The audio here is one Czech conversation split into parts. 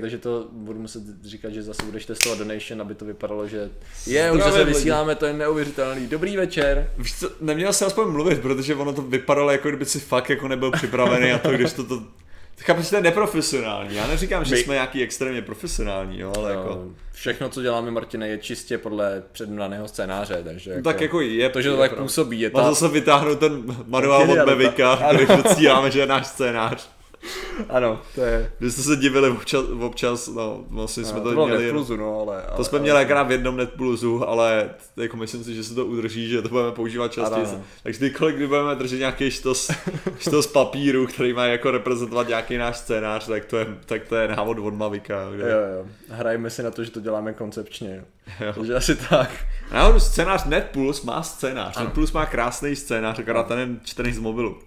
takže to budu muset říkat, že zase budeš testovat donation, aby to vypadalo, že je, už zase vysíláme, to je neuvěřitelný. Dobrý večer. Víš co, neměl jsem aspoň mluvit, protože ono to vypadalo jako kdyby si fakt jako nebyl připravený a to, když to, to Chápu, že to je neprofesionální. Já neříkám, že My... jsme nějaký extrémně profesionální, jo, ale no, jako... Všechno, co děláme, Martine, je čistě podle předmluveného scénáře, takže... Jako... Tak jako je... To, že to je tak působí, je ta... Zase vytáhnout ten manuál od Mevika, který docíláme, že je náš scénář. ano, to je... Když jste se divili občas, občas no, vlastně jsme to, to měli... Netplusu, no, ale, ale, to jsme měli ale... v jednom Netplusu, ale jako myslím si, že se to udrží, že to budeme používat častěji. Ano. Takže kdykoliv, kdy budeme držet nějaký štos, štos papíru, který má jako reprezentovat nějaký náš scénář, tak to je, tak to je návod od Mavika. Kde... Jo, jo. Hrajeme si na to, že to děláme koncepčně. Jo. Takže asi tak. Náhodou scénář Netplus má scénář. Ano. Netplus má krásný scénář, akorát ten je čtený z mobilu.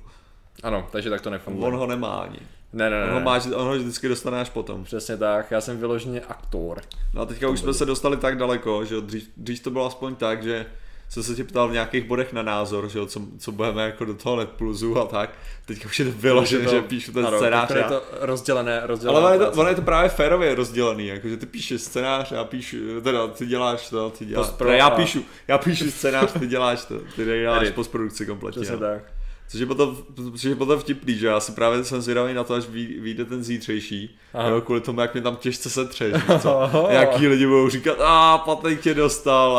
Ano, takže tak to nefunguje. On ho nemá ani. Ne, ne, ne. On ho, máš, on ho vždycky dostane až potom. Přesně tak, já jsem vyloženě aktor. No a teďka už jsme se dostali tak daleko, že dřív, dřív to bylo aspoň tak, že jsem se tě ptal v nějakých bodech na názor, že jo, co, co budeme jako do toho netplusu a tak. Teďka už je to vyložené, že píšu ten ano, scénář. je to rozdělené, rozdělené. Ale ono je, to, ono je to právě férově rozdělený, jakože ty píšeš scénář, já píšu, teda ty děláš to, ty děláš, teda já píšu, já píšu scénář, ty děláš to, ty děláš postprodukci kompletně. Přesně no. tak. Což je potom, což je potom vtipný, že já si právě jsem zvědavý na to, až vyjde ten zítřejší, jo, kvůli tomu, jak mě tam těžce setřeš, co? Jaký lidi budou říkat, a Patrik tě dostal,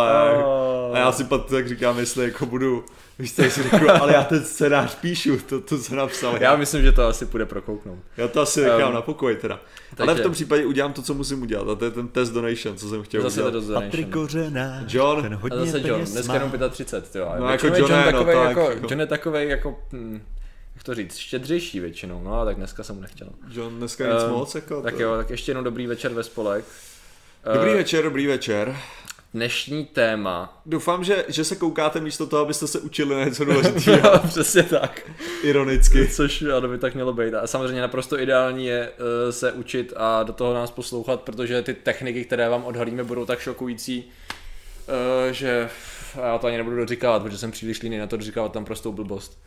a já si pak tak říkám, jestli jako budu Víš, si řekl, ale já ten scénář píšu, to, to se napsal. Já myslím, že to asi půjde prokouknout. Já to asi nechám um, na pokoj teda. Takže... Ale v tom případě udělám to, co musím udělat. A to je ten test donation, co jsem chtěl zase udělat. Patrik Kořená, John. Ten hodně a zase John, dneska jenom 35, jo. No jako John, John, je, takovej, no, jako, jako... John je takovej jako, hm, jak to říct, štědřejší většinou, no a tak dneska jsem mu nechtěl. John dneska nic um, moc, jako Tak to... jo, tak ještě jenom dobrý večer ve spolek. Dobrý uh, večer, dobrý večer dnešní téma. Doufám, že, že se koukáte místo toho, abyste se učili na něco důležitého. Přesně tak. Ironicky. Což ano, by tak mělo být. A samozřejmě naprosto ideální je uh, se učit a do toho nás poslouchat, protože ty techniky, které vám odhalíme, budou tak šokující, uh, že já to ani nebudu doříkávat, protože jsem příliš líný na to doříkávat tam prostou blbost.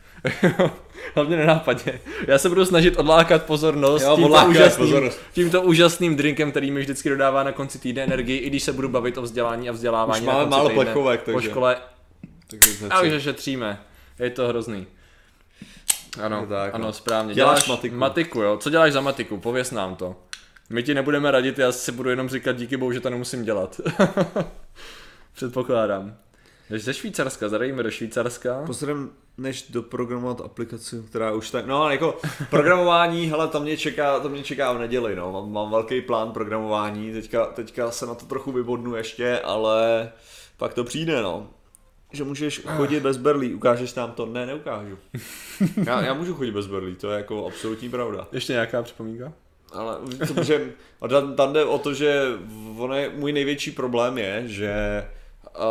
Hlavně nenápadně. Já se budu snažit odlákat pozornost, jo, tímto, úžasným, pozornost. tímto úžasným drinkem, který mi vždycky dodává na konci týdne energii, i když se budu bavit o vzdělání a vzdělávání. Už máme málo plechovek, takže. Po škole. A už šetříme. Je to hrozný. Ano, tak, ano, no. správně. Děláš, děláš matiku. matiku, jo. Co děláš za matiku? Pověz nám to. My ti nebudeme radit, já si budu jenom říkat díky bohu, že to nemusím dělat. Předpokládám. Jdeš ze Švýcarska, zadejme do Švýcarska. Pozrem, než doprogramovat aplikaci, která už tak, no jako programování, hele, to mě čeká, to mě čeká v neděli, no, mám, mám velký plán programování, teďka, teďka se na to trochu vybodnu ještě, ale pak to přijde, no. Že můžeš chodit bez berlí, ukážeš nám to? Ne, neukážu. Já, já můžu chodit bez berlí, to je jako absolutní pravda. Ještě nějaká připomínka? Ale to, že, tam jde o to, že on je, můj největší problém je, že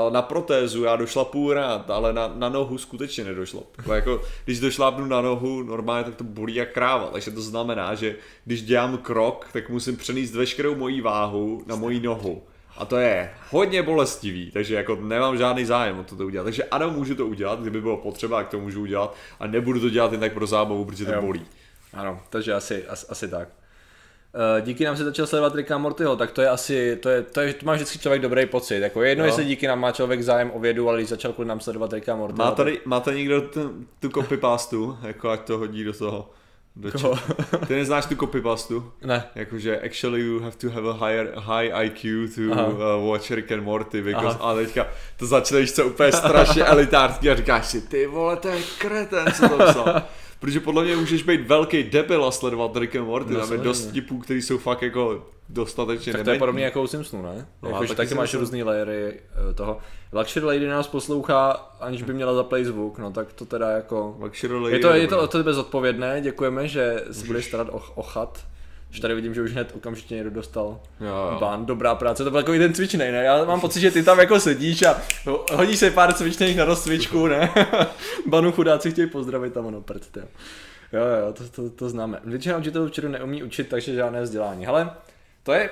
na protézu já došla půl rád, ale na, na nohu skutečně nedošlo. Jako, když došlápnu na nohu normálně, tak to bolí jak kráva, takže to znamená, že když dělám krok, tak musím přenést veškerou moji váhu na moji nohu. A to je hodně bolestivý, takže jako nemám žádný zájem o to, to udělat. Takže ano, můžu to udělat, kdyby bylo potřeba, tak to můžu udělat. A nebudu to dělat jen tak pro zábavu, protože to jo. bolí. Ano, takže asi, asi, asi tak. Eh, díky nám se začal sledovat Ricka Mortyho, tak to je asi, to je, to je, to má vždycky člověk dobrý pocit. Jako jedno, no. jestli díky nám má člověk zájem o vědu, ale když začal kvůli nám sledovat Ricka Mortyho. Má tady, má tady někdo tu, tu copypastu, jako ať to hodí do toho. Do Ty neznáš tu copypastu? Ne. Jakože actually you have to have a higher, high IQ to uh, watch Rick and Morty, because, Aha. a teďka to začneš co úplně strašně elitářský a říkáš si, ty vole, to je kreten, co to psal. Protože podle mě můžeš být velký debil a sledovat Rick and Morty. No, tam je dost tipů, který jsou fakt jako dostatečně Tak to je podobně jako u Simpsonu, ne? No, jako, taky, taky máš různý layery eh, toho. Luxury Lady nás poslouchá, aniž by měla zaplay zvuk, no tak to teda jako... Luxury Lady je to, je to od tebe zodpovědné, děkujeme, že si budeš starat o, o chat. Že tady vidím, že už hned okamžitě někdo dostal jo, jo. ban, dobrá práce, to byl takový ten cvičnej, ne? Já mám pocit, že ty tam jako sedíš a hodíš se pár cvičných na rozcvičku, ne? Banu chudáci chtějí pozdravit tam ono prd, jo. Jo, jo, to, to, to známe. Většina učitelů včera neumí učit, takže žádné vzdělání. Ale to je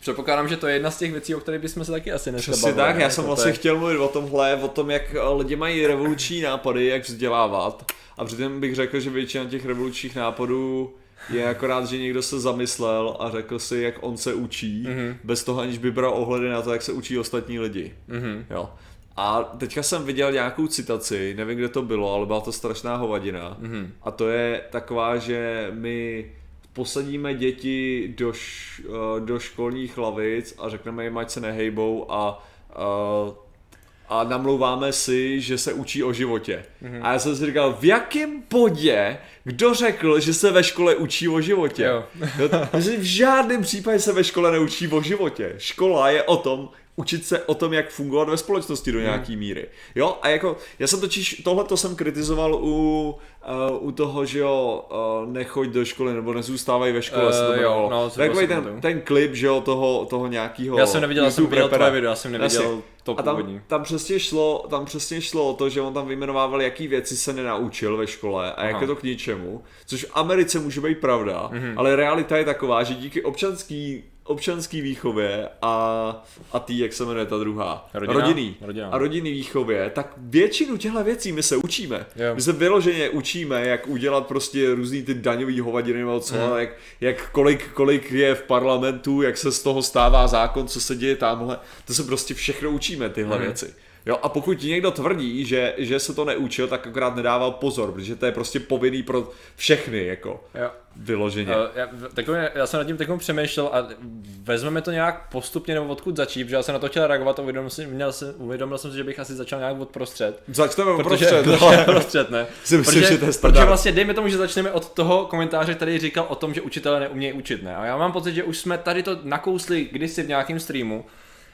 Předpokládám, že to je jedna z těch věcí, o kterých bychom se taky asi dneska Přesně tak, já jsem vlastně je... chtěl mluvit o tomhle, o tom, jak lidi mají revoluční nápady, jak vzdělávat. A přitom bych řekl, že většina těch revolučních nápadů je akorát, že někdo se zamyslel a řekl si, jak on se učí, mm-hmm. bez toho aniž by bral ohledy na to, jak se učí ostatní lidi. Mm-hmm. Jo. A teďka jsem viděl nějakou citaci, nevím, kde to bylo, ale byla to strašná hovadina. Mm-hmm. A to je taková, že my posadíme děti do, š, do školních lavic a řekneme jim, ať se nehejbou a, a a namlouváme si, že se učí o životě. Mm-hmm. A já jsem si říkal, v jakém bodě kdo řekl, že se ve škole učí o životě? Jo. v žádném případě se ve škole neučí o životě. Škola je o tom, učit se o tom, jak fungovat ve společnosti do nějaký hmm. míry. Jo, a jako, já jsem totiž, tohle to jsem kritizoval u, uh, u toho, že jo, uh, nechoď do školy, nebo nezůstávají ve škole, uh, se to jo, no, Takový ten, ten klip, že jo, toho, toho nějakého Já jsem neviděl, já jsem viděl tvoje video, já jsem neviděl Jasně. to A tam, tam, přesně šlo, tam přesně šlo o to, že on tam vyjmenovával, jaký věci se nenaučil ve škole a Aha. jak je to k ničemu, což v Americe může být pravda, mm-hmm. ale realita je taková, že díky občanský občanský výchově a, a tý, jak se jmenuje ta druhá, Rodina? rodinný Rodina. a rodinný výchově, tak většinu těchto věcí my se učíme. Jo. My se vyloženě učíme, jak udělat prostě různý ty daňový hovadiny nebo co, mm. jak, jak kolik, kolik je v parlamentu, jak se z toho stává zákon, co se děje tamhle, to se prostě všechno učíme, tyhle mm. věci. Jo, a pokud někdo tvrdí, že, že se to neučil, tak akorát nedával pozor, protože to je prostě povinný pro všechny, jako jo. vyloženě. Uh, já, takový, já jsem nad tím takovým přemýšlel a vezmeme to nějak postupně nebo odkud začít, protože já jsem na to chtěl reagovat a uvědomil jsem, měl jsem, uvědomil jsem si, že bych asi začal nějak od prostřed. Začneme od prostřed. Protože, prostřed, ne. Myslím, protože, že to je protože vlastně dejme tomu, že začneme od toho komentáře, který říkal o tom, že učitelé neumějí učit, ne. A já mám pocit, že už jsme tady to nakousli kdysi v nějakém streamu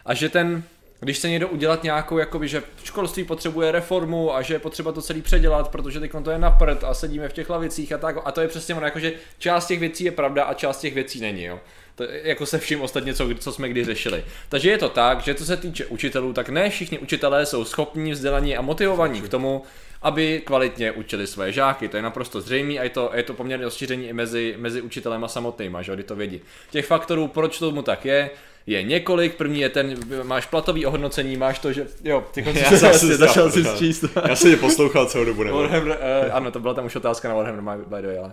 a že ten když se někdo udělat nějakou, jakoby, že školství potřebuje reformu a že je potřeba to celý předělat, protože teď to je na prd a sedíme v těch lavicích a tak. A to je přesně ono, jakože část těch věcí je pravda a část těch věcí není. Jo. To, jako se vším ostatně, co, co jsme kdy řešili. Takže je to tak, že co se týče učitelů, tak ne všichni učitelé jsou schopní, vzdělaní a motivovaní k tomu, aby kvalitně učili své žáky. To je naprosto zřejmé a je to, je to poměrně rozšíření i mezi, mezi učitelema samotnýma, že to vědí. Těch faktorů, proč tomu tak je, je několik. První je ten, máš platový ohodnocení, máš to, že jo, ty já jsem si začal si číst. Já jsem je poslouchal celou dobu. Warhammer, uh, ano, to byla tam už otázka na Warhammer, by the way, ale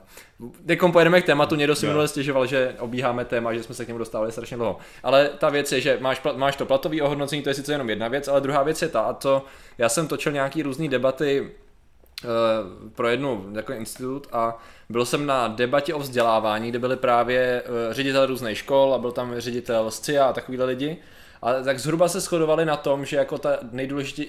teď pojedeme k tématu, někdo si minule stěžoval, že obíháme téma, že jsme se k němu dostávali strašně dlouho. Ale ta věc je, že máš, máš to platový ohodnocení, to je sice jenom jedna věc, ale druhá věc je ta, a to já jsem točil nějaký různé debaty pro jednu jako institut a byl jsem na debatě o vzdělávání, kde byli právě uh, ředitel různých škol a byl tam ředitel z CIA a takovýhle lidi. A tak zhruba se shodovali na tom, že jako ta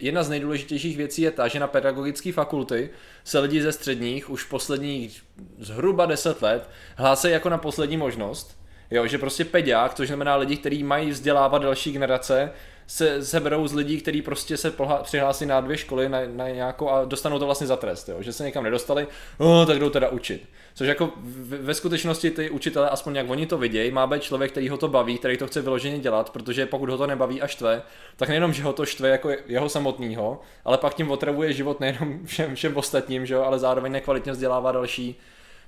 jedna z nejdůležitějších věcí je ta, že na pedagogické fakulty se lidi ze středních už posledních zhruba 10 let hlásí jako na poslední možnost. Jo, že prostě peďák, což znamená lidi, kteří mají vzdělávat další generace, se, se berou z lidí, kteří prostě se pohla, přihlásí na dvě školy na, na nějakou a dostanou to vlastně za trest, jo? že se někam nedostali, no, tak jdou teda učit. Což jako v, ve skutečnosti ty učitele, aspoň jak oni to vidějí, má být člověk, který ho to baví, který to chce vyloženě dělat, protože pokud ho to nebaví a štve, tak nejenom, že ho to štve jako jeho samotného, ale pak tím otravuje život nejenom všem, všem ostatním, že jo, ale zároveň nekvalitně vzdělává další,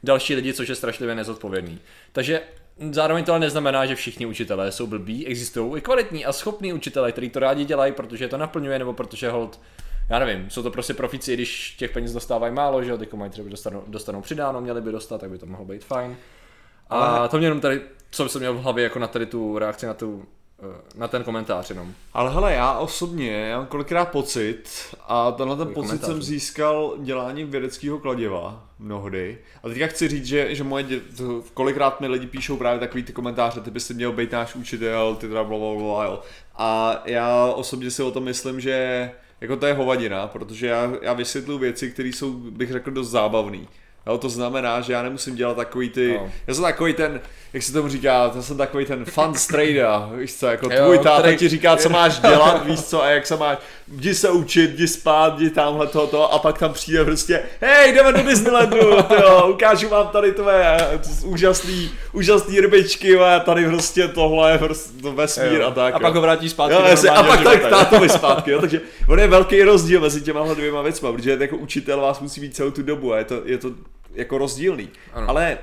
další lidi, což je strašlivě nezodpovědný. Takže Zároveň to ale neznamená, že všichni učitelé jsou blbí, existují i kvalitní a schopní učitelé, kteří to rádi dělají, protože to naplňuje, nebo protože hold, já nevím, jsou to prostě profici, když těch peněz dostávají málo, že jo, ty mají třeba dostanou, dostanou přidáno, měli by dostat, tak by to mohlo být fajn. A ale... to mě jenom tady, co jsem měl v hlavě jako na tady tu reakci na tu na ten komentář jenom. Ale hele, já osobně, já mám kolikrát pocit, a tenhle ten pocit jsem získal děláním vědeckého kladiva mnohdy. A teďka chci říct, že, že moje dě, kolikrát mi lidi píšou právě takový ty komentáře, ty bys měl být náš učitel, ty teda blablabla, A já osobně si o tom myslím, že jako to je hovadina, protože já, já vysvětluji věci, které jsou, bych řekl, dost zábavné. Jo, to znamená, že já nemusím dělat takový ty, no. já jsem takový ten, jak se tomu říká, já jsem takový ten fun trader, víš co, jako tvůj táta který... ti říká, co máš dělat, víš co, a jak se máš, jdi se učit, jdi spát, jdi tamhle toto, a pak tam přijde prostě, hej, jdeme do Disneylandu, jo, ukážu vám tady tvoje úžasný, úžasný rybičky, a tady prostě tohle je prostě to vesmír jo. a tak. A jo. pak ho vrátíš zpátky. Jo, a pak tak tátovi zpátky, jo, takže on je velký rozdíl mezi těma dvěma věcma, protože jako učitel vás musí být celou tu dobu a je to, je to jako rozdílný. Ano. Ale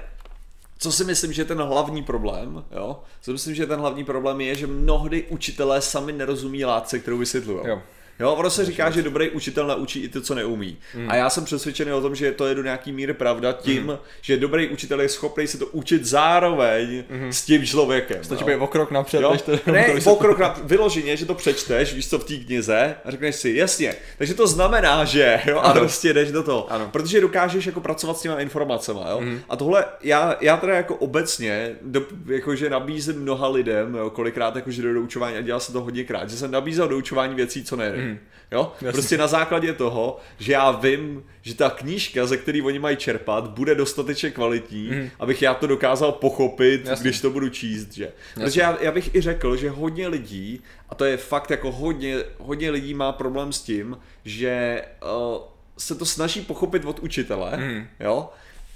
co si myslím, že je ten hlavní problém, jo? Co myslím, že ten hlavní problém je, že mnohdy učitelé sami nerozumí látce, kterou vysvětlují. Jo, ono se říká, že dobrý učitel naučí i to, co neumí. Hmm. A já jsem přesvědčený o tom, že to je do nějaký míry pravda tím, hmm. že dobrý učitel je schopný se to učit zároveň hmm. s tím člověkem. Stačí být o krok napřed, jo? to, ne, o krok na, vyloženě, že to přečteš, víš co v té knize a řekneš si, jasně, takže to znamená, že jo, a prostě jdeš do toho. Ano. Protože dokážeš jako pracovat s těma informacemi, jo. Hmm. A tohle, já, já teda jako obecně, do, jakože nabízím mnoha lidem, jo, kolikrát jakože do doučování a dělal se to hodněkrát, že jsem nabízel doučování věcí, co nejde. Hmm. Jo? Jasně. Prostě na základě toho, že já vím, že ta knížka, ze který oni mají čerpat, bude dostatečně kvalitní, mm. abych já to dokázal pochopit, Jasně. když to budu číst, že. Jasně. Protože já, já bych i řekl, že hodně lidí, a to je fakt jako hodně, hodně lidí má problém s tím, že uh, se to snaží pochopit od učitele, mm. jo,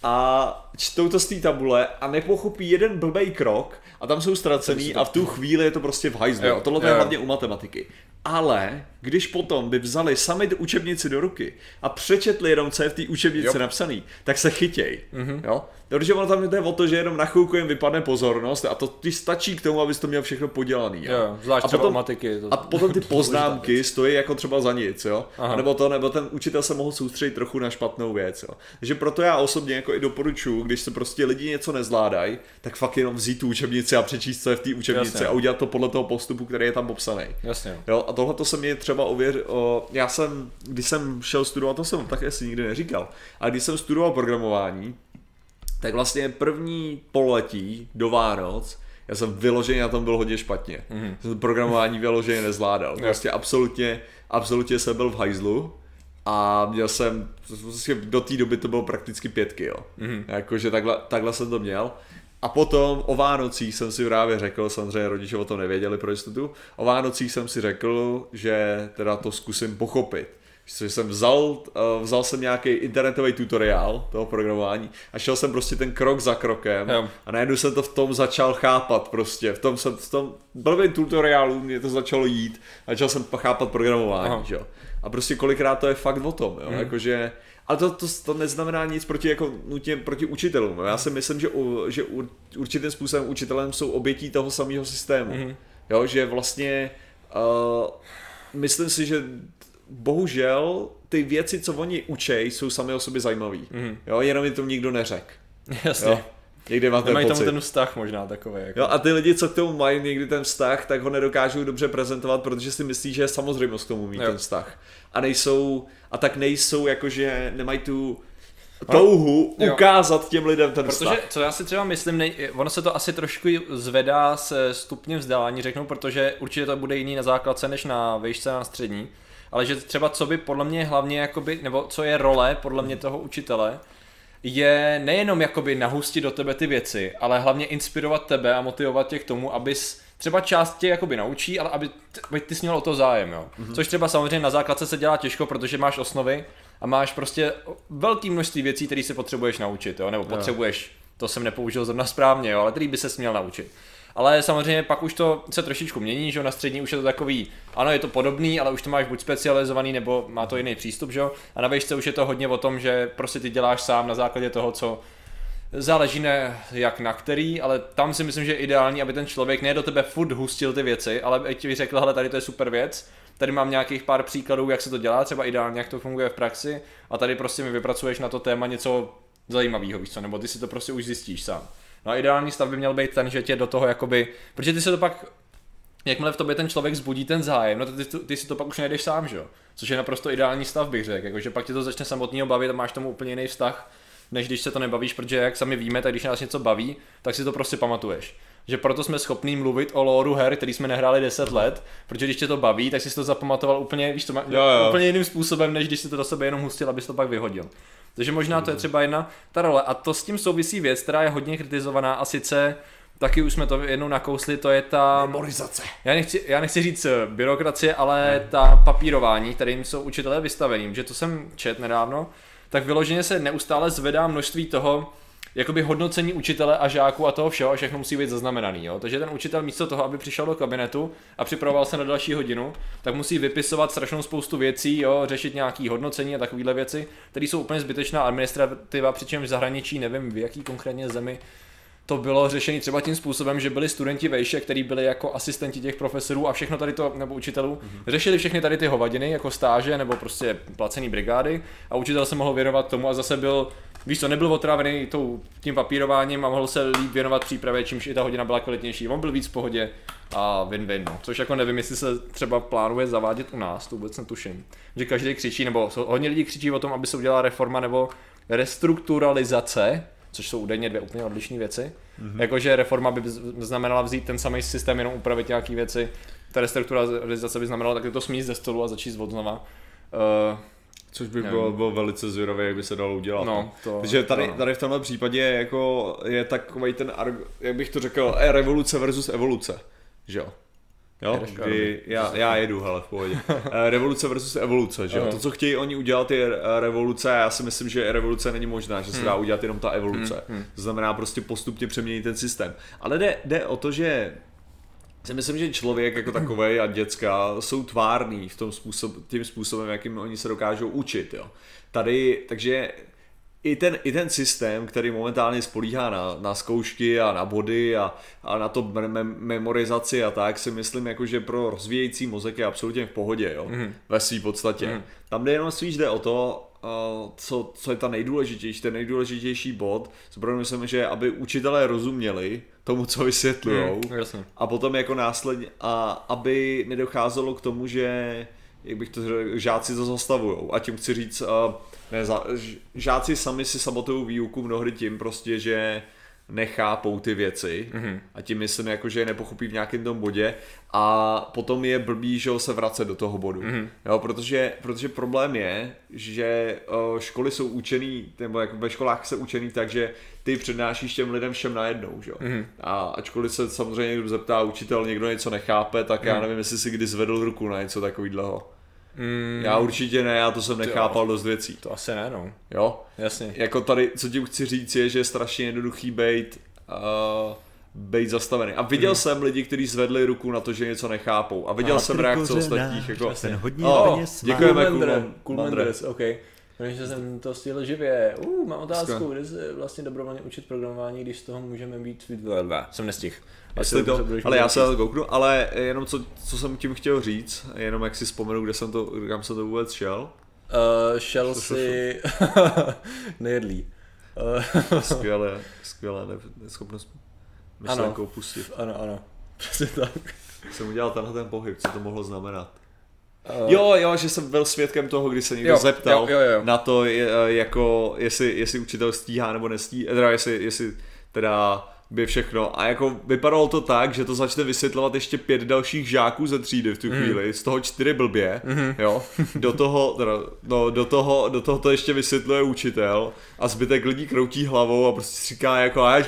a čtou to z té tabule a nepochopí jeden blbej krok a tam jsou ztracený a v tu chvíli je to prostě v hajzlu. Tohle je hlavně u matematiky. Ale když potom by vzali sami tu učebnici do ruky a přečetli jenom, co je v té učebnici jo. napsaný, tak se chytěj. Mm-hmm. Jo? Protože ono tam jde o to, že jenom na chvilku jim vypadne pozornost a to ti stačí k tomu, abys to měl všechno podělaný. Jo? Jo, zvlášť a potom, matiky, to... a potom ty poznámky stojí jako třeba za nic, jo? A nebo to, nebo ten učitel se mohl soustředit trochu na špatnou věc, jo? Takže proto já osobně jako i doporučuji, když se prostě lidi něco nezvládají, tak fakt jenom vzít tu učebnici a přečíst, co je v té učebnici Jasně. a udělat to podle toho postupu, který je tam popsaný. Jasně. Jo? A tohle to se mi třeba ověř, o, já jsem, když jsem šel studovat, to jsem tak asi nikdy neříkal, ale když jsem studoval programování, tak vlastně první pololetí do Vánoc, já jsem vyloženě na tom byl hodně špatně. Mm-hmm. Jsem programování vyloženě nezvládal. Prostě absolutně, absolutně jsem byl v hajzlu a měl jsem, prostě do té doby to bylo prakticky pětky, jo. Mm-hmm. Jakože takhle, takhle jsem to měl. A potom o Vánocích jsem si právě řekl, samozřejmě rodiče o tom nevěděli pro jistotu, o Vánocích jsem si řekl, že teda to zkusím pochopit. Že jsem vzal, uh, vzal jsem nějaký internetový tutoriál toho programování a šel jsem prostě ten krok za krokem a najednou jsem to v tom začal chápat prostě. V tom, jsem, v tom blbým tutoriálu mě to začalo jít a začal jsem chápat programování, že jo. A prostě kolikrát to je fakt o tom, jo. Hmm. Jakože ale to, to, to neznamená nic proti, jako, nutně proti učitelům. Já si myslím, že, u, že u, určitým způsobem učitelem jsou obětí toho samého systému. Mm-hmm. Jo, že vlastně uh, myslím si, že bohužel ty věci, co oni učej, jsou sami o sobě zajímavé. Mm-hmm. Jo, jenom mi to nikdo neřek. Jasně. Jo? Někdy máte Mají pocit. tam ten vztah možná takový. Jako. Jo, a ty lidi, co k tomu mají někdy ten vztah, tak ho nedokážou dobře prezentovat, protože si myslí, že je samozřejmost k tomu mít jo. ten vztah. A nejsou, a tak nejsou, jakože nemají tu touhu no, ukázat těm lidem ten Protože, vztah. co já si třeba myslím, nej, ono se to asi trošku zvedá se stupněm vzdělání, řeknu, protože určitě to bude jiný na základce než na výšce na střední, ale že třeba co by podle mě hlavně, jakoby, nebo co je role podle mě toho učitele, je nejenom jakoby nahustit do tebe ty věci, ale hlavně inspirovat tebe a motivovat tě k tomu, abys třeba část tě jakoby naučí, ale aby, aby ty směl o to zájem, jo. Mm-hmm. Což třeba samozřejmě na základce se dělá těžko, protože máš osnovy a máš prostě velké množství věcí, které se potřebuješ naučit, jo, nebo potřebuješ, to jsem nepoužil zrovna správně, jo, ale který by se směl naučit. Ale samozřejmě pak už to se trošičku mění, že jo, na střední už je to takový, ano, je to podobný, ale už to máš buď specializovaný, nebo má to jiný přístup, že jo, a na výšce už je to hodně o tom, že prostě ty děláš sám na základě toho, co záleží ne jak na který, ale tam si myslím, že je ideální, aby ten člověk ne do tebe furt hustil ty věci, ale aby ti řekl, hele, tady to je super věc, tady mám nějakých pár příkladů, jak se to dělá, třeba ideálně, jak to funguje v praxi, a tady prostě mi vypracuješ na to téma něco zajímavého, víš co, nebo ty si to prostě už zjistíš sám. No a ideální stav by měl být ten, že tě do toho jakoby, protože ty se to pak, jakmile v tobě ten člověk zbudí ten zájem, no ty, ty, ty si to pak už nejdeš sám, že jo? Což je naprosto ideální stav, bych řekl, jakože pak tě to začne samotného bavit a máš tomu úplně jiný vztah, než když se to nebavíš, protože jak sami víme, tak když nás něco baví, tak si to prostě pamatuješ. Že proto jsme schopní mluvit o lóru her, který jsme nehráli 10 let, protože když tě to baví, tak jsi to zapamatoval úplně, víš, to má, jo, jo. úplně jiným způsobem, než když si to do sebe jenom hustil, abys to pak vyhodil. Takže možná to je třeba jedna ta role. A to s tím souvisí věc, která je hodně kritizovaná a sice taky už jsme to jednou nakousli, to je ta... Memorizace. Já nechci, já nechci říct eh, byrokracie, ale ne. ta papírování, kterým jsou učitelé vystaveným, že to jsem čet nedávno, tak vyloženě se neustále zvedá množství toho, jakoby hodnocení učitele a žáků a toho všeho a všechno musí být zaznamenaný. Jo? Takže ten učitel místo toho, aby přišel do kabinetu a připravoval se na další hodinu, tak musí vypisovat strašnou spoustu věcí, jo? řešit nějaký hodnocení a takovéhle věci, které jsou úplně zbytečná administrativa, přičemž v zahraničí, nevím v jaký konkrétně zemi, to bylo řešení třeba tím způsobem, že byli studenti vejše, kteří byli jako asistenti těch profesorů a všechno tady to, nebo učitelů, mm-hmm. řešili všechny tady ty hovadiny, jako stáže nebo prostě placený brigády a učitel se mohl věnovat tomu a zase byl, víš co, nebyl otrávený tou, tím papírováním a mohl se líp věnovat přípravě, čímž i ta hodina byla kvalitnější. On byl víc v pohodě a win-win, no. Což jako nevím, jestli se třeba plánuje zavádět u nás, to vůbec netuším. Že každý křičí, nebo hodně lidí křičí o tom, aby se udělala reforma nebo restrukturalizace což jsou údajně dvě úplně odlišné věci. Mm-hmm. Jakože reforma by znamenala vzít ten samý systém, jenom upravit nějaké věci. Ta restrukturalizace by znamenala taky to smít ze stolu a začít od znova. Uh, Což by bylo, bylo velice zvědavé, jak by se dalo udělat. No, no. to, Takže tady, tady v tomhle případě jako je takový ten, jak bych to řekl, revoluce versus evoluce. Že jo? Jo, kdy já, já jedu, hele, v pohodě. Eh, revoluce versus evoluce, že jo? To, co chtějí oni udělat, je eh, revoluce a já si myslím, že revoluce není možná, že se dá hmm. udělat jenom ta evoluce. Hmm, hmm. To znamená prostě postupně přeměnit ten systém. Ale jde, jde o to, že si myslím, že člověk jako takový a děcka jsou tvární v tom způsob, tím způsobem, jakým oni se dokážou učit. Jo. Tady, takže i ten, i ten systém, který momentálně spolíhá na, na zkoušky a na body a, a na to mem- memorizaci a tak, si myslím, jako, že pro rozvíjející mozek je absolutně v pohodě, jo, mm. ve své podstatě. Mm. Tam jde jenom spíš jde o to, uh, co, co je ta nejdůležitější, ten nejdůležitější bod, co myslím, že aby učitelé rozuměli tomu, co vysvětlujou mm, a potom jako následně, a aby nedocházelo k tomu, že jak bych to řekl, žáci to zastavujou. A tím chci říct, uh, ne, za, žáci sami si sabotují výuku mnohdy tím prostě, že nechápou ty věci mm-hmm. a tím myslím jako, že je nepochopí v nějakém tom bodě a potom je blbý, že se vracet do toho bodu. Mm-hmm. Jo, protože, protože problém je, že školy jsou učený, nebo jako ve školách se učený tak, že ty přednášíš těm lidem všem najednou, že? Mm-hmm. A ačkoliv se samozřejmě někdo zeptá učitel, někdo něco nechápe, tak mm. já mhm. nevím, jestli si kdy zvedl ruku na něco takového. Mm. Já určitě ne, já to jsem nechápal jo, dost věcí. To asi ne, no. Jo? Jasně. Jako tady, co ti chci říct je, že je strašně jednoduchý být uh, být zastavený. A viděl mm. jsem lidi, kteří zvedli ruku na to, že něco nechápou. A viděl a jsem reakce ostatních. Jako, ten hodně oh, děkujeme, Cool Mandres, OK. Protože jsem to stihl živě. Uh, mám otázku, kde se vlastně dobrovolně učit programování, když z toho můžeme být... Jsem nestihl. Jestli to, ale já se na to kouknu, ale jenom co, co jsem tím chtěl říct, jenom jak si vzpomenu, kde jsem to, kam jsem to vůbec šel. Uh, šel si nejedlý. Uh, skvěle, skvěle neschopnost myšlenkou ano, pustit. Ano, ano, přesně tak. Jsem udělal tenhle ten pohyb, co to mohlo znamenat. Uh, jo, jo, že jsem byl svědkem toho, kdy se někdo jo, zeptal jo, jo, jo. na to, jako, jestli, jestli učitel stíhá nebo nestíhá, teda jestli, jestli teda by všechno. A jako vypadalo to tak, že to začne vysvětlovat ještě pět dalších žáků ze třídy v tu mm. chvíli, z toho čtyři blbě, mm-hmm. jo. Do toho, teda, no, do toho, do toho to ještě vysvětluje učitel a zbytek lidí kroutí hlavou a prostě říká jako, a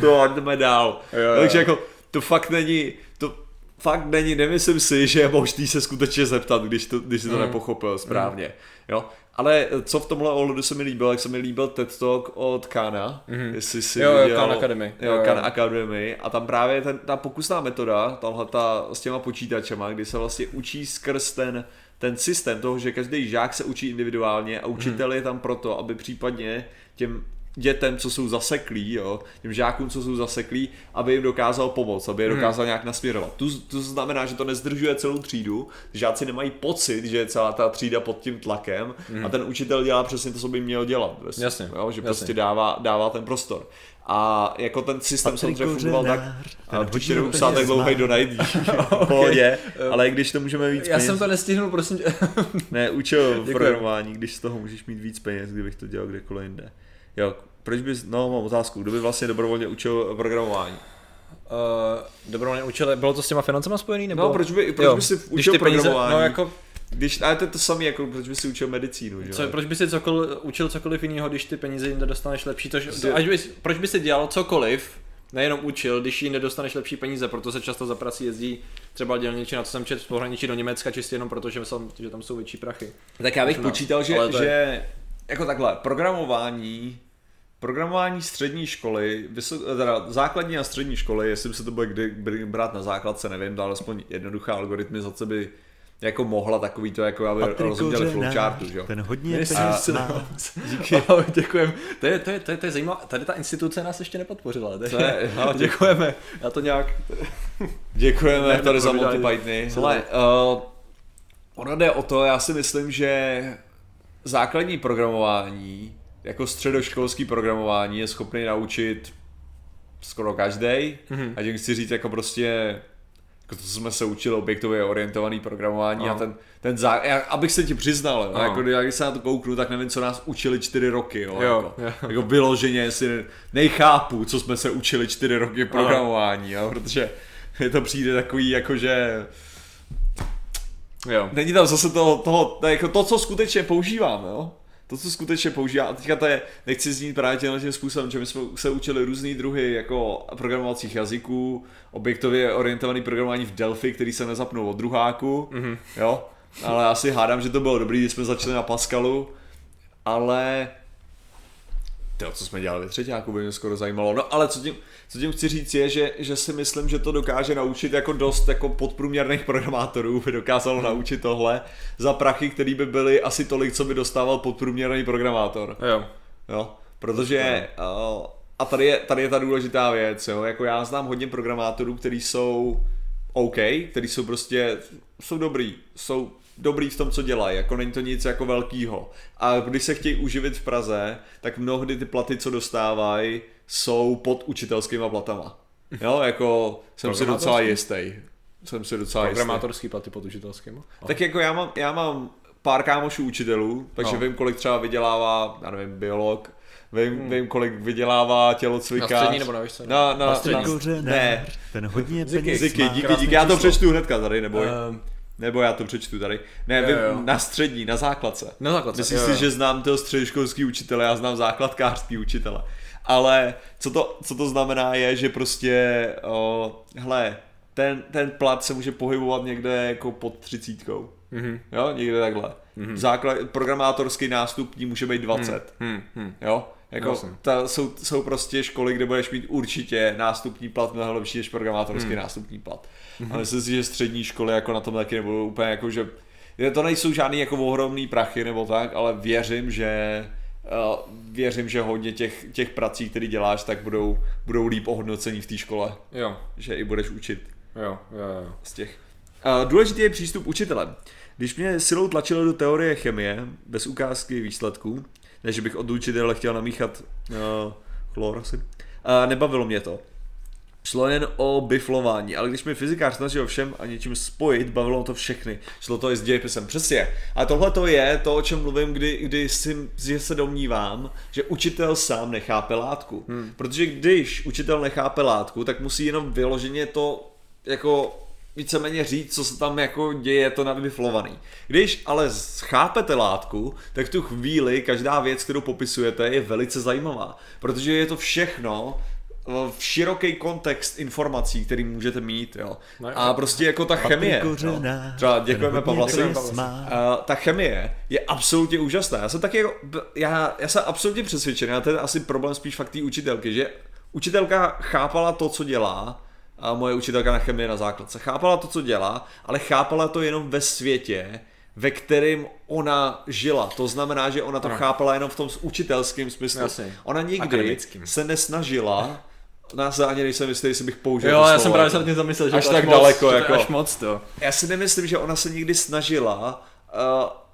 to a jdeme dál. Jo, jo. Takže jako, to fakt není, to fakt není, nemyslím si, že je možný se skutečně zeptat, když, to, když si to mm. nepochopil správně. Mm. Jo, ale co v tomhle ohledu se mi líbilo, jak se mi líbil TED Talk od Kana, mm-hmm. jestli si jo, jo, Khan Academy. Jo, jo, Khan Academy a tam právě ten, ta pokusná metoda, tahle ta s těma počítačema, kdy se vlastně učí skrz ten, ten systém toho, že každý žák se učí individuálně a učitel mm. je tam proto, aby případně těm dětem, co jsou zaseklí, jo, těm žákům, co jsou zaseklí, aby jim dokázal pomoct, aby je hmm. dokázal hmm. nějak nasměrovat. To, to znamená, že to nezdržuje celou třídu, žáci nemají pocit, že je celá ta třída pod tím tlakem hmm. a ten učitel dělá přesně to, co by měl dělat. Vlastně, jasně, jo, že jasně. prostě dává, dává ten prostor. A jako ten systém samozřejmě fungoval tak, a příště psát tak dlouhý do najít pohodě, ale když to můžeme víc Já peněz, jsem to nestihnul, prosím tě. ne, učil programování, když z toho můžeš mít víc peněz, kdybych to dělal kdekoliv jinde. Jo, proč bys, no mám otázku, kdo by vlastně dobrovolně učil programování? Uh, dobrovolně učil, bylo to s těma financema spojený? Nebo? No, proč by, proč jo, by si učil ty programování? Peníze, no jako když, ale to je to samé, jako proč by si učil medicínu, že? Co, proč by si cokoliv, učil cokoliv jiného, když ty peníze jinde dostaneš lepší? To, to, až bys, proč by si dělal cokoliv, nejenom učil, když jí nedostaneš lepší peníze, proto se často za prací jezdí třeba dělniči, na co jsem četl, pohraničí do Německa, čistě jenom proto, že, jsem, že tam jsou větší prachy. Tak já bych počítal, že, že je... jako takhle, programování Programování střední školy, teda základní a střední školy, jestli se to bude kdy brát na základce, nevím, ale alespoň jednoduchá algoritmizace by jako mohla takový to, jako aby Patrik rozuměli flowchartu, že jo. Ten hodně se má. Díky. Děkujem. To je, to, je, to, je, to je zajímavé. Tady ta instituce nás ještě nepodpořila. To je- no, dě- děkujeme. Já to nějak... Děkujeme Ne, tady za nepovídali. Monty Pythony. Co Hele, uh, ono jde o to, já si myslím, že základní programování, jako středoškolský programování je schopný naučit skoro každý. Mm-hmm. A tím chci říct jako prostě jako to, co jsme se učili, objektově orientovaný programování Aha. a ten, ten zá... já, abych se ti přiznal, jo, Aha. jako, když se na to kouknu, tak nevím, co nás učili čtyři roky, jo, Jo, jako, jo. jako vyloženě si nejchápu, co jsme se učili čtyři roky programování, jo, protože mi to přijde takový, jakože Jo. není tam zase toho, toho to, je jako to, co skutečně používám, jo? To, co skutečně používám. A teďka to je, nechci znít právě tímhle tím způsobem, že my jsme se učili různý druhy jako programovacích jazyků, objektově orientovaný programování v Delphi, který se nezapnul od druháku, mm-hmm. jo? Ale asi hádám, že to bylo dobrý, když jsme začali na Pascalu, ale to, co jsme dělali ve třetíku, by mě skoro zajímalo. No ale co tím, co tím chci říct je, že, že si myslím, že to dokáže naučit jako dost jako podprůměrných programátorů, by dokázalo naučit tohle za prachy, který by byly asi tolik, co by dostával podprůměrný programátor. Jo. Jo? Protože uh, a tady je, tady je ta důležitá věc, jo? jako já znám hodně programátorů, kteří jsou OK, kteří jsou prostě, jsou dobrý, jsou dobrý v tom, co dělají, jako není to nic jako velkýho. A když se chtějí uživit v Praze, tak mnohdy ty platy, co dostávají, jsou pod učitelskýma platama. Jo, jako jsem si docela jistý. Jsem si docela jistý. Programátorský platy pod učitelským. Tak jako já mám, já mám pár kámošů učitelů, takže No. no. vím, kolik třeba vydělává, já nevím, biolog, vím, hmm. vím kolik vydělává tělocvikář. Na střední nebo na vyšší? Na, na, Na střední. na, Kořenář, ne, ten hodně Ziky, peněz Ziky, má. díky, Krásný díky, já to přečtu hnedka tady, neboj. Ehm, Nebo já to přečtu tady. Ne, Jo, vím, jo. na střední, na základce. Na základce, Myslím jo, si, jo. že znám toho středoškolský učitele, já znám základkářský učitele. Ale co to, co to znamená je, že prostě, o, hele, ten, ten plat se může pohybovat někde jako pod třicítkou. Mhm. Jo, někde takhle. Mm-hmm. Základ, programátorský nástupní může být 20. hm, hm. Jo, jako Jasně. ta, jsou, jsou prostě školy, kde budeš mít určitě nástupní plat mnohem lepší než programátorský Hmm. nástupní plat. Mhm. A myslím si, že střední školy jako na tom taky nebudou úplně jako, že to nejsou žádný jako ohromný prachy nebo tak, ale věřím, že věřím, že hodně těch, těch prací, které děláš, tak budou, budou líp ohodnocení v té škole, Jo, že i budeš učit jo, jo, jo. z těch. Důležitý je přístup učitele. Když mě silou tlačilo do teorie chemie, bez ukázky výsledků, ne, že bych od učitele chtěl namíchat uh, chlor asi, uh, nebavilo mě to. Šlo jen o biflování, ale když mi fyzikář snažil všem a něčím spojit, bavilo to všechny. Šlo to i s dějepisem, přesně. A tohle to je to, o čem mluvím, kdy, kdy si, že se domnívám, že učitel sám nechápe látku. Hmm. Protože když učitel nechápe látku, tak musí jenom vyloženě to jako víceméně říct, co se tam jako děje, to nabiflovaný. Když ale chápete látku, tak v tu chvíli každá věc, kterou popisujete, je velice zajímavá. Protože je to všechno v široký kontext informací, který můžete mít, jo. No, A prostě jako ta chemie, jo. Třeba děkujeme má. Uh, ta chemie je absolutně úžasná. Já jsem taky jako, já, já jsem absolutně přesvědčený, a to je asi problém spíš fakt té učitelky, že učitelka chápala to, co dělá, a moje učitelka na chemii na základce, chápala to, co dělá, ale chápala to jenom ve světě, ve kterém ona žila. To znamená, že ona to Ano. chápala jenom v tom učitelském smyslu. Jasně. Ona nikdy Akademickým. se nesnažila, na ani nejsem jistý, jestli bych použil Jo, to já slovo, jsem právě se nad tím zamyslel, že Až to tak moc, daleko, jako. až moc to. já si nemyslím, že ona se nikdy snažila uh,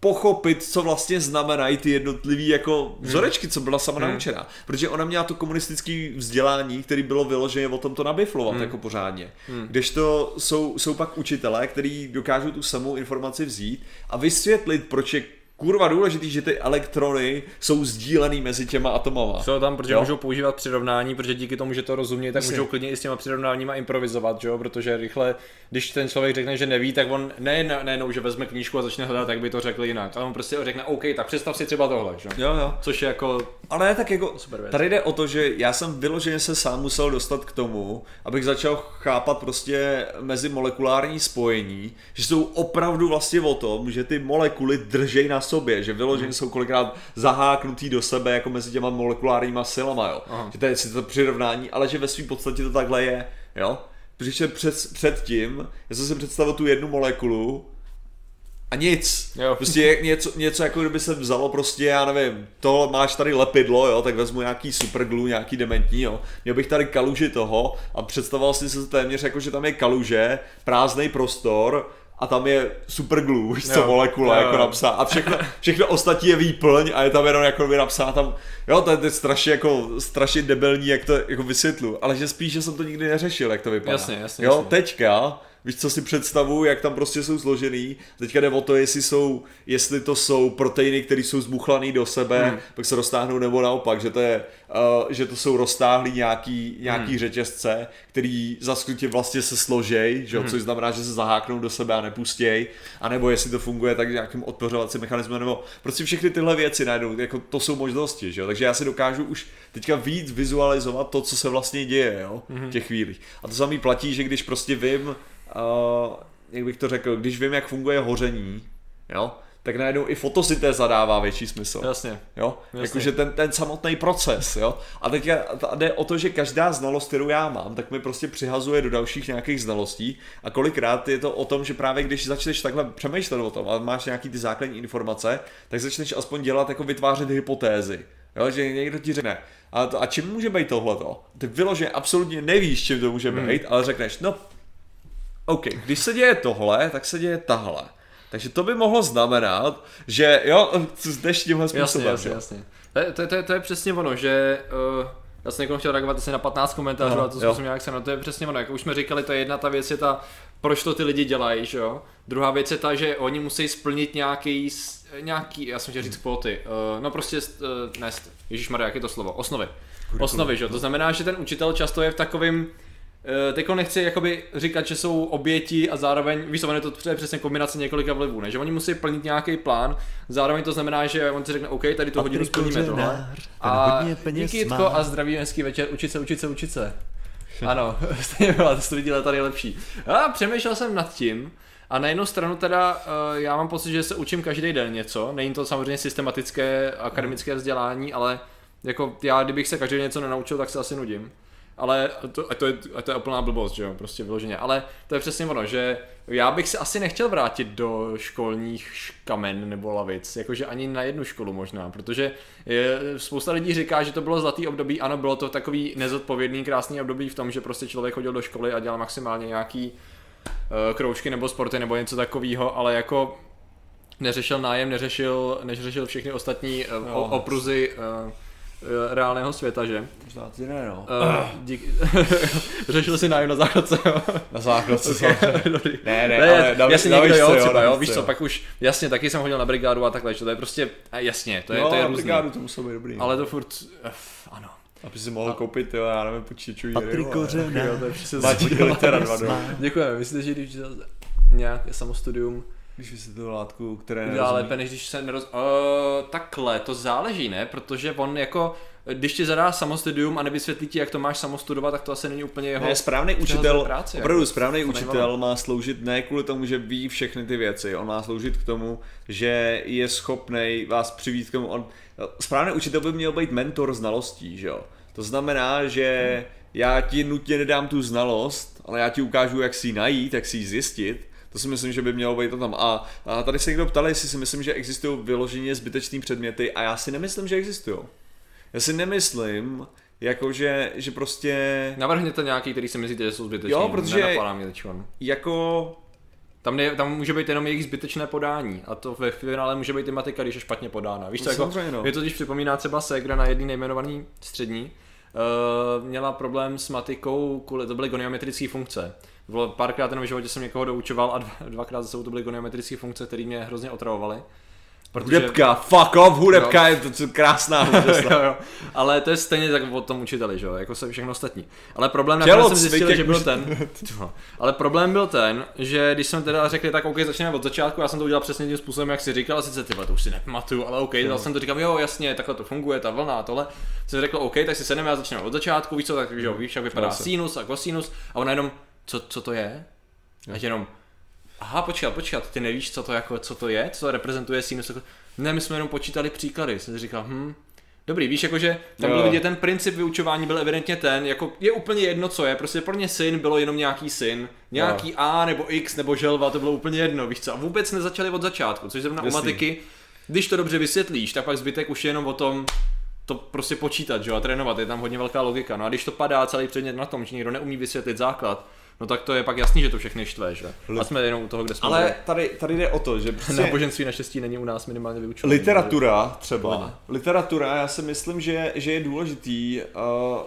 pochopit, co vlastně znamenají ty jednotlivý jako vzorečky, co byla sama naučená. Protože ona měla to komunistické vzdělání, který bylo vyloženě o tom to nabiflovat jako pořádně. Kdežto jsou, jsou pak učitelé, kteří dokážou tu samou informaci vzít a vysvětlit, proč je kurva důležitý, že ty elektrony jsou sdílený mezi těma atomama. Jsou tam, protože Jo? můžou používat přirovnání, protože díky tomu, že to rozumějí, tak Jasně. můžou klidně i s těma přirovnáníma improvizovat, že jo? protože rychle, když ten člověk řekne, že neví, tak on ne, ne, nejenom, že vezme knížku a začne hledat, jak by to řekl jinak, ale on prostě řekne, OK, tak představ si třeba tohle, že? Jo, jo. Což je jako, Ale tak jako, Super věc. tady jde o to, že já jsem vyloženě se sám musel dostat k tomu, abych začal chápat prostě mezi molekulární spojení, že jsou opravdu vlastně o tom, že ty molekuly držej na sobě, že vyloženě jsou kolikrát zaháknutý do sebe jako mezi těma molekulárníma silama, jo. Aha. Že to je si to přirovnání, ale že ve svým podstatě to takhle je, jo. Protože před, předtím, já jsem si představil tu jednu molekulu, a nic. Jo. Prostě je něco, něco jako kdyby se vzalo prostě, já nevím, to máš tady lepidlo, jo, tak vezmu nějaký superglue, nějaký dementní, jo. Měl bych tady kaluži toho a představoval si se téměř jako, že tam je kaluže, prázdný prostor, a tam je superglue, víš co, molekula Jo, jako napsá a všechno, všechno ostatní je výplň a je tam jenom jako by napsá tam, jo, to je, to je strašně jako, strašně debilní, jak to jako vysvětlu, ale že spíš, že jsem to nikdy neřešil, jak to vypadá. Jasně, jasně, Jo, jasně. teďka, víš, co si představuju, jak tam prostě jsou složený, teďka jde o to, jestli jsou, jestli to jsou proteiny, které jsou zbuchlané do sebe, Hmm. hmm. pak se roztáhnou, nebo naopak, že to je, uh, že to jsou roztáhlý nějaký, nějaký hmm. řetězce, který za skutě vlastně se složej, že Hmm. což znamená, že se zaháknou do sebe a nepustěj, anebo jestli to funguje tak nějakým odpořovacím mechanismem, nebo prostě všechny tyhle věci najednou, jako to jsou možnosti, že takže já si dokážu už teďka víc vizualizovat to, co se vlastně děje, jo, v těch chvílích. A to samý platí, že když prostě vím, uh, jak bych to řekl, když vím, jak funguje hoření, jo, tak najednou i fotosyntéza dává větší smysl. Jasně. Jo? Jasně. Jakože ten, ten samotný proces, jo. A teď jde o to, že každá znalost, kterou já mám, tak mi prostě přihazuje do dalších nějakých znalostí a kolikrát je to o tom, že právě když začneš takhle přemýšlet o tom a máš nějaký ty základní informace, tak začneš aspoň dělat, jako vytvářet hypotézy. Jo, že někdo ti řekne, a, to, a čím může být tohleto? Ty vyloženě absolutně nevíš, čím to může být, ale řekneš, no, OK, když se děje tohle, tak se děje tahle. Takže to by mohlo znamenat, že jo, jdeš tímhle Jasně, způsobem. jasně, jo. jasně. To je, to, je, to, je, to je přesně ono, že uh, já jsem někomu chtěl reagovat asi na 15 komentářů Aha, a to zkusím nějak se no, to je přesně ono, jak už jsme říkali, to je jedna ta věc je ta, proč to ty lidi dělají, že jo. Druhá věc je ta, že oni musí splnit nějaký, s- nějaký, já jsem chtěl říct kvóty, uh, no prostě, uh, ne, Ježíš jak je to slovo, osnovy. Osnovy, že jo, to znamená, že ten učitel často je v takovým, Uh, Teďko nechci jakoby říkat, že jsou oběti a zároveň, víš co, ono je to to je přesně kombinace několika vlivů, ne? že oni musí plnit nějaký plán, zároveň to znamená, že on si řekne, OK, tady tu hodinu splníme tohle. A hodně peněz díky. Jitko a zdravý hezký večer, učit se, učit se, učit se. Ano, stejně byla, to studii tady je lepší. A přemýšlel jsem nad tím, a na jednu stranu teda uh, já mám pocit, že se učím každý den něco. Není to samozřejmě systematické akademické vzdělání, ale jako já, kdybych se každý den něco nenaučil, tak se asi nudím. Ale to, a to, je, a to je úplná blbost, že jo, prostě vyloženě. Ale to je přesně ono, že já bych se asi nechtěl vrátit do školních kamen nebo lavic, jakože ani na jednu školu možná, protože je, spousta lidí říká, že to bylo zlatý období, ano, bylo to takový nezodpovědný, krásný období v tom, že prostě člověk chodil do školy a dělal maximálně nějaký uh, kroužky nebo sporty nebo něco takového, ale jako neřešil nájem, neřešil, neřešil všechny ostatní uh, Jo. opruzy uh, reálného světa, že? Možná ty ne, no. Uh, dík... Řešil si nájem na základce, jo? Na základce Okay. Dobrý. Ne, ne, Ne, ale na, jasně na někdo výšce, jo, třeba, na jo, výšce, víš co, pak už, jasně, taky jsem chodil na brigádu a takhle, že to je prostě, a jasně, to je, no, to je na různý. brigádu to muselo být dobrý. Ale to furt, uh, ano. Aby si mohl koupit, jo, já nevím, počítačový Patrik Jo, Matěj to. litera dva do. Děkujeme, myslíte, že když nějak samostudium, Když vysvětlil látku, které udělá lépe, než když se neroz... Uh, takhle, to záleží, ne? Protože on jako, když ti zadá samostudium a nevysvětlí ti, jak to máš samostudovat, tak to asi není úplně jeho... Ne, správný učitel, práci, opravdu jako, správný učitel má sloužit ne kvůli tomu, že ví všechny ty věci, on má sloužit k tomu, že je schopný vás přivít k tomu, on, správný učitel by měl být mentor znalostí, že jo. To znamená, že já ti nutně nedám tu znalost, ale já ti ukážu, jak si ji najít, jak si ji zjistit, to si myslím, že by mělo být to tam. A, a tady se někdo ptal, jestli si myslím, že existují vyloženě zbytečné předměty a já si nemyslím, že existují. Já si nemyslím, jakože, že prostě Navrhněte nějaký, který si myslíte, že jsou zbytečný. Jo, protože- Nenapadá mě teď jako Tam, ne, tam může být jenom jejich zbytečné podání a to ve finále může být i matika, když je špatně podána. Víš co, No, jako, no. mě to když připomíná třeba Segra na jedný nejmenovaný střední, uh, měla problém s matikou, kvůli, to byly goniometrické funkce. Bylo párkrát jenom v životě jsem někoho doučoval a dva, dvakrát za sebou to byly goniometrické funkce, které mě hrozně otravovaly. Hudebka, fuck off, hudebka je to co krásná hudebka. jo, jo. Ale to je stejně tak o tom učiteli, že jo, jako se všechno ostatní. Ale problém Tělo nakonec jsem zjistil, že byl ten. Ale problém byl ten, že když jsem teda řekli, tak OK, začneme od začátku, já jsem to udělal přesně tím způsobem, jak si říkal, a sice ty to už si nepamatuju, ale OK, dal jsem to říkám, jo, jasně, takhle to funguje, ta vlna a tohle. Jsem řekl, OK, tak si sedneme a začneme od začátku, víš co, tak že jo, víš, jak vypadá Jasně. sinus a kosinus, a ona jenom, co, co to je? A jenom, aha, počkat, počkat, ty nevíš, co to jako, co to je, co to reprezentuje sinus, ne, my jsme jenom počítali příklady, jsem si říkal, hm, Dobrý, víš, jakože tam byl Jo. vidět ten princip vyučování byl evidentně ten, jako je úplně jedno, co je, prostě pro ně syn bylo jenom nějaký syn, nějaký A nebo X nebo želva, to bylo úplně jedno, víš co, a vůbec nezačali od začátku, což zrovna u Jasný. matiky, když to dobře vysvětlíš, tak pak zbytek už je jenom o tom, to prostě počítat, že jo, a trénovat, je tam hodně velká logika, no a když to padá celý předmět na tom, že někdo neumí vysvětlit základ, no tak to je pak jasný, že to všechny štve, že? A jsme jenom u toho, kde jsme Ale tady, tady jde o to, že prostě náboženství naštěstí není u nás minimálně vyučované. literatura třeba, Pohodě. literatura, já si myslím, že, že je důležitý uh,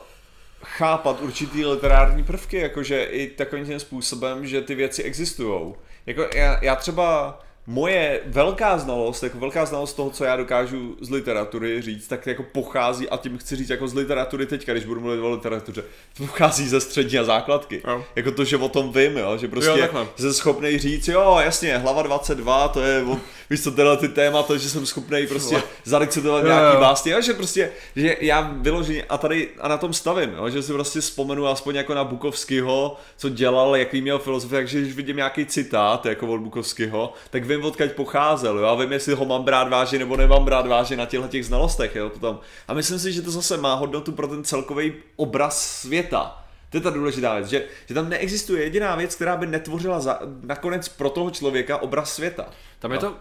chápat určitý literární prvky, jakože i takovým tím způsobem, že ty věci existují. Jako já, já třeba moje velká znalost, jako velká znalost toho, co já dokážu z literatury říct, tak jako pochází, a tím chci říct jako z literatury teďka, když budu mluvit o literatuře, to pochází ze střední a základky. Jo. Jako to, že o tom vím, jo? že prostě Jo, takhle. jsem schopný říct, jo, jasně, hlava 22, to je, o, víš co, tyhle ty témata, že jsem schopný prostě zarecitovat nějaký jo. básně, jo, že prostě, že já vyloženě, a tady, a na tom stavím, jo, že si prostě vzpomenu aspoň jako na Bukovského, co dělal, jaký měl filozofii, takže když vidím nějaký citát, jako od Bukovského, tak vím, odkud pocházel, jo, a vím, jestli ho mám brát vážně nebo nemám brát vážně na těchto těch znalostech, jo, potom. A myslím si, že to zase má hodnotu pro ten celkový obraz světa. To je ta důležitá věc, že, že tam neexistuje jediná věc, která by netvořila za, nakonec pro toho člověka obraz světa. Tam je to,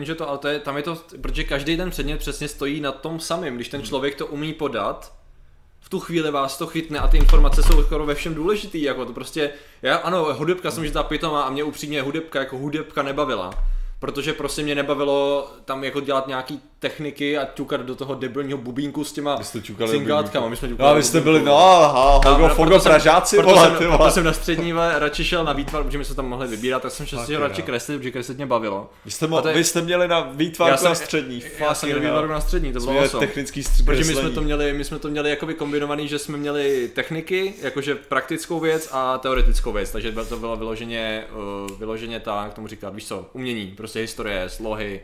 že to, ale to je, tam je to, protože každý ten předmět přesně stojí na tom samém. Když ten člověk to umí podat, v tu chvíli vás to chytne a ty informace jsou skoro ve všem důležitý, jako to prostě, já ano, hudebka jsem ta pitomá a mě upřímně hudebka jako hudebka nebavila. Protože prostě mě nebavilo tam jako dělat nějaký techniky a ťukat do toho debilního bubínku s těma bubínku. My jsme No ťukali a do vy jste byli, no aha, Fogo, jsem- Pražáci, proto vole, jsem, proto jsem na střední radši šel na výtvar, protože my jsme tam mohli vybírat, tak jsem šel radši kreslit, protože kreslit mě bavilo. Vy jste, mo- vy jste měli na Já jsem- na střední, Já jsem měl výtvar na střední, to bylo awesome. technický Protože my jsme to měli, my jsme to měli jakoby kombinovaný, že jsme měli techniky, jakože praktickou věc a teoretickou věc, takže to bylo vyloženě, uh, vyloženě tak, tomu říkat, víš co, umění, prostě historie, slohy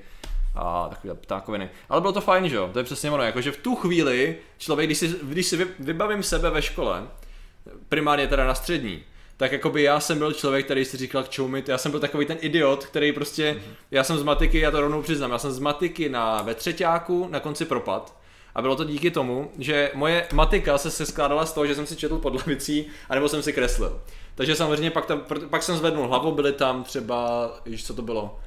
a takové ptákoviny. Ale bylo to fajn, že jo, to je přesně ono, jakože v tu chvíli člověk, když si, když si vy- vybavím sebe ve škole, primárně teda na střední, tak jakoby já jsem byl člověk, který si říkal k čemu mi to- já jsem byl takový ten idiot, který prostě, já jsem z matiky, já to rovnou přiznám, já jsem z matiky na ve třetíku na konci propad, a bylo to díky tomu, že moje matika se, se skládala z toho, že jsem si četl pod lavicí, anebo jsem si kreslil. Takže samozřejmě pak, tam, pak jsem zvednul hlavu, byly tam třeba, již co to bylo,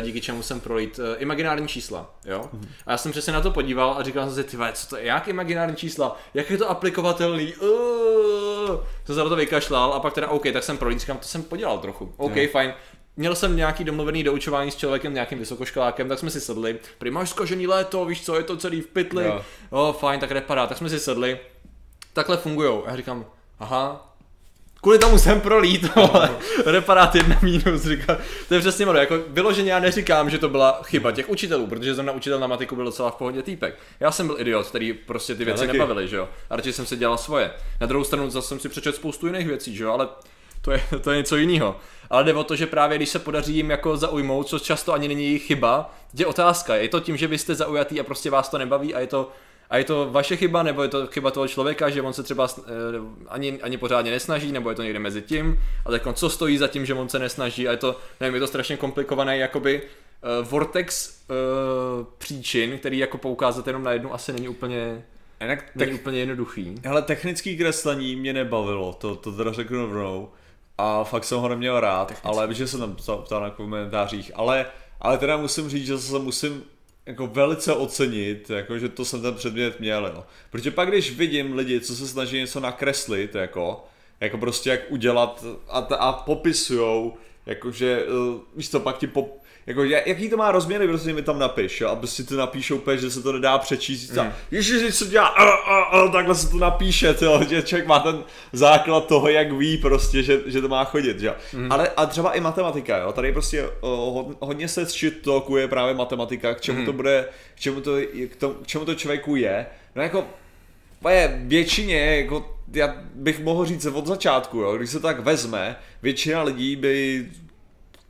díky čemu jsem projít, eh, imaginární čísla, jo? A já jsem přesně na to podíval a říkal jsem si, ty co to je, jak imaginární čísla, jak je to aplikovatelný, uh, jsem se na to vykašlal a pak teda OK, tak jsem projít, říkám, to jsem podělal trochu, OK, Jo. fajn. Měl jsem nějaký domluvený doučování s člověkem, nějakým vysokoškolákem, tak jsme si sedli. Prý máš zkažený léto, víš co, je to celý v pytli. Jo. Jo, fajn, tak nepadá. Tak jsme si sedli. Takhle fungujou. A já říkám, aha, Kvůli tomu jsem prolít, vole. Reparát jedna mínus, říkám. To je přesně ono, jako vyloženě já neříkám, že to byla chyba těch učitelů, protože zrovna učitel na matiku byl docela v pohodě týpek. Já jsem byl idiot, který prostě ty věci taky. nebavily, že jo. A radši jsem si dělal svoje. Na druhou stranu zase jsem si přečetl spoustu jiných věcí, že jo, ale to je, to je něco jiného. Ale jde o to, že právě když se podaří jim jako zaujmout, což často ani není jejich chyba, je otázka. Je to tím, že vy jste zaujatý a prostě vás to nebaví a je to a je to vaše chyba, nebo je to chyba toho člověka, že on se třeba eh, ani, ani pořádně nesnaží, nebo je to někde mezi tím, a tak co stojí za tím, že on se nesnaží, a je to, nevím, je to strašně komplikované, jakoby uh, vortex uh, příčin, který jako poukázat jenom na jednu asi není úplně, Jinak není tak, úplně jednoduchý. hele, technický kreslení mě nebavilo, to, to teda řeknu rovnou. A fakt jsem ho neměl rád, Technický. ale že jsem tam ptal na komentářích, ale, ale teda musím říct, že se musím jako velice ocenit, jako že to jsem ten předmět měl, jo. Protože pak když vidím lidi, co se snaží něco nakreslit, jako, jako prostě jak udělat a, a popisujou, jakože, víš co, pak ti pop, jako, ja- jaký to má rozměry, prostě mi tam napiš, jo, a prostě ty napíšou úplně, že se to nedá přečíst, mm. ježiš, co dělá, a, a, a, takhle se to napíše, tyjo, že člověk má ten základ toho, jak ví prostě, že, že to má chodit, že jo. Mm. Ale a třeba i matematika, jo, tady prostě o, hod- hodně se shit talkuje právě matematika, k čemu mm. to bude, k čemu to, k, tomu, k čemu to člověku je, no jako, je většině, jako, já bych mohl říct od začátku, jo, když se to tak vezme, většina lidí by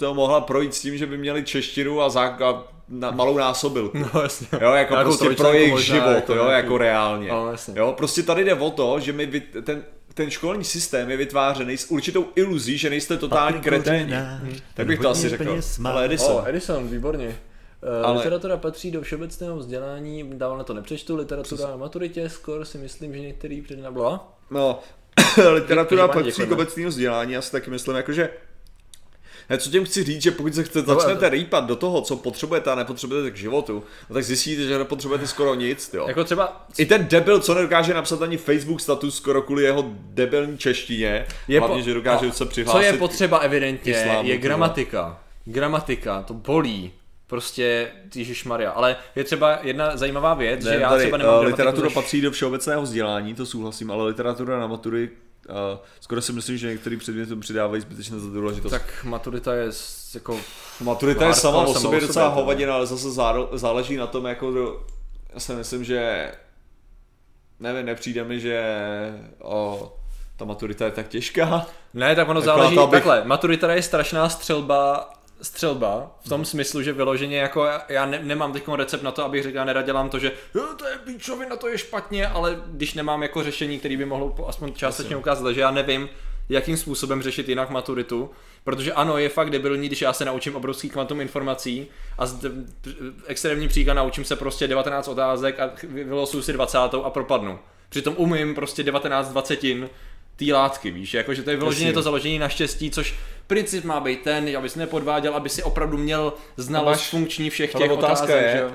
to mohla projít s tím, že by měli češtinu a, zák- a na, malou násobilku. No jasně. Jo, jako prostě pro jejich možná, život, jako jo, jako reálně. No, jasně. Jo, prostě tady jde o to, že my vyt- ten, ten školní systém je vytvářený s určitou iluzí, že nejste totální kreténi. Tak bych to asi řekl. Ale Edison. Oh, Edison, výborně. Ale... Ale- Literatura patří do všeobecného vzdělání, dál na to nepřečtu, literatura na maturitě, skoro si myslím, že některý přednabla. No, literatura patří k obecného vzdělání, já si taky myslím, jakože ne, co tím chci říct, že pokud se chce, No, začnete rýpat do toho, co potřebujete a nepotřebujete k životu, no tak zjistíte, že nepotřebujete skoro nic, jo. Jako třeba I ten debil, co nedokáže napsat ani Facebook status skoro kvůli jeho debilní češtině, je hlavně, po- že dokáže no, se Co přihlásit. je potřeba evidentně, islámu, je gramatika. Gramatika, to bolí. Prostě, Ježíš Maria. Ale je třeba jedna zajímavá věc, Ne, že já tady, třeba uh, nemám literatura gramatiku, patří do všeobecného vzdělání, to souhlasím, ale literatura na matury, uh, skoro si myslím, že některý předměty přidávají zbytečně za důležitost. Tak maturita je jako... Maturita je sama o sobě docela hovadina, ale zase záleží na tom, jako do, já si myslím, že nevím, nepřijde mi, že o, ta maturita je tak těžká. Ne, tak ono Jako záleží, na to, abych- takhle, maturita je strašná střelba, střelba, v tom smyslu, že vyloženě jako já, ne, nemám teď recept na to, abych řekl, já neradě to, že "Jo, to je píčovina, to je špatně, ale když nemám jako řešení, který by mohlo po- aspoň částečně ukázat, že já nevím, jakým způsobem řešit jinak maturitu, protože ano, je fakt debilní, když já se naučím obrovský kvantum informací a z, extrémní příklad naučím se prostě 19 otázek a vylosuju si 20 a propadnu. Přitom umím prostě 19 dvacetin té látky, víš, jakože to je vyloženě to založení na štěstí, což princip má být ten, aby si nepodváděl, aby si opravdu měl znalost máš- funkční všech těch otázka otázek, je, že uh,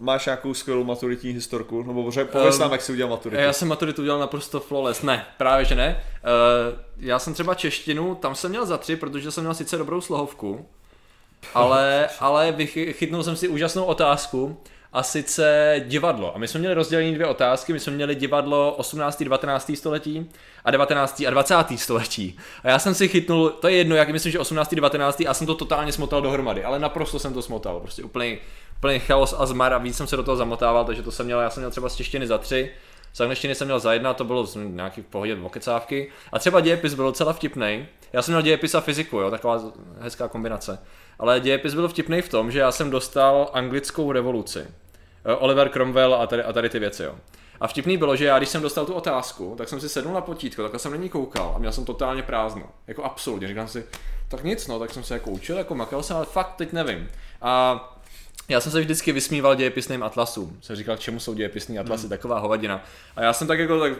máš nějakou skvělou maturitní historku? Nebo řek, pověz Ehm, nám, jak jsi udělal maturitu. Já jsem maturitu udělal naprosto flawless. Ne, právě že ne. Uh, já jsem třeba češtinu, tam jsem měl za tři, protože jsem měl sice dobrou slohovku, ale, ale vychy- chytnul jsem si úžasnou otázku a sice divadlo. A my jsme měli rozdělené dvě otázky, my jsme měli divadlo 18. 19. století a 19. a 20. století. A já jsem si chytnul, to je jedno, jak myslím, že 18. 19. a jsem to totálně smotal dohromady, ale naprosto jsem to smotal, prostě úplný, úplný chaos a zmar a víc jsem se do toho zamotával, takže to jsem měl, já jsem měl třeba z češtiny za tři, z angličtiny jsem měl za jedna, to bylo z nějaký v pohodě okecávky. A třeba dějepis byl docela vtipný. Já jsem měl dějepis a fyziku, jo, taková hezká kombinace. Ale dějepis byl vtipný v tom, že já jsem dostal anglickou revoluci. Eh, Oliver Cromwell a tady, a tady ty věci, jo. A vtipný bylo, že já, když jsem dostal tu otázku, tak jsem si sednul na potítko, takhle jsem na ní koukal a měl jsem totálně prázdno. Jako absolutně. Říkám si, tak nic, no, tak jsem se jako učil, jako makal jsem, ale fakt teď nevím. A já jsem se vždycky vysmíval dějepisným atlasům. Jsem říkal, k čemu jsou dějepisní atlasy, hmm. taková hovadina. A já jsem tak jako tak,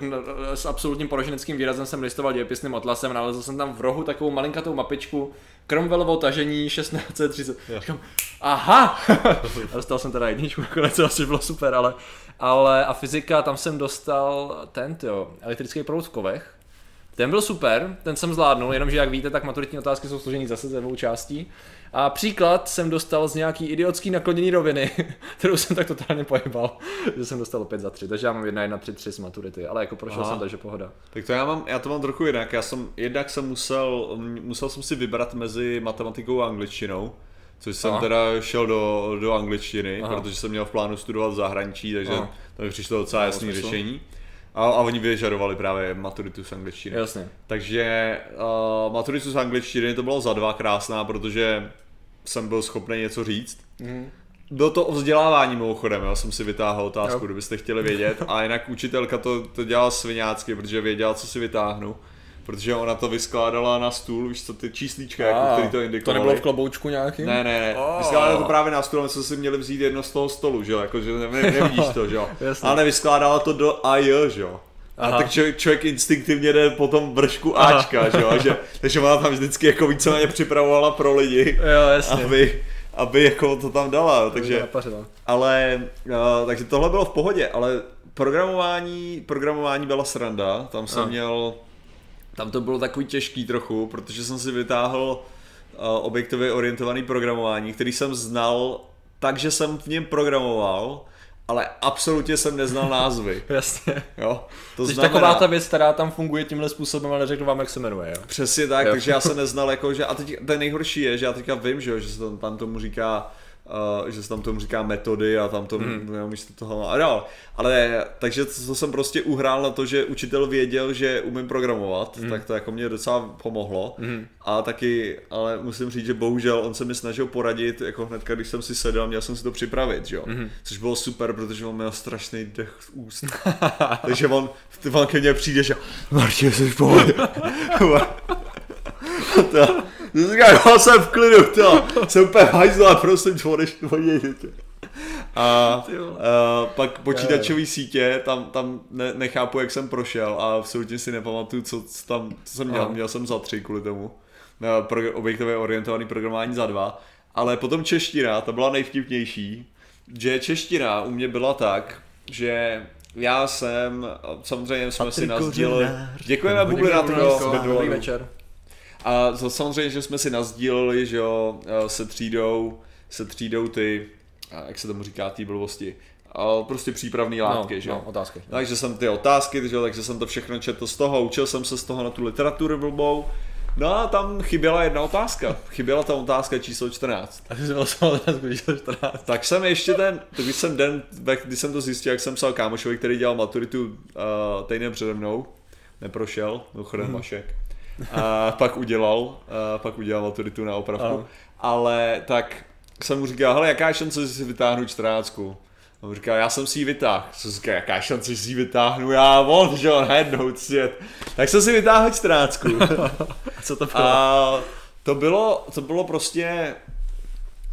s absolutním poroženeckým výrazem jsem listoval dějepisným atlasem, nalezl jsem tam v rohu takovou malinkatou mapičku Cromwellovo tažení 1630. Říkám, aha! a dostal jsem teda jedničku, nakonec, asi bylo super, ale, ale a fyzika, tam jsem dostal ten, jo, elektrický proud v kovech. Ten byl super, ten jsem zvládnul, jenomže jak víte, tak maturitní otázky jsou složení zase ze dvou částí. A příklad jsem dostal z nějaký idiotský naklonění roviny, kterou jsem tak totálně pojebal, že jsem dostal opět za tři. Takže já mám jedna, jedna, tři, tři z maturity, ale jako prošel Aha. jsem, takže pohoda. Tak to já mám, já to mám trochu jinak. Já jsem, jednak jsem musel, musel jsem si vybrat mezi matematikou a angličtinou, což jsem Aha. teda šel do, do angličtiny, Aha. protože jsem měl v plánu studovat v zahraničí, takže Aha. to mi přišlo docela jasné řešení. A, a oni vyžadovali právě maturitu z angličtiny. Jasně. Takže uh, maturitu z angličtiny to bylo za dva krásná, protože jsem byl schopný něco říct. Mhm. Bylo to o vzdělávání mimochodem, já jsem si vytáhl otázku, Jo. kdybyste chtěli vědět. A jinak učitelka to, to dělala sviňácky, protože věděla, co si vytáhnu. Protože ona to vyskládala na stůl, víš co, ty číslíčka, jako, A, který to to indikovali. nebylo v kloboučku nějaký? Ne, ne, ne. Oh. Vyskládala to právě na stůl, my jsme si měli vzít jedno z toho stolu, že jo, jako, že ne, ne, nevidíš to, že jo. Ale vyskládala to do AJ, že jo. A Aha. tak člověk, člověk instinktivně jde po tom vršku Ačka, že jo, že, takže ona tam vždycky jako víceméně připravovala pro lidi, Jo, jasně. aby, aby jako to tam dala, jo, takže, ale, uh, takže tohle bylo v pohodě, ale programování, programování byla sranda, tam jsem Ano. měl, tam to bylo takový těžký trochu, protože jsem si vytáhl uh, objektově orientovaný programování, který jsem znal takže jsem v něm programoval, ale absolutně jsem neznal názvy. Jasně. Jo? To Jsi znamená, taková ta věc, která tam funguje tímhle způsobem, ale neřeknu vám, jak se jmenuje, jo? Přesně tak, Jo. takže já jsem neznal jako, že a teď ten nejhorší je, že já teďka vím, že, jo, že se tam, tam tomu říká Uh, že se tam tomu říká metody a tam to Mhm. mm. místo toho a dál. Ale takže to, to jsem prostě uhrál na to, že učitel věděl, že umím programovat, Mhm. mm. tak to jako mě docela pomohlo. Mm. A taky, ale musím říct, že bohužel on se mi snažil poradit, jako hnedka, když jsem si sedl, měl jsem si to připravit, jo. Mhm. Mm. Což bylo super, protože on měl strašný dech z úst. takže on, on ke mně přijde, že Martin, jsi v pohodě. to, Říká, já jsem v klidu, to. Jsem úplně hajzl, ale prosím, tvoreš tvoje dětě. A, a pak počítačové sítě, tam, tam ne, nechápu, jak jsem prošel a absolutně si nepamatuju, co, co tam co jsem měl. Aha. Měl jsem za tři kvůli tomu. Pro, objektově orientovaný programování za dva. Ale potom čeština, ta byla nejvtipnější, že čeština u mě byla tak, že já jsem, samozřejmě jsme Patriku si nazdíleli. Děkujeme Bublinátko. Dobrý večer. A samozřejmě, že jsme si nazdíleli, že jo, se třídou, se třídou ty, jak se tomu říká, ty blbosti. A prostě přípravné látky, no, že jo. No, otázky. Takže jsem ty otázky, že jo, takže jsem to všechno četl z toho, učil jsem se z toho na tu literaturu blbou. No a tam chyběla jedna otázka. Chyběla tam otázka číslo 14. A ty jsi vlastně otázku číslo 14. Tak jsem ještě ten, když jsem den, když jsem to zjistil, jak jsem psal kámošovi, který dělal maturitu uh, týden přede mnou, neprošel, mimochodem hmm. Mašek. A pak udělal, a pak udělal maturitu na opravku. Ano. Ale tak jsem mu říkal, hele, jaká je šance, že si vytáhnu 14. On říká, já jsem si ji vytáhl. Co říká, jaká šance, že si ji vytáhnu? Já on, že on, najednou svět. Tak jsem si vytáhl 14. A co to bylo? A to bylo, to bylo prostě,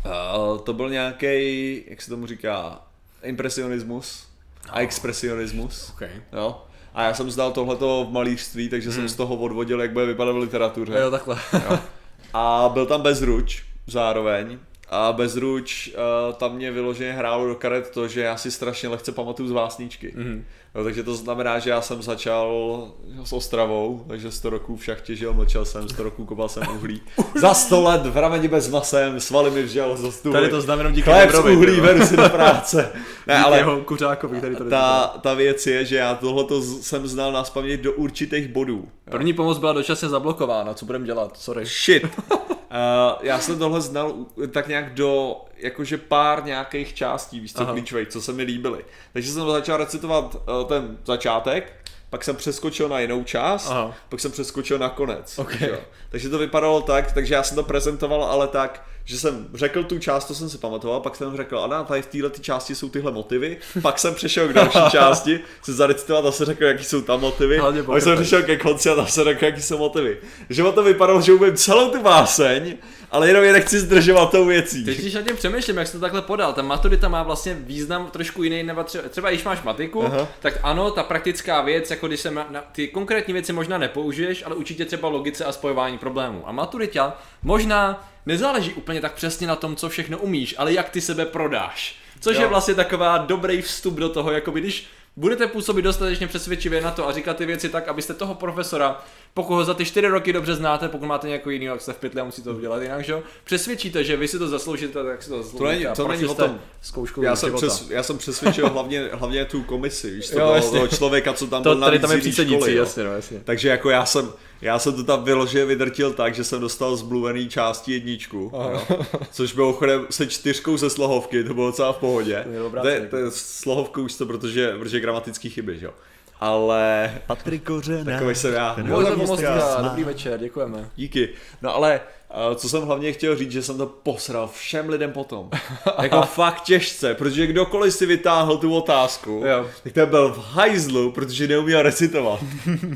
uh, to byl nějaký, jak se tomu říká, impresionismus a expresionismus. Okay. Jo? A já jsem zdal tohleto v malířství, takže hmm. jsem z toho odvodil, jak bude vypadat v literatuře. Jo, takhle. jo. A byl tam bezruč zároveň. A bezruč uh, tam mě vyloženě hrálo do karet to, že já si strašně lehce pamatuju z vásničky. Mm-hmm. No, takže to znamená, že já jsem začal s Ostravou, takže 100 roků v šachtě žil, mlčel jsem, 100 roků kopal jsem uhlí. Za 100 let v rameni bez masem, svaly mi vžel za stůl. Tady to znamená díky Chléb z uhlí, vedu si do práce. Ne, ale jeho kuřákovi, který to ta, ta věc je, že já tohleto jsem znal na do určitých bodů. První pomoc byla dočasně zablokována, co budeme dělat, sorry. Shit. Uh, já jsem tohle znal tak nějak do jakože pár nějakých částí, víš co, klíčových, co se mi líbily. Takže jsem začal recitovat uh, ten začátek, pak jsem přeskočil na jinou část, Aha. pak jsem přeskočil na konec. Okay. Takže to vypadalo tak, takže já jsem to prezentoval, ale tak, že jsem řekl tu část, to jsem si pamatoval, pak jsem řekl, a tady v této části jsou tyhle motivy, pak jsem přešel k další části, se zarecitoval a se řekl, jaký jsou tam motivy, pak jsem přešel ke konci a zase řekl, jaký jsou motivy. Že to vypadalo, že umím celou tu báseň, ale jenom je nechci zdržovat tou věcí. Teď když nad tím přemýšlím, jak jsi to takhle podal, ta maturita má vlastně význam trošku jiný, nebo třeba, třeba když máš matiku, Aha. tak ano, ta praktická věc, jako když se na, na, ty konkrétní věci možná nepoužiješ, ale určitě třeba logice a spojování problémů. A maturita možná nezáleží úplně tak přesně na tom, co všechno umíš, ale jak ty sebe prodáš. Což jo. je vlastně taková dobrý vstup do toho, jako když budete působit dostatečně přesvědčivě na to a říkat ty věci tak, abyste toho profesora, pokud ho za ty čtyři roky dobře znáte, pokud máte nějaký jiný, tak jste v pytli a musíte to udělat jinak, že jo? Přesvědčíte, že vy si to zasloužíte, tak si to zasloužíte. To není, to není o tom. Zkoušku já, jsem přes, já jsem přesvědčil hlavně, hlavně tu komisi, víš, to jo, toho člověka, co tam to, byl na tady tam je školy, jasně, no, jasně. Takže jako já jsem, já jsem to tam vyloženě vydrtil tak, že jsem dostal zbluvený části jedničku, což bylo chodem se čtyřkou ze slohovky, to bylo docela v pohodě. To je, to je slohovkou už to, protože, protože gramatický chyby, že jo. Ale... Patrik Kořenář. Takový jsem já. Dobrý večer, děkujeme. Díky. No ale co jsem hlavně chtěl říct, že jsem to posral všem lidem potom. jako fakt těžce, protože kdokoliv si vytáhl tu otázku, jo. tak ten byl v hajzlu, protože neuměl recitovat.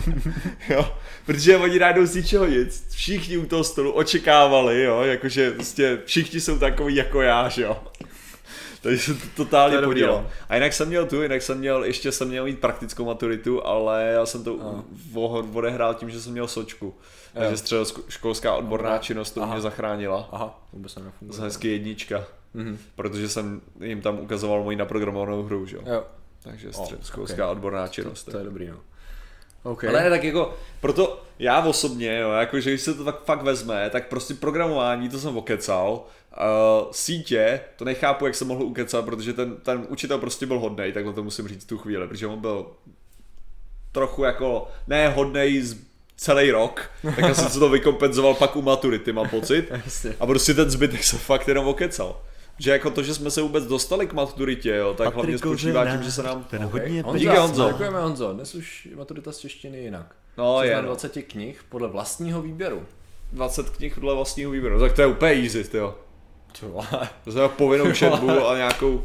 jo. Protože oni najdou z ničeho nic. Všichni u toho stolu očekávali, jo, jakože prostě všichni jsou takový jako já, že jo. Takže se to totálně to podělal. A jinak jsem měl tu, jinak jsem měl, ještě jsem měl mít praktickou maturitu, ale já jsem to no. odehrál tím, že jsem měl sočku. Takže středoškolská odborná činnost to Aha. mě zachránila. Aha, vůbec jsem Z hezky jednička. Mm-hmm. Protože jsem jim tam ukazoval moji naprogramovanou hru, že jo. Takže středoškolská oh, okay. odborná činnost. To, to je dobrý, no. Okay. Ale tak jako, proto já osobně, jo, jako, že když se to tak fakt vezme, tak prostě programování, to jsem okecal, uh, sítě, to nechápu, jak se mohl ukecat, protože ten, ten učitel prostě byl hodnej, takhle to musím říct tu chvíli, protože on byl trochu jako, ne hodnej z celý rok, tak asi se to vykompenzoval pak u maturity, mám pocit. A prostě ten zbytek se fakt jenom okecal. Že jako to, že jsme se vůbec dostali k maturitě, jo, tak Patrik hlavně spočívá tím, že se nám... Ten okay. hodně Honzo, Díky Honzo. Děkujeme Honzo, dnes už maturita z češtiny jinak. No je. 20 no. knih podle vlastního výběru. 20 knih podle vlastního výběru, tak to je úplně easy, jo. To je povinnou četbu a nějakou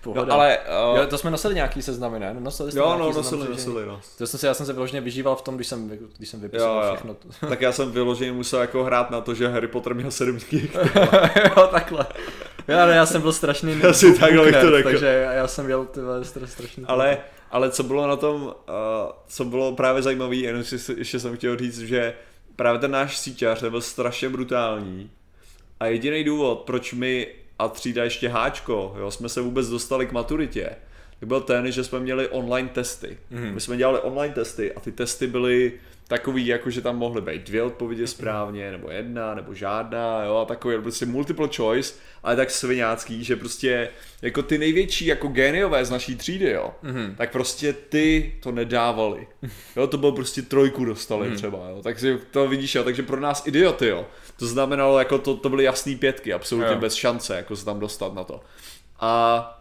Pohoda. No, ale... Uh, jo, to jsme nosili nějaký seznamy, ne? Nosili jste jo, nějaký no, nosili, cvičení? nosili, no. To jsem si, já jsem se vyloženě vyžíval v tom, když jsem, když jsem Jo, vypisoval jo. všechno. to- Tak já jsem vyloženě musel jako hrát na to, že Harry Potter měl sedm knih. jo, takhle. Já, ne, já jsem byl strašný Asi book takhle bych to řekl. Takže já, já jsem měl stra, strašný. Ale, ale co bylo na tom, uh, co bylo právě zajímavé, jenom si, ještě jsem chtěl říct, že právě ten náš síťař byl strašně brutální a jediný důvod, proč my a třída ještě háčko, jo, jsme se vůbec dostali k maturitě, tak byl ten, že jsme měli online testy. Mhm. My jsme dělali online testy a ty testy byly takový, jako že tam mohly být dvě odpovědi správně, nebo jedna, nebo žádná, jo, a takový prostě multiple choice, ale tak sviňácký, že prostě jako ty největší jako géniové z naší třídy, jo, Mhm. tak prostě ty to nedávali. Jo, to bylo prostě trojku dostali třeba, jo, takže to vidíš, jo, takže pro nás idioty, jo, to znamenalo, jako to, to byly jasný pětky, absolutně Jo. bez šance, jako se tam dostat na to. A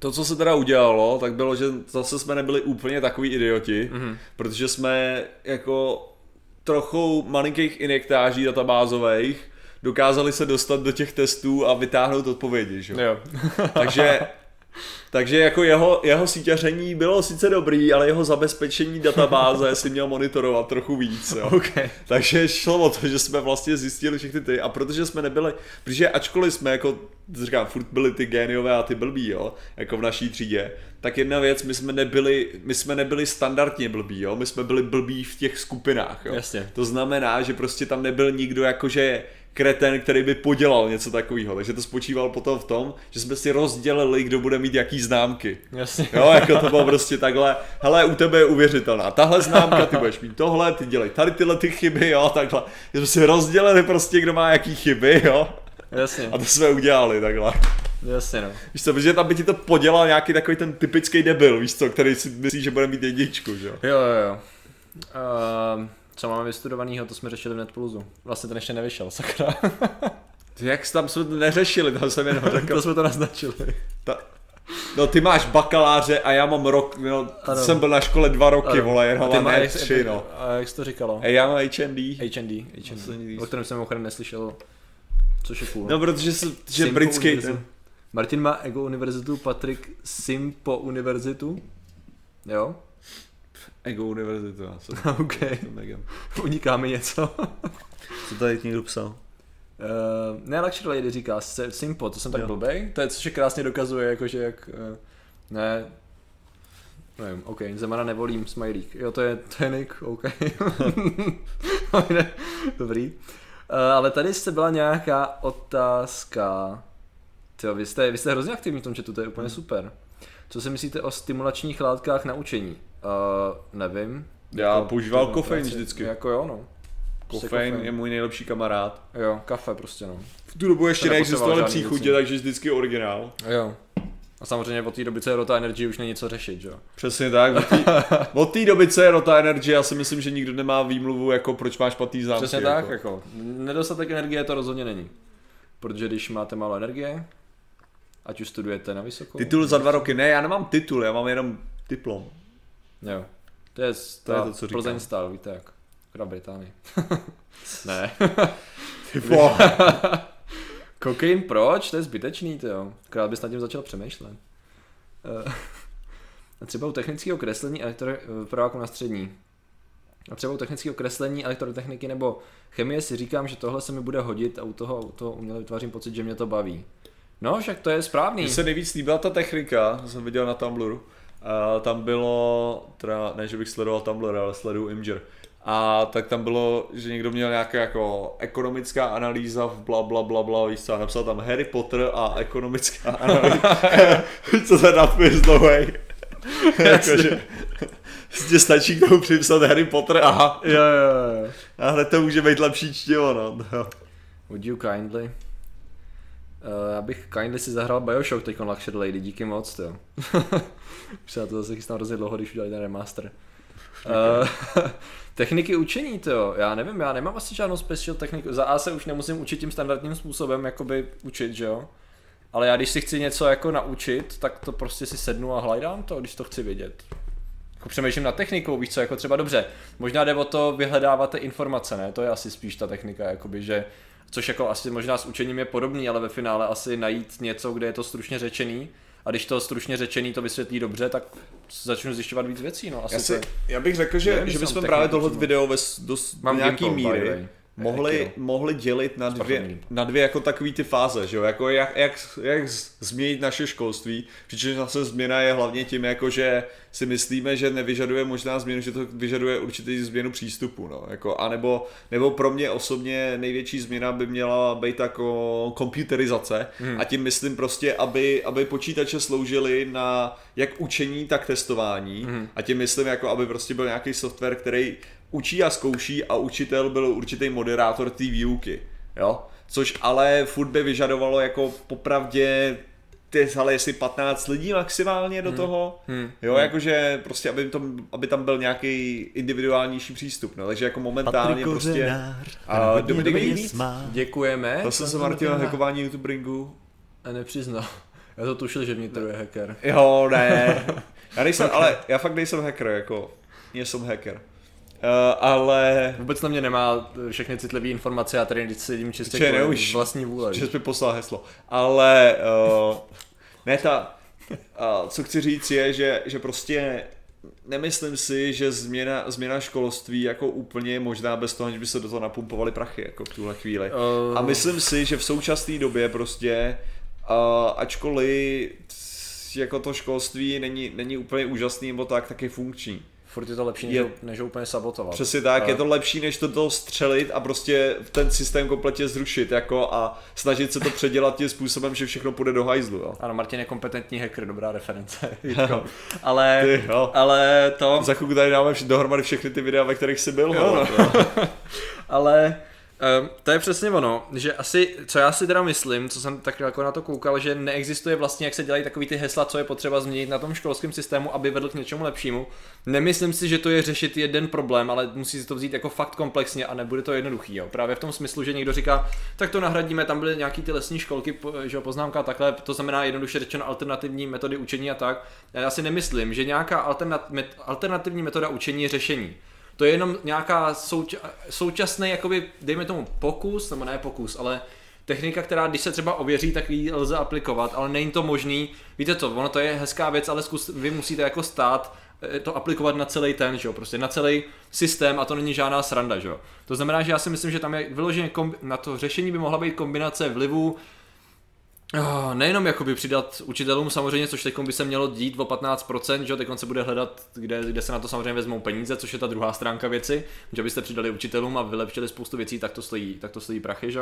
to, co se teda udělalo, tak bylo, že zase jsme nebyli úplně takový idioti, Mhm. mm-hmm. protože jsme jako trochu malinkých injektáží databázových dokázali se dostat do těch testů a vytáhnout odpovědi, že? Jo. Takže, takže jako jeho, jeho síťaření bylo sice dobrý, ale jeho zabezpečení databáze si měl monitorovat trochu víc, jo. okay. Takže šlo o to, že jsme vlastně zjistili všechny ty a protože jsme nebyli, protože ačkoliv jsme jako, říkám, furt byli ty géniové a ty blbí, jo, jako v naší třídě, tak jedna věc, my jsme nebyli, my jsme nebyli standardně blbí, jo, my jsme byli blbí v těch skupinách, jo. Jasně. To znamená, že prostě tam nebyl nikdo jakože kreten, který by podělal něco takového, takže to spočívalo potom v tom, že jsme si rozdělili, kdo bude mít jaký známky. Jasně. Jo, jako to bylo prostě takhle, hele, u tebe je uvěřitelná, tahle známka, ty budeš mít tohle, ty dělej tady tyhle ty chyby, jo, takhle. Jsme si rozdělili prostě, kdo má jaký chyby, jo. Jasně. A to jsme udělali takhle. Jasně, no. Víš co, protože tam by ti to podělal nějaký takový ten typický debil, víš co, který si myslí, že bude mít jedničku, že jo. Jo, jo, jo. Uh, co máme vystudovanýho, to jsme řešili v Netplusu. Vlastně ten ještě nevyšel, sakra. Jak jsi tam jsme to neřešili, tam jsem jenom řekl. to jsme to naznačili. Ta... No ty máš bakaláře a já mám rok, no, Ano. jsem byl na škole dva roky, Ano. vole, jenom a ne tři, no. A jak jsi to říkalo? A já mám HND. HND, HND, o kterém jsem mimochodem neslyšel, což je cool. No, protože se, že Simpo britský univerzitu. ten. Martin má Ego univerzitu, Patrik Simpo univerzitu. Jo? Ego jsem OK. megem. Uniká mi něco. Co tady někdo psal? Uh, ne, Luxury Lady říká Simpo, to jsem tak Jo. blbej. To je, což je krásně dokazuje, jakože jak... Uh, ne, nevím, OK, Zemana nevolím, smajlík. Jo, to je, Nick, OK. Dobrý. Uh, ale tady se byla nějaká otázka. Tyjo, vy jste, vy jste hrozně aktivní v tom chatu, to je úplně Hmm. super. Co si myslíte o stimulačních látkách na učení? Uh, nevím. Já Jako, používal kofein vždycky. Jako jo, no. Prostě Kofein je můj nejlepší kamarád. Jo, kafe prostě, no. V tu dobu ještě neexistovaly příchutě, takže vždycky originál. Jo. A samozřejmě od té doby, co je Rota Energy, už není co řešit, jo? Přesně tak. Od té- doby, co je Rota Energy, já si myslím, že nikdo nemá výmluvu, jako proč máš špatný známky. Přesně jako. tak, jako. Nedostatek energie to rozhodně není. Protože když máte málo energie, ať už studujete na vysokou... Titul za dva roky. Ne, já nemám titul, já mám jenom diplom. Jo. To je, To je to, co říkám. Plzeň stál, víte jak. Hra Británii. ne. Ty. Kokain proč? To je zbytečný, to jo. Krát bys nad tím začal přemýšlet. Eh, A třeba u technického kreslení elektro... v prváku na střední. A třeba u technického kreslení, elektrotechniky nebo chemie si říkám, že tohle se mi bude hodit a u toho, u toho uměle vytvářím pocit, že mě to baví. No, však to je správný. Mně se nejvíc líbila ta technika, jsem viděl na Tumblru. A tam bylo, teda ne, že bych sledoval Tumblr, ale sleduju Imgur. A tak tam bylo, že někdo měl nějaká jako ekonomická analýza v bla bla bla bla, víš co, a napsal tam Harry Potter a ekonomická analýza. co ten nadpis novej. Jakože, prostě stačí k tomu připsat Harry Potter, aha. Jo, jo, jo. A hned to může být lepší čtivo, no. Would you kindly? Uh, já bych kindly si zahrál Bioshock teď Luxury Lady, díky moc, jo. Už se na to zase chystám hrozně dlouho, když udělali ten remaster. Uh, techniky učení, to jo. Já nevím, já nemám asi žádnou special techniku. Za A se už nemusím učit tím standardním způsobem, jakoby učit, že jo. Ale já když si chci něco jako naučit, tak to prostě si sednu a hledám to, když to chci vědět. Jako přemýšlím na technikou, víš co, jako třeba dobře, možná jde o to vyhledávat informace, ne, to je asi spíš ta technika, jakoby, že, což jako asi možná s učením je podobný, ale ve finále asi najít něco, kde je to stručně řečený A když to stručně řečený to vysvětlí dobře, tak začnu zjišťovat víc věcí. No, asi Já, si, to, já bych řekl, že, Nevím, že bychom právě tohle přímo. video ve, do, Mám do nějaký míry. Mohli, mohli dělit na dvě, na dvě jako takový ty fáze, že jo? Jako jak, jak, jak změnit naše školství, přičemž zase změna je hlavně tím, jako že si myslíme, že nevyžaduje možná změnu, že to vyžaduje určitý změnu přístupu, no, jako, a nebo, nebo pro mě osobně největší změna by měla být jako komputerizace Hmm. a tím myslím prostě, aby, aby počítače sloužily na jak učení, tak testování Hmm. a tím myslím, jako aby prostě byl nějaký software, který učí a zkouší a učitel byl určitý moderátor té výuky, jo, což ale furt by vyžadovalo jako popravdě ty, ale jestli 15 lidí maximálně do toho, Hmm. jo, jakože prostě, aby, to, aby tam byl nějaký individuálnější přístup, no, takže jako momentálně Patrik prostě, A Dominik Víc? Děkujeme. zase se Martina hackování YouTube ringu, A nepřiznal. Já to tušil, že vnitro je hacker. jo, ne, já nejsem, ale já fakt nejsem hacker, jako, nejsem hacker, ale, Vůbec na mě nemá všechny citlivé informace, já tady sedím čistě Že kvůli neuvíš. vlastní vůle. že jsi poslal heslo, ale, uh, ne ta, uh, co chci říct je, že, že prostě nemyslím si, že změna, změna školství jako úplně je možná bez toho, aniž by se do toho napumpovali prachy, jako v tuhle chvíli. Uh, A myslím si, že v současné době prostě, uh, ačkoliv jako to školství není, není úplně úžasný nebo tak, tak je funkční. Furt je to lepší, než, je- ho- než ho úplně sabotovat. Přesně tak, A- je to lepší, než to, to střelit a prostě ten systém kompletně zrušit jako a snažit se to předělat tím způsobem, že všechno půjde do hajzlu. Jo. Ano, Martin je kompetentní hacker, dobrá reference. Ale, Ty, jo. ale to... Za chvilku tady dáme dohromady všechny ty videa, ve kterých jsi byl. Jo, no. Ale um, to je přesně ono, že asi, co já si teda myslím, co jsem tak jako na to koukal, že neexistuje vlastně, jak se dělají takový ty hesla, co je potřeba změnit na tom školském systému, aby vedl k něčemu lepšímu. Nemyslím si, že to je řešit jeden problém, ale musí si to vzít jako fakt komplexně a nebude to jednoduchý. Jo. Právě v tom smyslu, že někdo říká, tak to nahradíme, tam byly nějaký ty lesní školky, že jo, poznámka takhle, to znamená jednoduše řečeno alternativní metody učení a tak. Já si nemyslím, že nějaká alternativní metoda učení je řešení. To je jenom nějaká souč- současný, jakoby, dejme tomu pokus, nebo ne pokus, ale technika, která když se třeba ověří, tak ji lze aplikovat, ale není to možný. Víte co, ono to je hezká věc, ale zkus, vy musíte jako stát eh, to aplikovat na celý ten, že jo, prostě na celý systém a to není žádná sranda, že jo. To znamená, že já si myslím, že tam je vyloženě kombi- na to řešení by mohla být kombinace vlivu Oh, nejenom jakoby přidat učitelům samozřejmě, což teď by se mělo dít o 15%, že teď se bude hledat, kde, kde se na to samozřejmě vezmou peníze, což je ta druhá stránka věci, že byste přidali učitelům a vylepšili spoustu věcí, tak to stojí, tak to stojí prachy, že.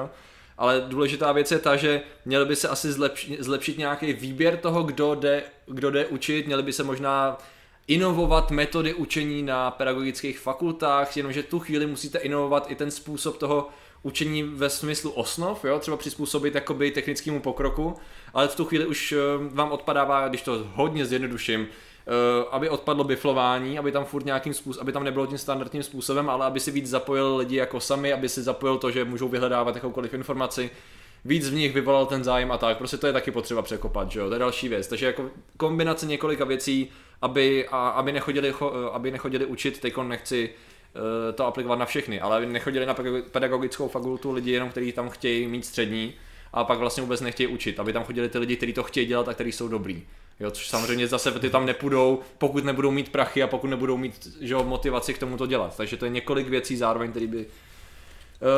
Ale důležitá věc je ta, že měl by se asi zlepšit, zlepšit nějaký výběr toho, kdo jde, kdo jde učit, měli by se možná inovovat metody učení na pedagogických fakultách, jenomže tu chvíli musíte inovovat i ten způsob toho učení ve smyslu osnov, jo, třeba přizpůsobit jakoby technickému pokroku, ale v tu chvíli už eh, vám odpadává, když to hodně zjednoduším, eh, aby odpadlo biflování, aby tam furt nějakým způsobem, aby tam nebylo tím standardním způsobem, ale aby si víc zapojil lidi jako sami, aby si zapojil to, že můžou vyhledávat jakoukoliv informaci, víc v nich vyvolal ten zájem a tak, prostě to je taky potřeba překopat, že jo, to je další věc, takže jako kombinace několika věcí, aby, a, aby, nechodili, cho- aby nechodili učit, teď nechci eh, to aplikovat na všechny, ale nechodili na pedago- pedagogickou fakultu lidi jenom, kteří tam chtějí mít střední a pak vlastně vůbec nechtějí učit, aby tam chodili ty lidi, kteří to chtějí dělat a kteří jsou dobrý. Jo, což samozřejmě zase ty tam nepůjdou, pokud nebudou mít prachy a pokud nebudou mít že jo, motivaci k tomu to dělat. Takže to je několik věcí zároveň, které by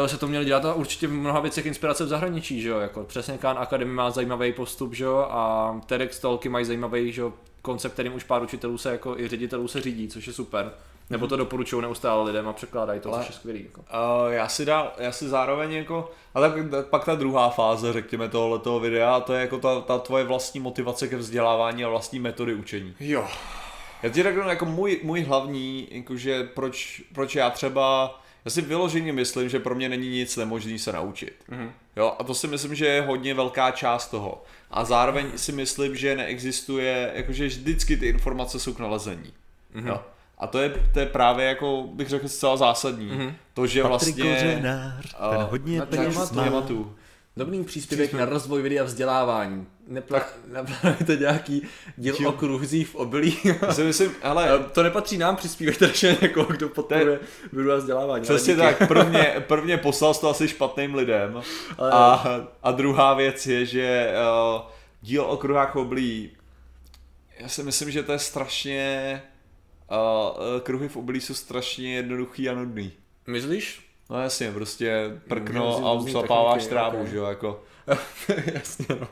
eh, se to mělo dělat a určitě v mnoha věcech inspirace v zahraničí, že jo, jako přesně Khan Academy má zajímavý postup, že jo, a TEDx Talky mají zajímavý, že jo, koncept, kterým už pár učitelů se jako i ředitelů se řídí, což je super. Nebo to doporučují neustále lidem a překládají to, Ale- což je skvělý. Jako. Uh, já si dál, já si zároveň jako, ale tak, pak ta druhá fáze, řekněme, tohoto videa, a to je jako ta, ta tvoje vlastní motivace ke vzdělávání a vlastní metody učení. Jo. Já ti řeknu jako můj, můj hlavní, jakože proč, proč já třeba, já si vyloženě myslím, že pro mě není nic nemožný se naučit. Mhm. Jo, a to si myslím, že je hodně velká část toho. A zároveň si myslím, že neexistuje, jakože vždycky ty informace jsou k nalezení. Mhm. Jo. A to je, to je právě jako, bych řekl, zcela zásadní. Mhm. To, že Patrik vlastně... Kořenář, ten a- hodně na peněz tématu, má. tématu. Dobrý příspěvek na rozvoj videa vzdělávání. Nepla- Neplánujete nějaký díl Tím- o kruhzích v obilí? Já si myslím, hele, Eh, to nepatří nám přispívat, takže někoho, kdo podporuje videa vzdělávání. ale Přesně tak, prvně, prvně poslal to asi špatným lidem Ale- a, a druhá věc je, že uh, díl o kruhách oblí já si myslím, že to je strašně, uh, kruhy v oblí jsou strašně jednoduchý a nudný. Myslíš? No jasně, prostě prkno a techniky, trávu, že jo, jako. Jasně, no.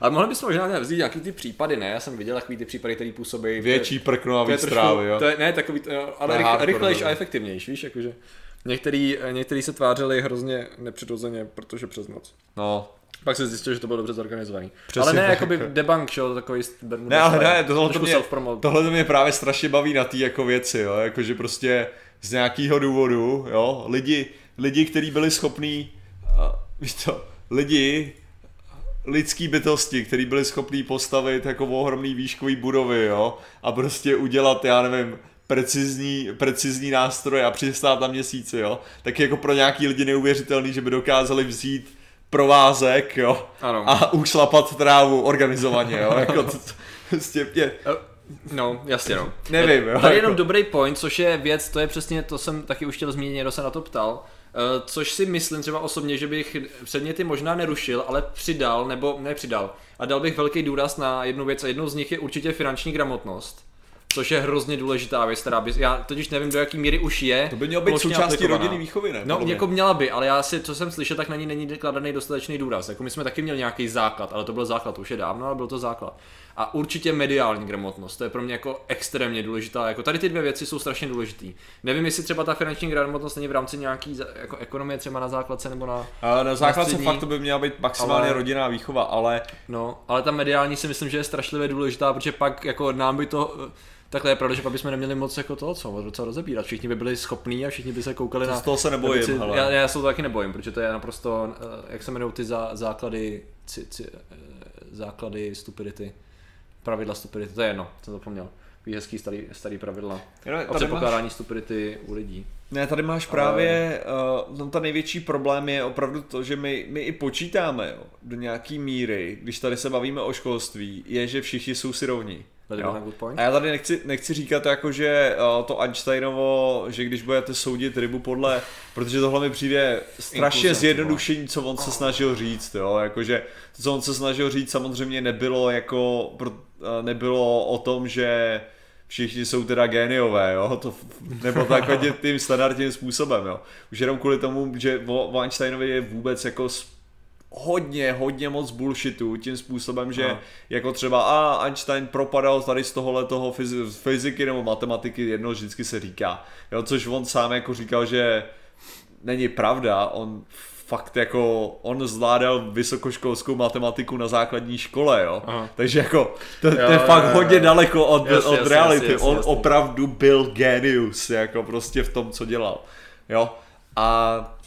Ale mohli bychom možná vzít nějaký ty případy, ne? Já jsem viděl takový ty případy, které působí. Větší prkno a víc trávy, jo. To je, ne, takový, to, ale To je rych, hardcore, rychlejší no. a efektivnější, víš, jakože. Některý, některý se tvářili hrozně nepřirozeně, protože přes noc. No, Pak se zjistil, že to bylo dobře zorganizovaný. Přesně ale ne, tak. jakoby debunk, že jo, takový Bermuda Ne, ale ne, tohle to mě, tohle to mě právě strašně baví na té jako věci, jo, jakože prostě z nějakého důvodu, jo, lidi, lidi, kteří byli schopní, víš to, lidi, lidský bytosti, kteří byli schopní postavit jako ohromný výškový budovy, jo, a prostě udělat, já nevím, precizní, precizní nástroje a přistát na měsíci, jo, tak je jako pro nějaký lidi neuvěřitelný, že by dokázali vzít provázek, jo, Ano. a ušlapat trávu organizovaně, jo, jako to, to, prostě mě, Eh, No, jasně no. Nevím, jo, Tady jako- jenom dobrý point, což je věc, to je přesně, to jsem taky už chtěl zmínit, někdo se na to ptal, Eh, což si myslím třeba osobně, že bych předměty možná nerušil, ale přidal, nebo nepřidal. A dal bych velký důraz na jednu věc a jednou z nich je určitě finanční gramotnost. Což je hrozně důležitá věc, která by, já totiž nevím, do jaký míry už je. To by mělo být součástí rodinný výchovy, ne? No, jako měla by, ale já si, co jsem slyšel, tak na ní není kladený dostatečný důraz. Jako my jsme taky měli nějaký základ, ale to byl základ, už je dávno, ale byl to základ. A určitě mediální gramotnost, to je pro mě jako extrémně důležitá. Jako tady ty dvě věci jsou strašně důležitý. Nevím, jestli třeba ta finanční gramotnost není v rámci nějaký jako ekonomie třeba na základce nebo na. A na základce střední. fakt to by měla být maximálně Ale- rodinná výchova, ale No, ale ta mediální si myslím, že je strašlivě důležitá, protože pak jako nám by to. Takhle je pravda, že pak bychom neměli moc jako to, co docela rozebírat. Všichni by byli schopní a všichni by se koukali To na. z toho se nebojím, na věci- hele. Já, já se to taky nebojím, protože to je naprosto, eh, jak se jmenují ty zá, základy, ci, ci, eh, základy stupidity, pravidla stupidity, to je jedno, jsem zapomněl. Takový hezký starý, starý pravidla. Jenom O tady máš, předpokládání stupidity u lidí. ne, tady máš právě, uh, tam ta největší problém je opravdu to, že my, my i počítáme jo, do nějaký míry, když tady se bavíme o školství, je, že všichni jsou si rovní. A já tady nechci, nechci říkat jako, že uh, to Einsteinovo, že když budete soudit rybu podle, protože tohle mi přijde strašně zjednodušení, co on se snažil říct, jo, jakože to, co on se snažil říct, samozřejmě nebylo jako, pro, nebylo o tom, že všichni jsou teda géniové, jo, to, nebo takhle tím standardním způsobem, jo. Už jenom kvůli tomu, že o, o Einsteinovi je vůbec jako hodně, hodně moc bullshitu tím způsobem, že Aha. jako třeba a Einstein propadal tady z tohohle toho fyziky nebo matematiky, jedno vždycky se říká, jo, což on sám jako říkal, že není pravda, on fakt jako, on zvládal vysokoškolskou matematiku na základní škole, jo. Aha. Takže jako, to, to Jo, je fakt jo, jo. hodně daleko od, Jasně, od jasně, reality. jasně, jasně, on jasně. opravdu byl genius, jako prostě v tom, co dělal. Jo. A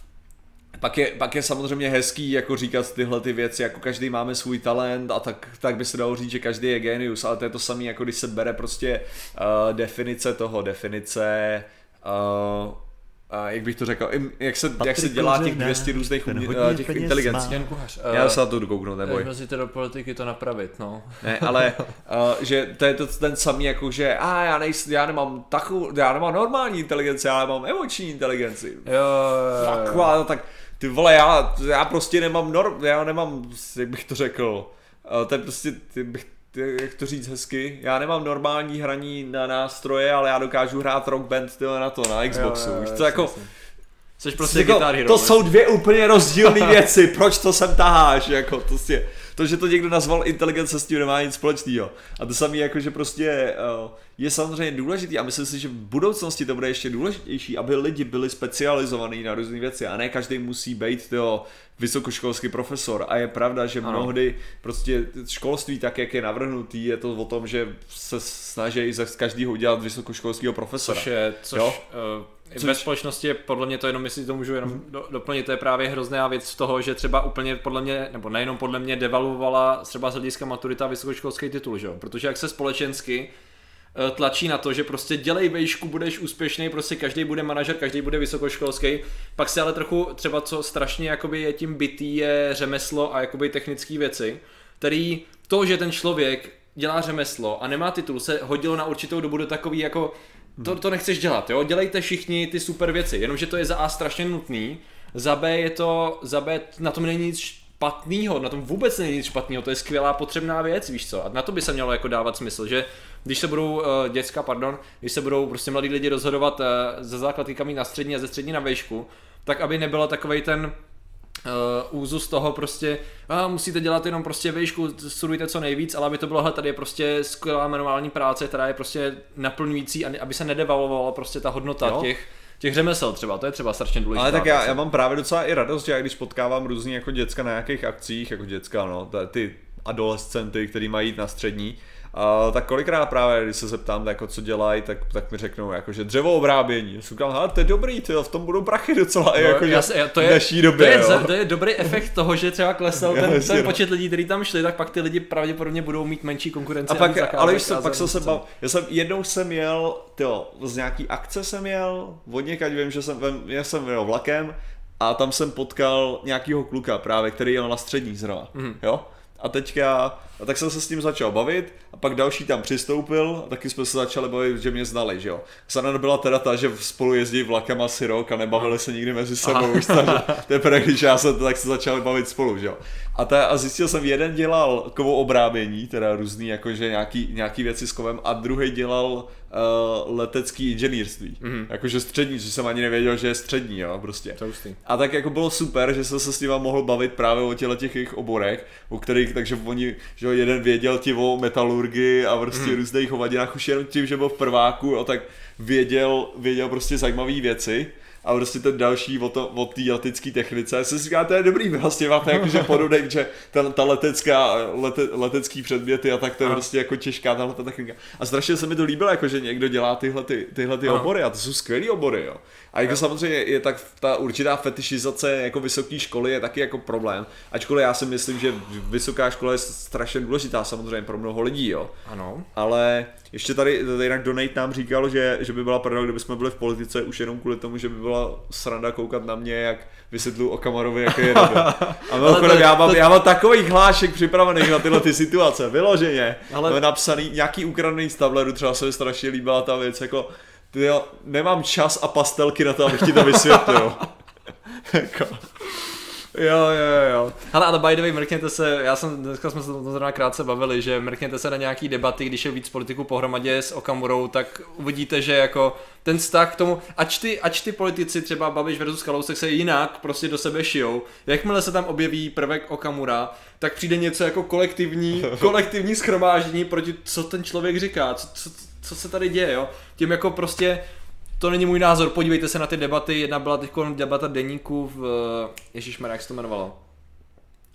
pak je, pak je samozřejmě hezký jako říkat tyhle ty věci, jako každý máme svůj talent a tak, tak by se dalo říct, že každý je genius, ale to je to samé, jako když se bere prostě uh, definice toho, definice uh, a jak bych to řekl, jak se, jak se dělá těch Kořenář, 200 různých umě- eh, těch inteligencí. Jan Kuchař. Já se na to jdu kouknout, neboj. Vezměte do politiky to napravit, no. Ne, ale uh, že to je to ten samý jako, že a já, nejs, já nemám takovou, já nemám normální inteligenci, já mám emoční inteligenci. Jo, jo, jo, no, tak ty vole, já, já prostě nemám norm, já nemám, jak bych to řekl, uh, to je prostě, ty bych, jak to říct hezky, já nemám normální hraní na nástroje, ale já dokážu hrát rock band tyhle, na to, na Xboxu, Jo, jo, jo, víš to jako. Jsi prostě jako, Guitar Hero. to jsou dvě úplně rozdílné věci, proč to sem taháš, jako to si, to, že to někdo nazval inteligence s tím nemá nic společného. A to samé jako, že prostě uh, je samozřejmě důležitý a myslím si, že v budoucnosti to bude ještě důležitější, aby lidi byli specializovaní na různé věci a ne každý musí být tyjo, vysokoškolský profesor a je pravda, že Ano. mnohdy prostě školství tak, jak je navrhnutý, je to o tom, že se snaží z každého udělat vysokoškolského profesora. Což je, což, Jo? uh, Což- ve společnosti je podle mě to jenom, jestli to můžu jenom do, doplnit, to je právě hrozná věc z toho, že třeba úplně podle mě, nebo nejenom podle mě, devalvovala třeba z hlediska maturita vysokoškolský titul, že jo? Protože jak se společensky eh, tlačí na to, že prostě dělej vejšku, budeš úspěšný, prostě každý bude manažer, každý bude vysokoškolský. Pak se ale trochu třeba co strašně jakoby je tím bytý je řemeslo a jakoby technické věci, který to, že ten člověk dělá řemeslo a nemá titul, se hodilo na určitou dobu do takový jako to, to nechceš dělat, jo? Dělejte všichni ty super věci, jenomže to je za A strašně nutný, za B je to, za B na tom není nic špatného, na tom vůbec není nic špatného, to je skvělá potřebná věc, víš co, a na to by se mělo jako dávat smysl, že když se budou, uh, děcka, pardon, když se budou prostě mladí lidi rozhodovat uh, ze základky kam jít na střední a ze střední na vejšku, tak aby nebyla takovej ten uh, úzus toho prostě, a musíte dělat jenom prostě výšku, studujte co nejvíc, ale aby to bylo, tady je prostě skvělá manuální práce, která je prostě naplňující, aby se nedevalovala prostě ta hodnota jo. těch těch řemesel třeba, to je třeba strašně důležité. Ale tak já, já mám právě docela i radost, že já když potkávám různý jako děcka na nějakých akcích, jako děcka, no, ty adolescenty, který mají jít na střední, a tak kolikrát právě, když se zeptám, jako co dělají, tak, tak mi řeknou, jako, že dřevo obrábění. Já říkám, hele, to je dobrý, ty, v tom budou prachy docela, no, jako, jasný, to je, dnešní době, to je, jo. to je dobrý efekt toho, že třeba klesal ten, ten počet lidí, kteří tam šli, tak pak ty lidi pravděpodobně budou mít menší konkurenci. A pak, ale víš co, pak jsem se bav, já jsem, jednou jsem jel, tyjo, z nějaký akce jsem jel, od někať vím, že jsem, já jsem jel vlakem, a tam jsem potkal nějakýho kluka právě, který jel na střední zrovna, mm. jo? A teďka, a tak jsem se s ním začal bavit a pak další tam přistoupil a taky jsme se začali bavit, že mě znali, že jo. Sana byla teda ta, že spolu jezdí vlakem asi rok a nebavili se nikdy mezi sebou, už takže teprve když já jsem, tak se začali bavit spolu, že jo. A, ta, a zjistil jsem, jeden dělal kovou obrábění, teda různý jakože nějaký, nějaký věci s kovem a druhý dělal uh, letecký inženýrství. Mm-hmm. Jakože střední, že jsem ani nevěděl, že je střední, jo, prostě. Toasty. A tak jako bylo super, že jsem se s nima mohl bavit právě o těle těch jejich oborech, o kterých, takže oni, že jeden věděl ti o metalurgii a prostě mm-hmm. různých hovadinách už jenom tím, že byl v prváku, jo, tak věděl, věděl prostě zajímavé věci a prostě ten další o, to, o té letecké technice. Já si říká, to je dobrý, vlastně máte jakože podobný, že ta, ta letecká, lete, letecký předměty a tak to je prostě jako těžká tahle ta technika. A strašně se mi to líbilo, jako že někdo dělá tyhle, ty, tyhle ty obory a to jsou skvělé obory, jo. A jako samozřejmě je tak ta určitá fetišizace jako vysoké školy je taky jako problém. Ačkoliv já si myslím, že vysoká škola je strašně důležitá samozřejmě pro mnoho lidí, jo. Ano. Ale ještě tady, tady jinak Donate nám říkal, že, že by byla pravda, kdyby jsme byli v politice už jenom kvůli tomu, že by byla sranda koukat na mě, jak vysvětlu o Kamarovi, jak je A mimochodem, já, mám, já mám takový hlášek připravených na tyhle ty situace, vyloženě. Ale... napsaný nějaký ukradený z tableru, třeba se mi strašně líbila ta věc, jako ty jo, nemám čas a pastelky na to, abych ti to vysvětlil. jako. Jo, jo, jo. Ale, ale by the way, mrkněte se, já jsem, dneska jsme se to zrovna krátce bavili, že mrkněte se na nějaký debaty, když je víc politiků pohromadě s Okamurou, tak uvidíte, že jako ten vztah k tomu, ač ty, ač ty politici třeba Babiš versus Kalousek se jinak prostě do sebe šijou, jakmile se tam objeví prvek Okamura, tak přijde něco jako kolektivní, kolektivní schromáždění proti co ten člověk říká, co, co, co se tady děje, jo. Tím jako prostě to není můj názor, podívejte se na ty debaty, jedna byla teď debata deníku v, Ježíš jak se to jmenovalo?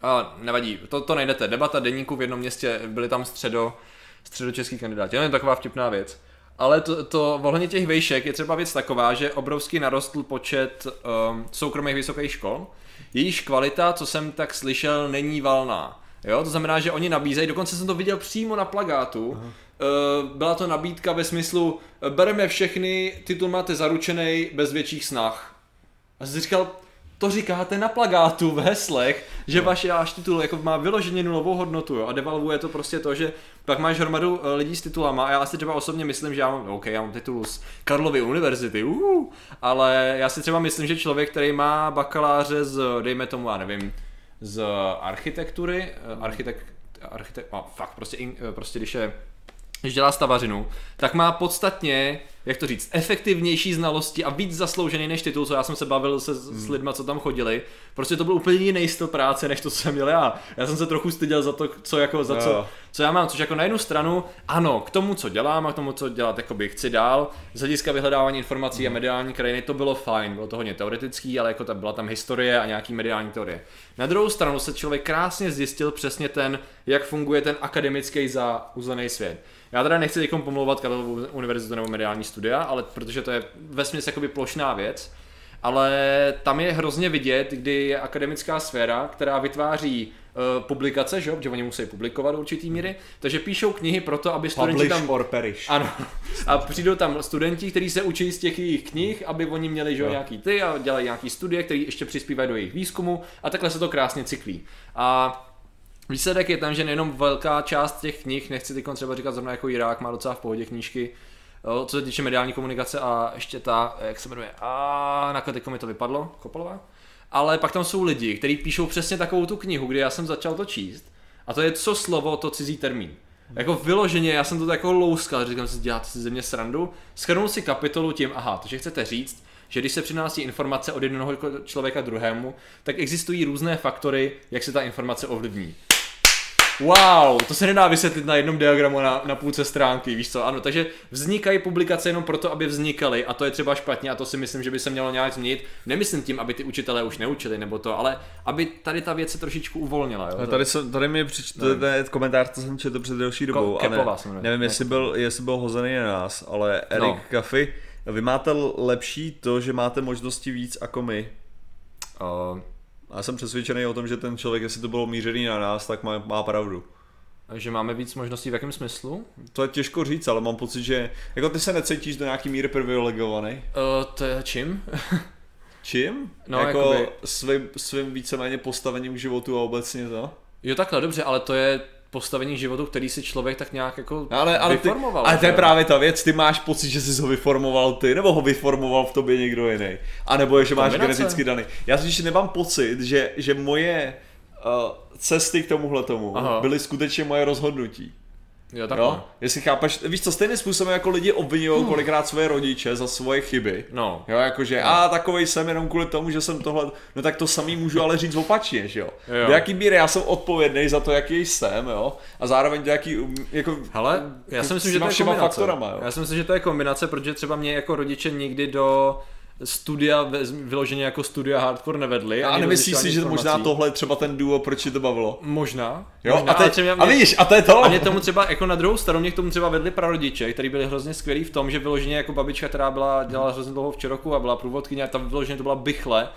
A nevadí, to, to najdete, debata deníku v jednom městě, byli tam středo, středočeský kandidáti, to je taková vtipná věc. Ale to, to ohledně těch vejšek je třeba věc taková, že obrovský narostl počet um, soukromých vysokých škol, jejíž kvalita, co jsem tak slyšel, není valná. Jo, to znamená, že oni nabízejí, dokonce jsem to viděl přímo na plagátu, Aha Eh, byla to nabídka ve smyslu, eh, bereme všechny, titul máte zaručený bez větších snah. A jsem říkal, to říkáte na plagátu v heslech, že no. vaše váš titul jako má vyloženě nulovou hodnotu jo, a devalvuje to prostě to, že pak máš hromadu eh, lidí s titulama a já si třeba osobně myslím, že já mám, OK, já mám titul z Karlovy univerzity, uh, ale já si třeba myslím, že člověk, který má bakaláře z, dejme tomu, já nevím, z architektury, architekt, architekt, a fakt, prostě, prostě když je když dělá stavařinu, tak má podstatně, jak to říct, efektivnější znalosti a víc zasloužený než titul, co já jsem se bavil se hmm. s lidma, co tam chodili. Prostě to byl úplně jiný styl práce, než to, co jsem měl já. Já jsem se trochu styděl za to, co, jako, za co, co já mám, což jako na jednu stranu, ano, k tomu, co dělám a k tomu, co dělat jakoby chci dál, z hlediska vyhledávání informací hmm. a mediální krajiny, to bylo fajn, bylo to hodně teoretický, ale jako ta, byla tam historie a nějaký mediální teorie. Na druhou stranu se člověk krásně zjistil přesně ten, jak funguje ten akademický za uzlený svět. Já teda nechci někomu pomlouvat Karlovu univerzitu nebo mediální studia, ale protože to je vesměs jakoby plošná věc, ale tam je hrozně vidět, kdy je akademická sféra, která vytváří uh, publikace, že, že oni musí publikovat do určitý míry, takže píšou knihy proto, aby studenti Publish tam... or perish. Ano. A přijdou tam studenti, kteří se učí z těch jejich knih, aby oni měli že, no. nějaký ty a dělají nějaký studie, které ještě přispívají do jejich výzkumu a takhle se to krásně cyklí. A Výsledek je tam, že nejenom velká část těch knih, nechci teď třeba říkat zrovna jako Irák, má docela v pohodě knížky, co se týče mediální komunikace a ještě ta, jak se jmenuje, a nakonec mi to vypadlo, Kopolová? ale pak tam jsou lidi, kteří píšou přesně takovou tu knihu, kde já jsem začal to číst. A to je co slovo, to cizí termín. Jako vyloženě, já jsem to jako louskal, říkám si, děláte si ze mě srandu. Schrnul si kapitolu tím, aha, takže chcete říct, že když se přináší informace od jednoho člověka druhému, tak existují různé faktory, jak se ta informace ovlivní. Wow, to se nedá vysvětlit na jednom diagramu na, na půlce stránky, víš co? Ano, takže vznikají publikace jenom proto, aby vznikaly a to je třeba špatně a to si myslím, že by se mělo nějak změnit. Nemyslím tím, aby ty učitelé už neučili nebo to, ale aby tady ta věc se trošičku uvolnila. Jo? Tady, jsem, tady mi přečtete komentář, to jsem četl před delší dobou. Ko- ne, nevím, jestli byl, jestli byl hozený na nás, ale Erik no. Kafy, vy máte lepší to, že máte možnosti víc jako my. Uh, já jsem přesvědčený o tom, že ten člověk, jestli to bylo mířený na nás, tak má, má pravdu. Že máme víc možností v jakém smyslu? To je těžko říct, ale mám pocit, že jako ty se necítíš do nějaký míry privilegovaný. Uh, to je čím? čím? No, jako jakoby... svým, svým víceméně postavením k životu a obecně to? Jo takhle, dobře, ale to je postavení životu, který si člověk tak nějak jako ale, ale vyformoval. Ty, ale to je právě ta věc, ty máš pocit, že jsi ho vyformoval ty, nebo ho vyformoval v tobě někdo jiný. A nebo je, že máš Kombinace. geneticky daný. Já si nemám pocit, že, že moje uh, cesty k tomuhle tomu byly skutečně moje rozhodnutí. Jo, takhle. Jo? Jestli chápeš, víš co, stejným způsobem jako lidi obvinují hmm. kolikrát své rodiče za svoje chyby. No. Jo, jakože, no. a takovej jsem jenom kvůli tomu, že jsem tohle, no tak to samý můžu ale říct opačně, že jo. jo. Do jaký míry já jsem odpovědný za to, jaký jsem, jo. A zároveň do jaký, um, jako, Hele, já si myslím, že to je kombinace. Faktorama, jo? Já si myslím, že to je kombinace, protože třeba mě jako rodiče nikdy do studia vyloženě jako studia hardcore nevedli. A nemyslíš si, že možná tohle je třeba ten duo, proč ti to bavilo? Možná. Jo, možná, a, teď, mě, a vidíš, a to je to. A mě tomu třeba jako na druhou stranu, mě k tomu třeba vedli prarodiče, kteří byli hrozně skvělí v tom, že vyloženě jako babička, která byla, dělala hrozně dlouho v Čeroku a byla průvodkyně a tam vyloženě to byla bychle,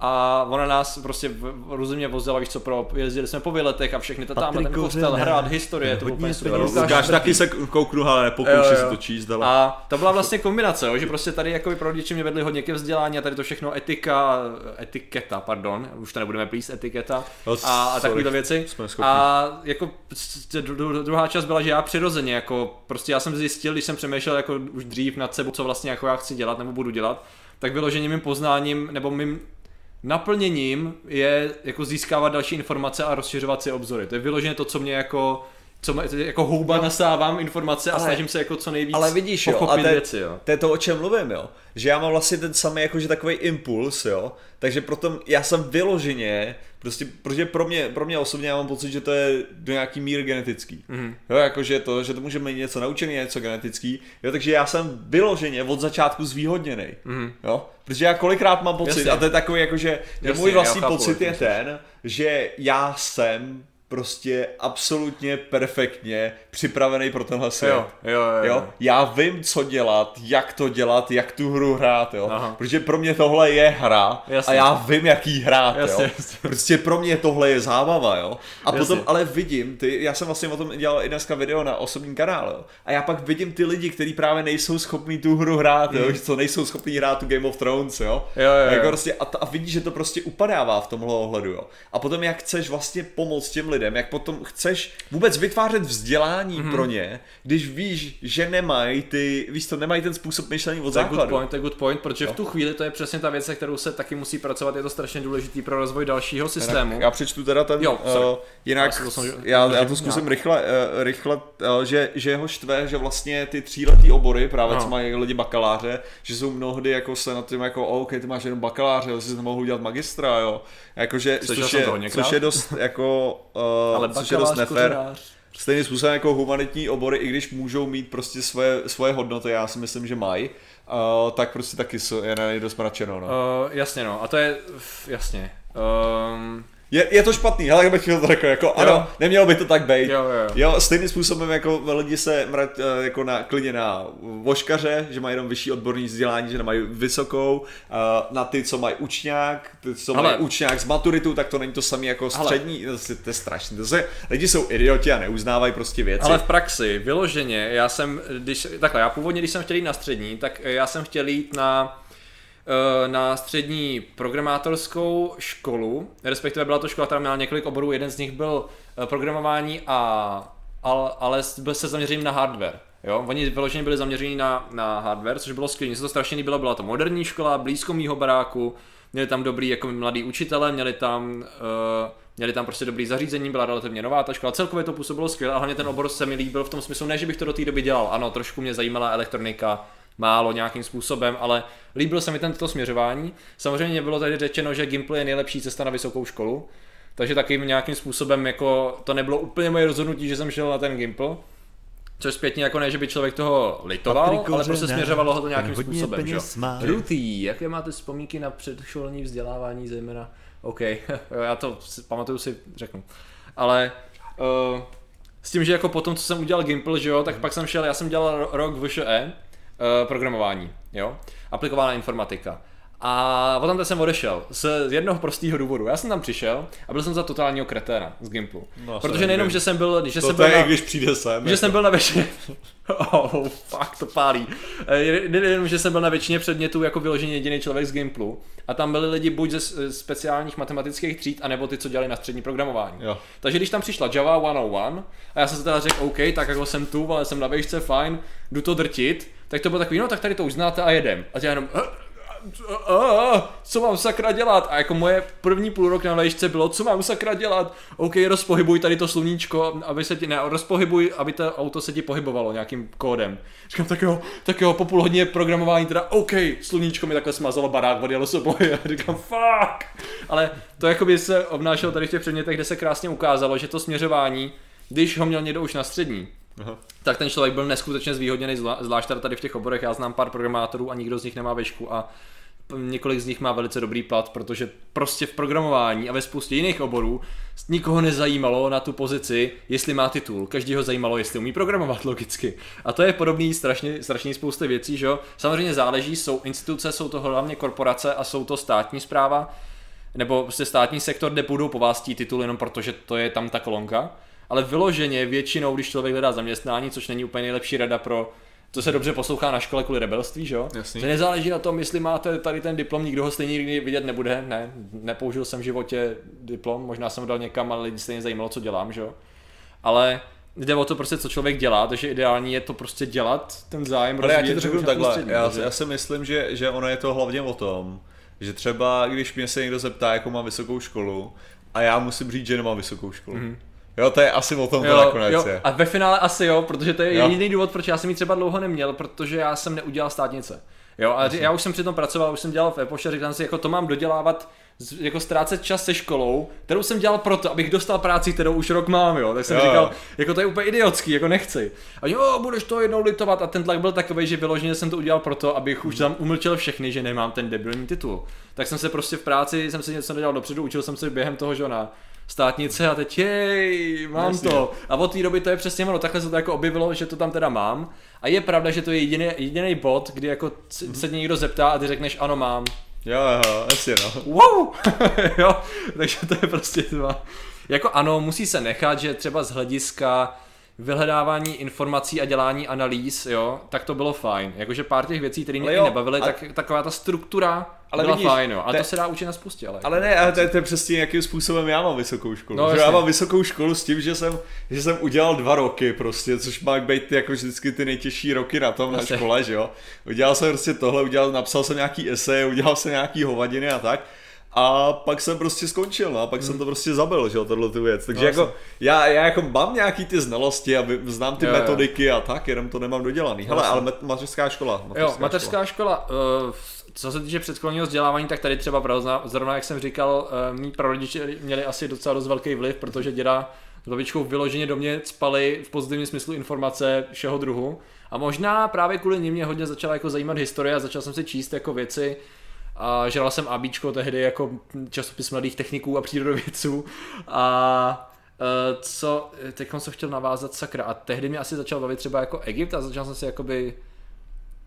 a ona nás prostě různě vozila, víš co, pro, jezdili jsme po výletech a všechny to tam ten kostel, hrát, historie, to úplně Lukáš taky se kouknu, ale nepokoušej si to číst, ale... A to byla vlastně kombinace, jo, že prostě tady jako pro rodiče mě vedli hodně ke vzdělání a tady to všechno etika, etiketa, pardon, už to nebudeme plíst, etiketa no, a, a takovéhle věci. A jako druhá část byla, že já přirozeně, jako prostě já jsem zjistil, když jsem přemýšlel jako už dřív nad sebou, co vlastně jako já chci dělat nebo budu dělat, tak vyloženě mým poznáním nebo mým naplněním je jako získávat další informace a rozšiřovat si obzory. To je vyloženě to, co mě jako co mě, jako houba no. nasávám informace a ale, snažím se jako co nejvíc ale vidíš, jo, a te, věci, jo. To je to, o čem mluvím, jo. Že já mám vlastně ten samý jakože takový impuls, jo. Takže proto já jsem vyloženě, prostě, protože pro mě, pro mě osobně já mám pocit, že to je do nějaký míry genetický. Mm-hmm. Jo, jakože to, že to může mít něco naučený, něco genetický. Jo, takže já jsem vyloženě od začátku zvýhodněný. Mm-hmm. Jo, protože já kolikrát mám pocit, Jasně. a to je takový jakože, že můj vlastní pocit je ten, že já jsem prostě absolutně perfektně připravený pro tenhle svět. Jo, jo, jo, jo. Já vím, co dělat, jak to dělat, jak tu hru hrát, jo. Aha. Protože pro mě tohle je hra jasně. a já vím, jak jí hrát, jasně, jo. Jasně. Prostě pro mě tohle je zábava, jo. A jasně. potom ale vidím, ty, já jsem vlastně o tom dělal i dneska video na osobním kanále, jo. A já pak vidím ty lidi, kteří právě nejsou schopní tu hru hrát, jo, mm. co nejsou schopní hrát tu Game of Thrones, jo. jo, jo, jo. Jako prostě, a, a vidíš, že to prostě upadává v tomhle ohledu, jo. A potom jak chceš vlastně pomoct těm lidem, lidem, jak potom chceš vůbec vytvářet vzdělání mm-hmm. pro ně, když víš, že nemají ty, víš to, nemají ten způsob myšlení od základu. To je good point, to je good point, protože no. v tu chvíli to je přesně ta věc, se kterou se taky musí pracovat, je to strašně důležitý pro rozvoj dalšího systému. Já přečtu teda ten, jo, uh, jinak, já, to, já, já to zkusím rychle, uh, rychle uh, že, že jeho štve, že vlastně ty tříletý obory, právě no. co mají lidi bakaláře, že jsou mnohdy jako se na tím jako, OK, ty máš jenom bakaláře, ale si nemohu udělat magistra, jo. Jakože, což, je, což je dost jako uh, ale což je dost nefér. Stejným způsobem jako humanitní obory, i když můžou mít prostě svoje, svoje hodnoty, já si myslím, že mají, uh, tak prostě taky je na dost mračeno. No. Uh, jasně no, a to je, jasně. Um, je, je to špatný, ale jak bych to řekl, jako jo. ano, nemělo by to tak být. Jo, jo. jo, stejným způsobem jako lidi se mrať, eh, jako na, klidně na voškaře, že mají jenom vyšší odborní vzdělání, že nemají vysokou, eh, na ty, co mají učňák, ty, co ale. mají učňák z maturitu, tak to není to samé jako střední, ale. to je strašné. To se, lidi jsou idioti a neuznávají prostě věci. Ale v praxi, vyloženě, já jsem, když, takhle, já původně, když jsem chtěl jít na střední, tak já jsem chtěl jít na na střední programátorskou školu, respektive byla to škola, která měla několik oborů, jeden z nich byl eh, programování a ale, ale byl se zaměřením na hardware. Jo, oni vyloženě byli zaměření na, na hardware, což bylo skvělé. Mně se to strašně líbilo, byla to moderní škola, blízko mýho baráku, měli tam dobrý jako mladý učitele, měli tam, uh, měli tam prostě dobrý zařízení, byla relativně nová ta škola, celkově to působilo skvěle a hlavně ten obor se mi líbil v tom smyslu, ne, že bych to do té doby dělal, ano, trošku mě zajímala elektronika, málo nějakým způsobem, ale líbil se mi tento směřování. Samozřejmě bylo tady řečeno, že Gimple je nejlepší cesta na vysokou školu, takže takým nějakým způsobem jako to nebylo úplně moje rozhodnutí, že jsem šel na ten Gimple, Což zpětně jako ne, že by člověk toho litoval, Patriku, ale prostě směřovalo ho to nějakým způsobem. Že? Ruthý, jaké máte vzpomínky na předškolní vzdělávání zejména? OK, já to si, pamatuju si, řeknu. Ale uh, s tím, že jako potom, co jsem udělal Gimple, že jo, tak pak jsem šel, já jsem dělal rok v ŠE, uh, programování, jo, aplikovaná informatika. A potom jsem odešel z jednoho prostého důvodu. Já jsem tam přišel a byl jsem za totálního kreténa z Gimplu. No, Protože nejenom, že jsem byl, že to jsem byl je, na, když přijde sem. Že jako. jsem byl na většině, oh, fuck, to pálí. Nejenom, že jsem byl na většině předmětů jako vyložený jediný člověk z Gimplu a tam byli lidi buď ze speciálních matematických tříd, anebo ty, co dělali na střední programování. Jo. Takže když tam přišla Java 101 a já jsem se teda řekl, OK, tak jako jsem tu, ale jsem na výšce, fajn, jdu to drtit, tak to bylo takový, no tak tady to už znáte a jedem. A já jenom, co mám sakra dělat? A jako moje první půl rok na lejšce bylo, co mám sakra dělat? OK, rozpohybuj tady to sluníčko, aby se ti, ne, rozpohybuj, aby to auto se ti pohybovalo nějakým kódem. Říkám, tak jo, tak jo, po půl hodině programování teda, OK, sluníčko mi takhle smazalo barák, odjelo se boje. A říkám, fuck. Ale to jako by se obnášelo tady v těch předmětech, kde se krásně ukázalo, že to směřování, když ho měl někdo už na střední, Aha. tak ten člověk byl neskutečně zvýhodněný, zvlášť tady v těch oborech. Já znám pár programátorů a nikdo z nich nemá vešku a několik z nich má velice dobrý plat, protože prostě v programování a ve spoustě jiných oborů nikoho nezajímalo na tu pozici, jestli má titul. Každýho zajímalo, jestli umí programovat logicky. A to je podobný strašně, strašně spousty věcí, že jo. Samozřejmě záleží, jsou instituce, jsou to hlavně korporace a jsou to státní zpráva, nebo prostě státní sektor, kde budou po vás tí titul jenom protože to je tam ta kolonka. Ale vyloženě většinou, když člověk hledá zaměstnání, což není úplně nejlepší rada pro to se dobře poslouchá na škole kvůli rebelství, že jo? Jasný. To nezáleží na tom, jestli máte tady ten diplom, nikdo ho stejně nikdy vidět nebude. Ne, nepoužil jsem v životě diplom, možná jsem ho dal někam, ale lidi stejně zajímalo, co dělám, že jo? Ale jde o to prostě, co člověk dělá, takže ideální je to prostě dělat, ten zájem Ale já ti to řeknu takhle, já, já si myslím, že, že ono je to hlavně o tom, že třeba když mě se někdo zeptá, jakou mám vysokou školu, a já musím říct, že nemám vysokou školu. Mm-hmm Jo, to je asi o tom jo, to nakonec jo. je. A ve finále asi jo, protože to je jo. jediný důvod, proč já jsem ji třeba dlouho neměl, protože já jsem neudělal státnice. Jo, a já už jsem při tom pracoval, už jsem dělal v Epoše a říkal jsem si, jako to mám dodělávat, jako ztrácet čas se školou, kterou jsem dělal proto, abych dostal práci, kterou už rok mám, jo. Tak jsem jo. říkal, jako to je úplně idiotský, jako nechci. A jo, budeš to jednou litovat a ten tlak byl takový, že vyloženě jsem to udělal proto, abych už tam umlčel všechny, že nemám ten debilní titul. Tak jsem se prostě v práci, jsem si něco nedělal dopředu, učil jsem se během toho, že na státnice a teď jej, mám Jasně. to. A od té doby to je přesně ono, takhle se to jako objevilo, že to tam teda mám. A je pravda, že to je jediný, jediný bod, kdy jako mm-hmm. se někdo zeptá a ty řekneš ano mám. Jo, jo, jasně no. Wow! jo, takže to je prostě dva. Jako ano, musí se nechat, že třeba z hlediska vyhledávání informací a dělání analýz, jo, tak to bylo fajn. Jakože pár těch věcí, které mě jo, nebavily, a... tak taková ta struktura ale byla vidíš, fajn, jo. A te... to se dá učit na spustě, ale. Ale ne, ale to, to je přesně jakým způsobem já mám vysokou školu. No, já mám vysokou školu s tím, že jsem, že jsem udělal dva roky prostě, což má být jako vždycky ty nejtěžší roky na tom jasně. na škole, že jo. Udělal jsem prostě tohle, udělal, napsal jsem nějaký esej, udělal jsem nějaký hovadiny a tak. A pak jsem prostě skončil, no, a pak hmm. jsem to prostě zabil, že jo, tohle tu věc. Takže no, jako, já, já jako mám nějaký ty znalosti a znám ty jo, metodiky jo. a tak, jenom to nemám dodělaný. Hele, ale mateřská škola. Mateřská jo, mateřská škola, škola uh, co se týče předškolního vzdělávání, tak tady třeba zrovna jak jsem říkal, uh, mý prarodiče měli asi docela dost velký vliv, protože děda s babičkou vyloženě do mě spali v pozitivním smyslu informace všeho druhu. A možná právě kvůli nim mě hodně začala jako zajímat historie a začal jsem si číst jako věci, a žral jsem ABčko tehdy jako časopis mladých techniků a přírodovědců a uh, co, teď jsem chtěl navázat sakra a tehdy mě asi začal bavit třeba jako Egypt a začal jsem si jakoby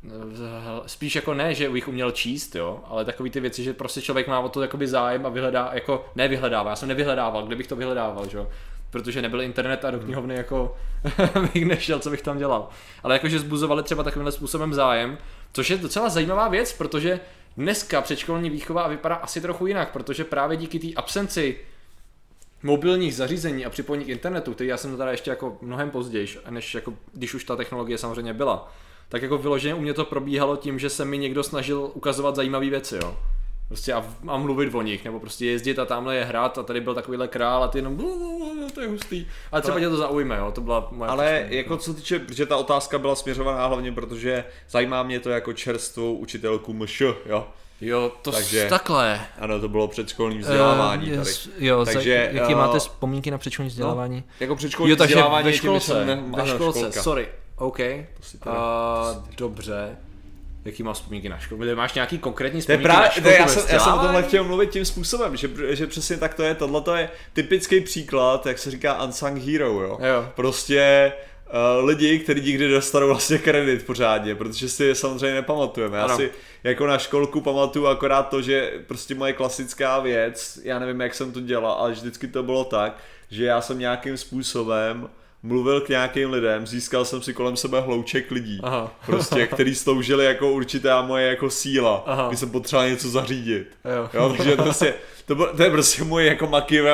e, spíš jako ne, že bych uměl číst, jo, ale takový ty věci, že prostě člověk má o to jakoby zájem a vyhledá, jako nevyhledává, já jsem nevyhledával, kde bych to vyhledával, že jo, protože nebyl internet a do knihovny jako bych nešel, co bych tam dělal. Ale jakože zbuzovali třeba takovýmhle způsobem zájem, což je docela zajímavá věc, protože Dneska předškolní výchova vypadá asi trochu jinak, protože právě díky té absenci mobilních zařízení a připojení k internetu, který já jsem teda ještě jako mnohem později, než jako, když už ta technologie samozřejmě byla, tak jako vyloženě u mě to probíhalo tím, že se mi někdo snažil ukazovat zajímavé věci, jo. Prostě a, a, mluvit o nich, nebo prostě jezdit a tamhle je hrát a tady byl takovýhle král a ty jenom to je hustý. Ale třeba tě to zaujme, jo, to byla moje Ale přečtení. jako co týče, že ta otázka byla směřovaná hlavně, protože zajímá mě to jako čerstvou učitelku MŠ, jo. Jo, to Takže, takhle. Ano, to bylo předškolní vzdělávání uh, yes, tady. Jo, takže, za, jaký uh, máte vzpomínky na předškolní no, vzdělávání? No, jako předškolní jo, takže vzdělávání ve školce, ne, ve školce, školka. sorry, OK. Uh, dobře. Jaký máš vzpomínky na školu? Máš nějaký konkrétní vzpomínky právě, na školu? Já jsem, já jsem o tomhle chtěl mluvit tím způsobem, že, že přesně tak to je. Tohle je typický příklad, jak se říká unsung hero, jo. jo. Prostě uh, lidi, kteří nikdy dostanou vlastně kredit pořádně, protože si je samozřejmě nepamatujeme. Já ano. si jako na školku pamatuju akorát to, že prostě moje klasická věc, já nevím, jak jsem to dělal, ale vždycky to bylo tak, že já jsem nějakým způsobem mluvil k nějakým lidem, získal jsem si kolem sebe hlouček lidí, Aha. prostě, který sloužili jako určitá moje jako síla, Aha. když jsem potřeboval něco zařídit. Jo. jo takže to, prostě, to, byl, to je prostě můj jako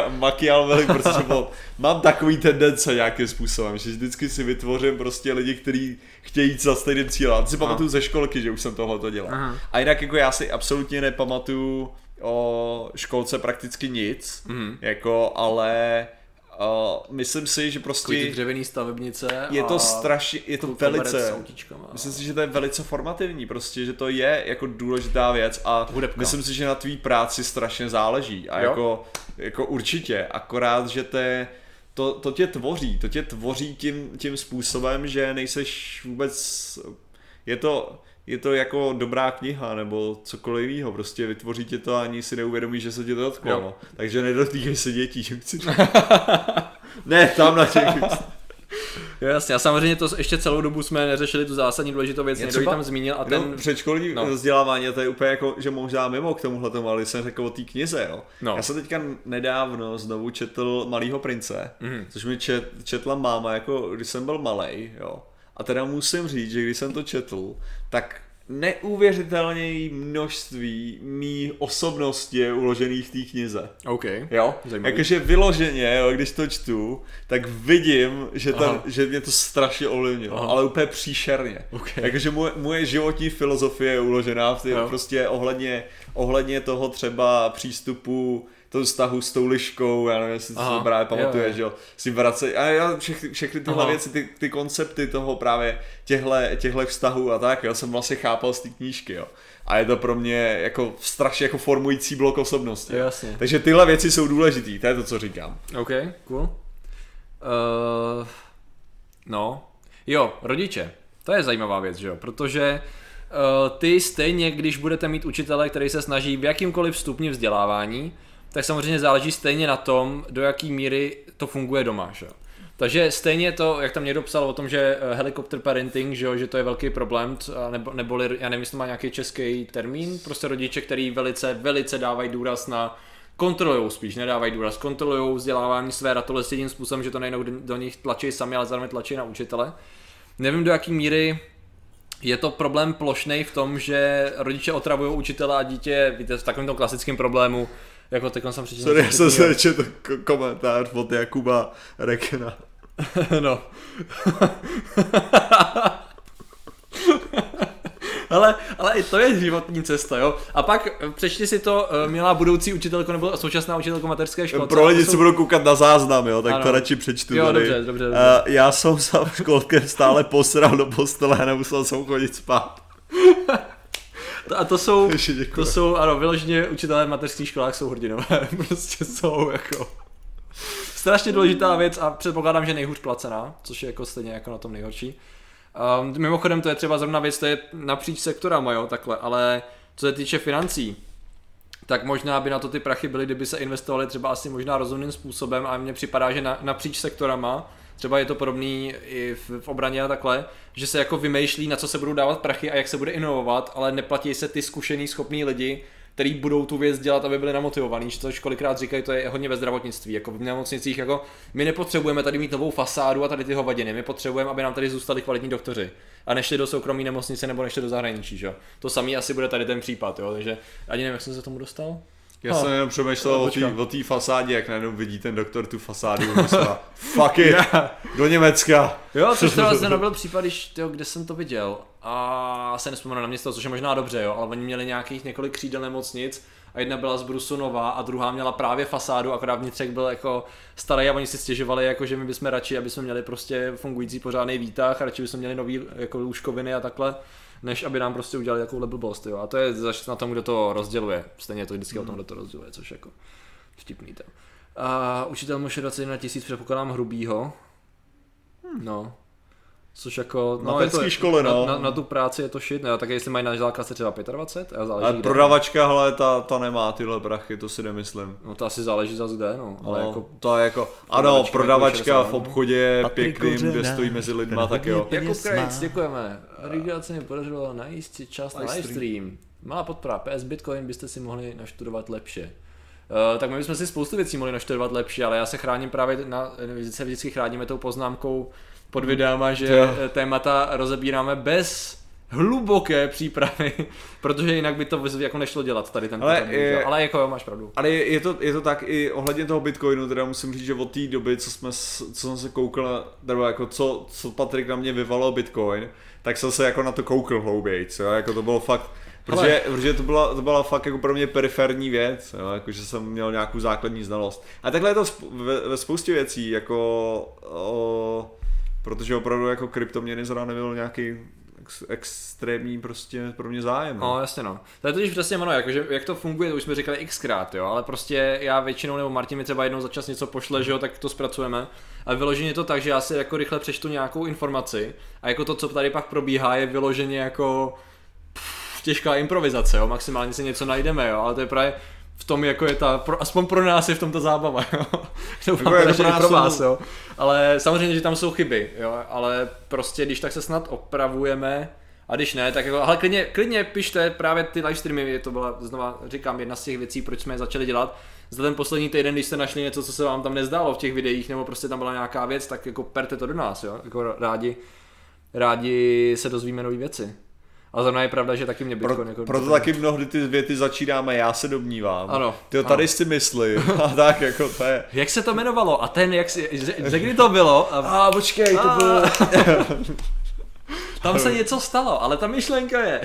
makiavel, protože byl, mám takový tendence nějakým způsobem, že vždycky si vytvořím prostě lidi, kteří chtějí jít za stejným cílem. Si pamatuju ze školky, že už jsem tohle to dělal. Aha. A jinak jako já si absolutně nepamatuju o školce prakticky nic, mm. jako, ale Uh, myslím si, že prostě... ty dřevěný stavebnice Je to strašně, je to velice... Myslím si, že to je velice formativní, prostě, že to je jako důležitá věc a Hudebka. myslím si, že na tvý práci strašně záleží a jako, jako určitě, akorát, že to je, to, to tě tvoří, to tě tvoří tím, tím způsobem, že nejseš vůbec, je to, je to jako dobrá kniha nebo cokoliv jiného, prostě vytvoří tě to a ani si neuvědomí, že se tě to dotklo. No. Takže nedotýkej se dětí, že chci Ne, tam na těch. Jo, jasně, a samozřejmě to ještě celou dobu jsme neřešili tu zásadní důležitou věc, někdo tam zmínil a ten... No, předškolní no. vzdělávání, to je úplně jako, že možná mimo k tomuhle tomu, ale jsem řekl o té knize, jo. No. Já jsem teďka nedávno znovu četl Malýho prince, mm. což mi čet, četla máma, jako když jsem byl malý, jo. A teda musím říct, že když jsem to četl, tak neuvěřitelné množství mý osobnosti je uložených v té knize. OK. Jo? Jakože vyloženě, jo, když to čtu, tak vidím, že, tam, že mě to strašně ovlivnilo, ale úplně příšerně. Okay. Jakože moje, moje životní filozofie je uložená v tý, prostě ohledně, ohledně toho třeba přístupu toho vztahu s tou liškou, já nevím, jestli to právě pamatuje, že jo, si vracej, a já všechny, všechny tyhle Aha. věci, ty, ty koncepty toho právě těhle, těhle vztahů a tak, jo, jsem vlastně chápal z té knížky, jo. A je to pro mě jako strašně jako formující blok osobnosti. Jasně. Takže tyhle věci jsou důležitý, to je to, co říkám. OK, cool. Uh, no, jo, rodiče, to je zajímavá věc, že jo, protože uh, ty stejně, když budete mít učitele, který se snaží v jakýmkoliv stupni vzdělávání, tak samozřejmě záleží stejně na tom, do jaký míry to funguje doma. Že? Takže stejně to, jak tam někdo psal o tom, že eh, helikopter parenting, že, že to je velký problém, nebo, neboli, já nevím, jestli má nějaký český termín, prostě rodiče, který velice, velice dávají důraz na kontrolují spíš, nedávají důraz, kontrolují vzdělávání své ratole s jedním způsobem, že to nejenom do nich tlačí sami, ale zároveň tlačí na učitele. Nevím, do jaký míry je to problém plošný v tom, že rodiče otravují učitele a dítě, víte, v takovém tom klasickém problému, jako teď jsem přečetl. Sorry, já jsem se četl komentář od Jakuba Rekena. no. ale, ale i to je životní cesta, jo. A pak přečti si to, uh, milá budoucí učitelko nebo současná učitelko mateřské školy. Pro lidi, co jsou... budou koukat na záznam, jo, tak ano. to radši přečtu jo, tady. Dobře, dobře, dobře. Uh, já jsem se v školce stále posral do postele a nemusel jsem chodit spát. A to jsou, to jsou, ano, vyloženě učitelé v mateřských školách jsou hrdinové, prostě jsou jako. Strašně důležitá věc a předpokládám, že nejhůř placená, což je jako stejně jako na tom nejhorší. Um, mimochodem to je třeba zrovna věc, to je napříč sektorama, jo, takhle, ale co se týče financí, tak možná by na to ty prachy byly, kdyby se investovaly třeba asi možná rozumným způsobem a mně připadá, že na, napříč sektorama třeba je to podobný i v, v obraně a takhle, že se jako vymýšlí, na co se budou dávat prachy a jak se bude inovovat, ale neplatí se ty zkušený, schopní lidi, který budou tu věc dělat, aby byli namotivovaní, to kolikrát říkají, to je hodně ve zdravotnictví, jako v nemocnicích, jako my nepotřebujeme tady mít novou fasádu a tady ty hovadiny, my potřebujeme, aby nám tady zůstali kvalitní doktoři a nešli do soukromé nemocnice nebo nešli do zahraničí, že? To samý asi bude tady ten případ, jo, takže ani nevím, jak jsem se tomu dostal. Já No. jsem jenom přemýšlel No, o té fasádě, jak najednou vidí ten doktor tu fasádu. Myslela, Fuck it, do Německa. Jo, což teda zde nebyl případ, když, tyjo, kde jsem to viděl. A se nespomenu na město, což je možná dobře, jo, ale oni měli nějakých několik křídel nemocnic a jedna byla z Brusu nová a druhá měla právě fasádu, akorát vnitřek byl jako starý a oni si stěžovali, jako, že my bychom radši, aby jsme měli prostě fungující pořádný výtah a radši bychom měli nový jako lůžkoviny a takhle než aby nám prostě udělali takovou blbost, jo. A to je zač na tom, kdo to rozděluje. Stejně je to vždycky o tom, kdo to rozděluje, což jako vtipný to. A učitel může 21 tisíc předpokládám hrubýho. No. Což jako, no, Mateřský je to, školy, no. Na, na, na, tu práci je to shit, no, tak jestli mají na základce třeba 25, a záleží Ale kde. prodavačka, hele, ta, ta nemá tyhle prachy, to si nemyslím. No to asi záleží zase kde, no. Ale No, jako, to je jako, ano, Prodavačka prodavačka jako v 60, obchodě Patrik pěkným, kde stojí mezi lidma, tak jo. Jakub Krejc, má. děkujeme. Riga se mi podařilo najít si čas na Livestream. livestream. Malá podpora, PS Bitcoin byste si mohli naštudovat lepše. Uh, tak my bychom si spoustu věcí mohli naštudovat lepší, ale já se chráním právě, na, se vždycky chráníme tou poznámkou pod videama, že Jo. eh, témata rozebíráme bez hluboké přípravy, protože jinak by to jako nešlo dělat tady ten Ale je- bohužel. ale jako jo, máš pravdu. Ale je, je, to, je to tak i ohledně toho Bitcoinu, teda musím říct, že od té doby, co, jsme, co jsem se koukal, nebo jako co, co Patrik na mě vyvalil Bitcoin, tak jsem se jako na to koukal hlouběji, jo, jako to bylo fakt, protože, protože to, byla, to byla fakt jako pro mě periferní věc, jo, jako že jsem měl nějakou základní znalost. A takhle je to ve, ve spoustě věcí, jako o, protože opravdu jako kryptoměny zrovna nebyl nějaký ex, extrémní prostě pro mě zájem. no. No jasně no. To je totiž přesně ono, jakože, jak to funguje, to už jsme říkali xkrát, jo, ale prostě já většinou, nebo Martin mi třeba jednou za čas něco pošle, že jo, tak to zpracujeme. Ale vyloženě to tak, že já si jako rychle přečtu nějakou informaci a jako to, co tady pak probíhá, je vyloženě jako pff, těžká improvizace, jo, maximálně si něco najdeme, jo, ale to je právě v tom jako je ta, pro, aspoň pro nás je v tom ta zábava, jo. Doufám, Jako je to že pro nás pro vás, jo. Ale samozřejmě, že tam jsou chyby, jo, ale prostě když tak se snad opravujeme, a když ne, tak jako, ale klidně, klidně pište právě ty live streamy, to byla, znova říkám, jedna z těch věcí, proč jsme je začali dělat. Za ten poslední týden, když jste našli něco, co se vám tam nezdálo v těch videích, nebo prostě tam byla nějaká věc, tak jako perte to do nás, jo, jako rádi, rádi se dozvíme nové věci. A zrovna je pravda, že taky mě Pro, Bitcoin jako proto taky mnohdy ty věty začínáme, já se domnívám. Ano, Ty ano. tady si myslím. A tak jako to je. Jak se to jmenovalo? A ten, jak si, kdy to bylo? A, A počkej, to A- bylo... tam se něco stalo, ale ta myšlenka je.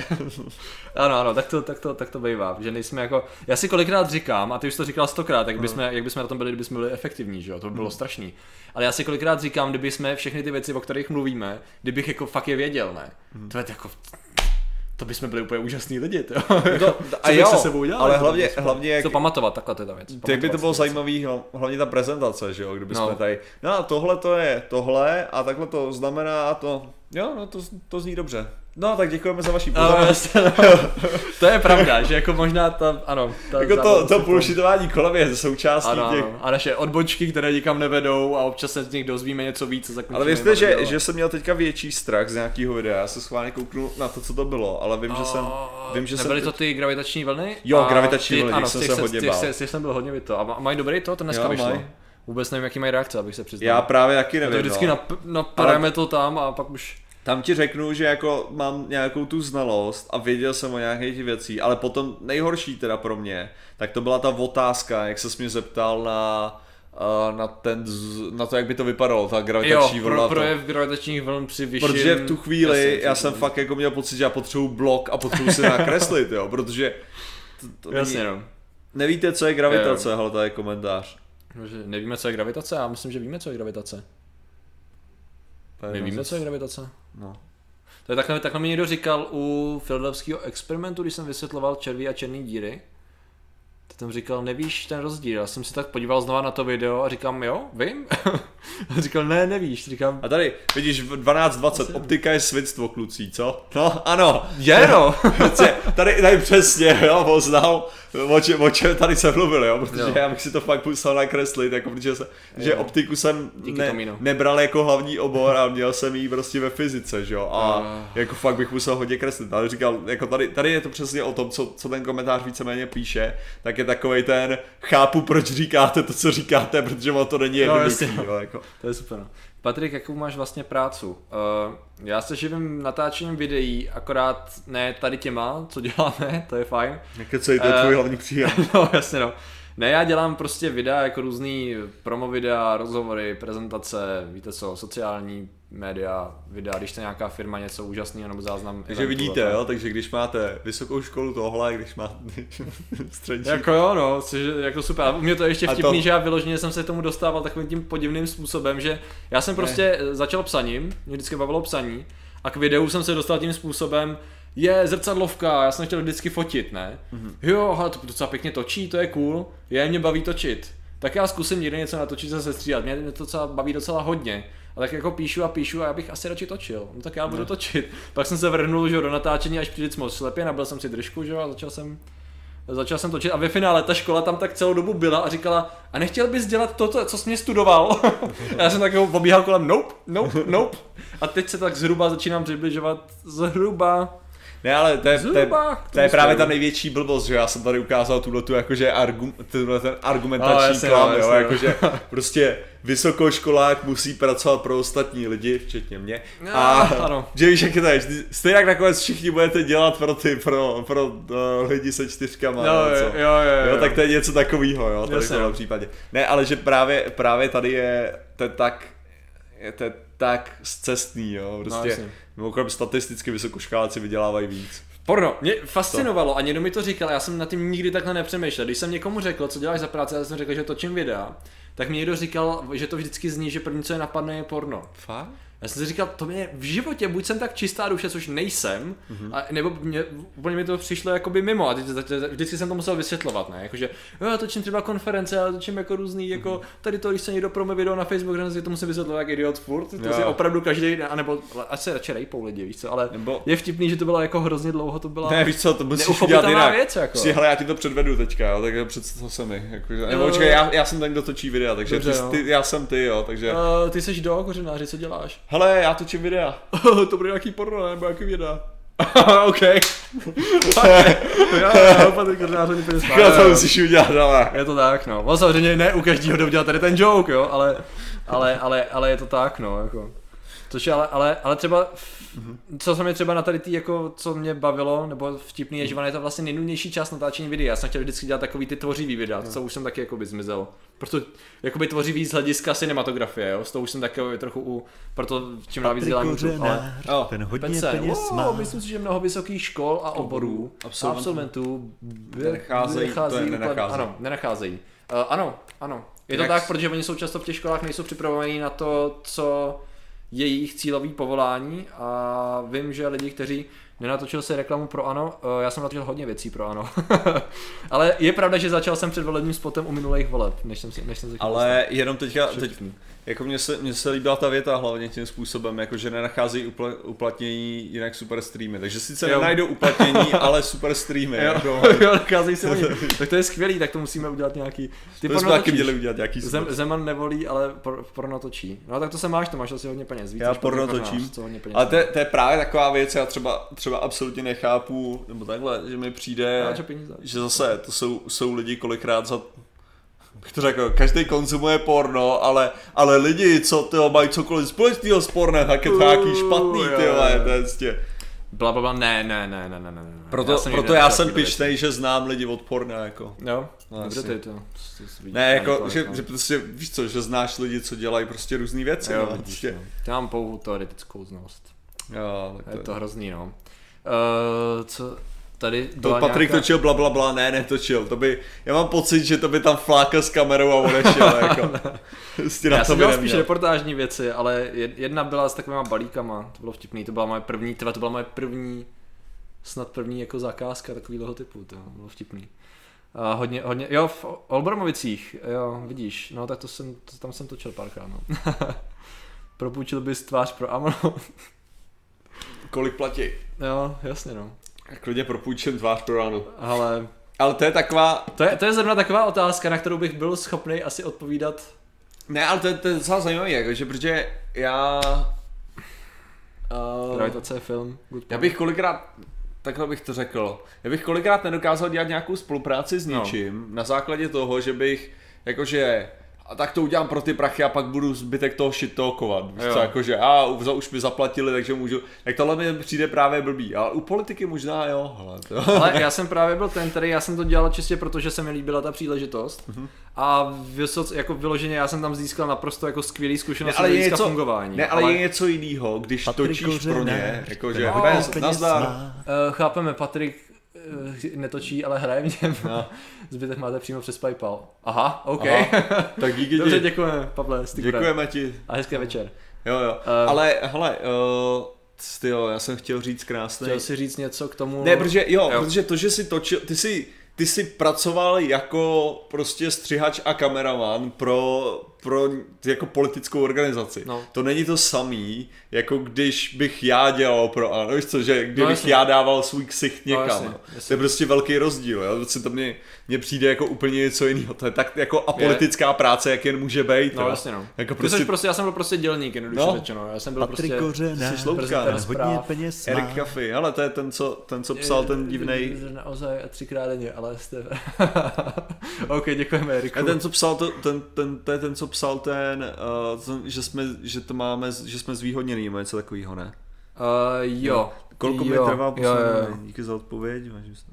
ano, ano, tak to, tak to, tak to bývá, že nejsme jako, já si kolikrát říkám, a ty už to říkal stokrát, jak bychom, jak bychom na tom byli, kdyby jsme byli efektivní, že jo, to by bylo strašný. Ale já si kolikrát říkám, kdyby jsme všechny ty věci, o kterých mluvíme, kdybych jako fakt je věděl, ne? To je jako, to bychom byli úplně úžasní lidi, to, To, Co bych se sebou dělal, ale hlavně, to- hlavně jak, to pamatovat, takhle to je ta věc. tak by to bylo zajímavý, hla- hlavně ta prezentace, že jo, kdyby No. jsme tady, no a tohle to je tohle a takhle to znamená a to, jo, no to, to zní dobře. No tak děkujeme za vaši No, pozornost. no. to je pravda, že jako možná ta, ano. Ta jako to, to si bullshitování kolem je součástí ano, těch, ano. A naše odbočky, které nikam nevedou a občas se z nich dozvíme něco víc. Ale věřte, že, že jsem měl teďka větší strach z nějakého videa, já se schválně kouknu na to, co to bylo, ale vím, že jsem, vím, že jsem Nebyly teď- to ty gravitační vlny? Jo, gravitační ty- vlny, ano, jsem se se hodně bál. těch jsem byl hodně vyto. A ma- mají dobrý to, to dneska vyšlo. Vůbec nevím, jaký mají reakce, abych se přiznal. Já právě taky to nevím, vždycky no. nap, napademe to tam a pak už... Tam ti řeknu, že jako mám nějakou tu znalost a věděl jsem o nějakých věcí, ale potom nejhorší teda pro mě, tak to byla ta otázka, jak se mě zeptal na, uh, na, ten, na to, jak by to vypadalo, ta Jo, gravitační vlna. pro, to. projev gravitačních vln při vyšším... Protože v tu chvíli já jsem fakt jako měl pocit, že já potřebuju blok a potřebuju si nakreslit, jo, protože to, to není, Jasně, no. nevíte, co je gravitace, hele, tady je komentář. Nevíme, co je gravitace, já myslím, že víme, co je gravitace. My víme, co je gravitace. No. To je takhle, takhle mi někdo říkal u Philadelphského experimentu, když jsem vysvětloval červí a černé díry. To tam říkal, nevíš ten rozdíl. Já jsem si tak podíval znova na to video a říkám, jo, vím. a říkal, ne, nevíš. Říkám, A tady, vidíš, v 12.20, optika je svědstvo, kluci, co? No, ano. je no. Tady, tady přesně, jo, poznal, o čem, o čem tady se mluvil, jo, protože Jo. já bych si to fakt musel nakreslit, jako protože se, že optiku jsem Díky, ne, Tomino. nebral jako hlavní obor a měl jsem ji prostě ve fyzice, že jo, a Ah. jako fakt bych musel hodně kreslit, ale říkal, jako tady, tady je to přesně o tom, co, co ten komentář víceméně píše, tak tak je takovej ten, chápu, proč říkáte to, co říkáte, protože ono to není No, jednoduchý, jasně. jo, jako. To je super. no. Patrik, jakou máš vlastně prácu? Uh, já se živím natáčením videí, akorát ne tady těma, co děláme, to je fajn. Jako co je to je Eh, tvůj hlavní příjem. no, jasně no. Ne, já dělám prostě videa jako různý promo videa, rozhovory, prezentace, víte co, sociální média, videa, když to nějaká firma něco úžasného nebo záznam. Takže eventu vidíte, tak. jo, takže když máte vysokou školu tohle, když máte střední Jako jo, no, což jako super. A u mě to je ještě A to- vtipný, že já vyloženě jsem se k tomu dostával takovým tím podivným způsobem, že já jsem prostě ne. začal psaním, mě vždycky bavilo psaní, a k videu jsem se dostal tím způsobem, je zrcadlovka, já jsem chtěl vždycky fotit, ne? Mhm. Mm-hmm. Jo, ale to docela pěkně točí, to je cool, je, mě baví točit. Tak já zkusím někde něco natočit se sestříhat, mě to docela baví docela hodně. A tak jako píšu a píšu a já bych asi radši točil. No tak já budu točit. Pak jsem se vrhnul že, do natáčení až příliš moc slepě, nabil jsem si držku že, a začal jsem Začal jsem točit a ve finále ta škola tam tak celou dobu byla a říkala, a nechtěl bys dělat to, co jsi mě studoval? A já jsem tak jako obíhal kolem, nope, nope, nope. A teď se tak zhruba začínám přibližovat, zhruba, Ne, ale to je, to je, to je právě ta největší blbost, že já jsem tady ukázal tuhle tu jakože argum, tenhle ten argumentační No, no, jasně, klam, no, jo, no. jakože prostě vysokoškolák musí pracovat pro ostatní lidi, včetně mě. No, A ano. že víš, jak je to je, stejně jak nakonec všichni budete dělat pro ty, pro, pro uh, lidi se čtyřkama, Jo, nebo jo, co. jo, jo, Jo, tak to je něco takového, jo, tady v Jasně, tomhle no. případě. Ne, ale že právě, právě tady je to tak, je to tak zcestný, jo, prostě. jasně. Mimochodem statisticky vysokoškoláci vydělávají víc. Porno, mě fascinovalo a někdo mi to říkal, já jsem nad tím nikdy takhle nepřemýšlel. Když jsem někomu řekl, co děláš za práci, já jsem řekl, že točím videa, tak mi někdo říkal, že to vždycky zní, že první, co je napadne, je porno. Fakt? Já jsem si říkal, to mě v životě, buď jsem tak čistá duše, což nejsem, Mhm. mm-hmm. a, nebo mě, úplně mi to přišlo jakoby mimo a vždycky jsem to musel vysvětlovat, ne, jakože jo, já točím třeba konference, já točím jako různý, jako Mhm. tady to, když se někdo promo video na Facebook, že to musím vysvětlovat jak idiot furt, to Jo. si opravdu každý, anebo ať se radši rejpou lidi, víš co, ale Nebo- je vtipný, že to bylo jako hrozně dlouho, to byla Ne, víš co, to musíš udělat jinak. věc, jako. Prostě, hele, já ti to předvedu teďka, jo, tak představ se mi. Jako, nebo Jo. počkej, já, já jsem ten, kdo točí videa, takže Dobře, ty, no. ty, já jsem ty, jo, takže... Uh, ty seš do kořenáři, co děláš? Hele, já točím videa. to bude nějaký porno, nebo jaký videa? OK. jo, Patrik Kořenář mě úplně Já to musíš udělat, ale... Je to tak, no. No samozřejmě ne u každého jde udělat tady ten joke, jo, ale, ale, ale, ale je to tak, no, jako. Což ale, ale, ale třeba, co se mě třeba na tady tý, jako, co mě bavilo, nebo vtipný je, že ona je to vlastně nejnudnější část natáčení videa. Já jsem chtěl vždycky dělat takový ty tvořivý videa, co už jsem taky jakoby zmizel. Proto jakoby tvořivý z hlediska cinematografie, jo, s tou už jsem taky trochu u, proto čím dál víc dělám YouTube, ale... Oh, ten hodně Pence, peněz wow, má. myslím si, že mnoho vysokých škol a oborů, absolventů. absolventů, Nenacházejí, to je nenacházejí. Ano, nenacházejí. Uh, ano, ano. Je to Jak- tak, protože oni jsou často v těch školách nejsou připravovaní na to, co je jejich cílový povolání a vím, že lidi, kteří nenatočil si reklamu pro ANO, uh, já jsem natočil hodně věcí pro ANO. Ale je pravda, že začal jsem před volebním spotem u minulých voleb, než jsem, si, než jsem se Ale jenom teďka, dostal. teď. Jako mně se, mně se líbila ta věta hlavně tím způsobem, jako že nenacházejí upla, uplatnění jinak super streamy. Takže sice Jo. nenajdou uplatnění, ale super streamy. Jo, Jako, jo, nacházejí se oni. Tak to je skvělý, tak to musíme udělat nějaký. Ty to jsme taky měli udělat nějaký Zem. Zeman nevolí, ale por, porno točí. No tak to se máš, to máš asi hodně peněz. Víc Já porno točím. Ale to je, to je právě taková věc, já třeba, třeba absolutně nechápu, nebo takhle, že mi přijde, že zase to jsou, jsou lidi kolikrát za bych to řekl, každý konzumuje porno, ale, ale lidi, co tyho mají cokoliv společného s pornem, tak je to nějaký špatný, ty vole, to je prostě. Bla, bla, bla, ne, ne, ne, ne, ne, ne. Proto, jsem proto já jsem pišnej, že znám lidi od porna, jako. Jo, No, dobře ty to. to- to- to- Ne, jako, to- že, to- že prostě, víš co, že znáš lidi, co dělají prostě různé věci, Jo, no, vidíš, prostě. no. Já mám pouhou teoretickou znalost. Jo, tak Je to, to hrozný, no. Uh, co tady to Patrik nějaká... točil bla bla bla, ne, netočil, to by, já mám pocit, že to by tam flákal s kamerou a odešel, jako. Prostě na Já to jsem dělal spíš reportážní věci, ale jed- jedna byla s takovýma balíkama, to bylo vtipný, to byla moje první, tyhle, to byla moje první, snad první jako zakázka takového typu, to bylo vtipný. A hodně, hodně, jo, v Olbramovicích, jo, vidíš, no tak to jsem, to, tam jsem točil párkrát, no. Propůjčil bys tvář pro Amno? Kolik platí? jo, jasně no. Klidně propůjčím tvář pro ráno. Ale Ale to je taková, to je, to je zrovna taková otázka, na kterou bych byl schopný asi odpovídat. ne, ale to je, to je docela zajímavý, jako, že protože já... Uh, Gravitace je film. Good já bych kolikrát takhle bych to řekl. Já bych kolikrát nedokázal dělat nějakou spolupráci s No. něčím na základě toho, že bych jakože a tak to udělám pro ty prachy a pak budu zbytek toho shit talkovat. Víš co, jakože a už, už mi zaplatili, takže můžu. Tak tohle mi přijde právě blbý. Ale u politiky možná jo. Hele, to. Ale já jsem právě byl ten, který já jsem to dělal čistě proto, že se mi líbila ta příležitost. Mhm. A vysoc, jako vyloženě já jsem tam získal naprosto jako skvělý Ne, zkušenosti ale z je něco, fungování. ne, ale, je něco jiného, když Patrik točíš pro ně, jakože bez, nazdar. Uh, chápeme, Patrik netočí, ale hraje v něm. No. Zbytek máte přímo přes Paypal. Aha, OK. Aha, tak díky Dobře, ti. děkujeme, Pavle, Děkujeme ti. A hezký večer. Jo, jo. Eh. ale hele, uh, tyjo, já jsem chtěl říct krásný. Chtěl si říct něco k tomu? Ne, protože jo, Jo. jo, protože to, že jsi točil, ty jsi, ty jsi pracoval jako prostě střihač a kameraman pro, pro jako politickou organizaci. No. To není to samý, jako když bych já dělal pro ANO, víš co, že kdybych jasně. já dával svůj ksicht No, někam. No, jasně. To je prostě velký rozdíl, jo? Prostě to mně, mně přijde jako úplně něco jiného. To je tak jako apolitická práce, jak jen může být. No jo. jasně no. Jako prostě, jsi prostě, já jsem byl prostě dělník, jednoduše No. řečeno. Já jsem byl Patrik prostě... Kořenář, jsi hodně peněz má. Erik Kafy, hele, to je ten, co, ten, co psal ten divnej. Naozaj třikrát denně, ale jste... OK, děkujeme Eriku. A ten, co psal, to, ten, ten, to je ten, co psal ten, uh, že, jsme, že to máme, že jsme zvýhodněný, nebo něco takového, ne? Uh, jo. Kolko mi trvá poslední? Díky za odpověď.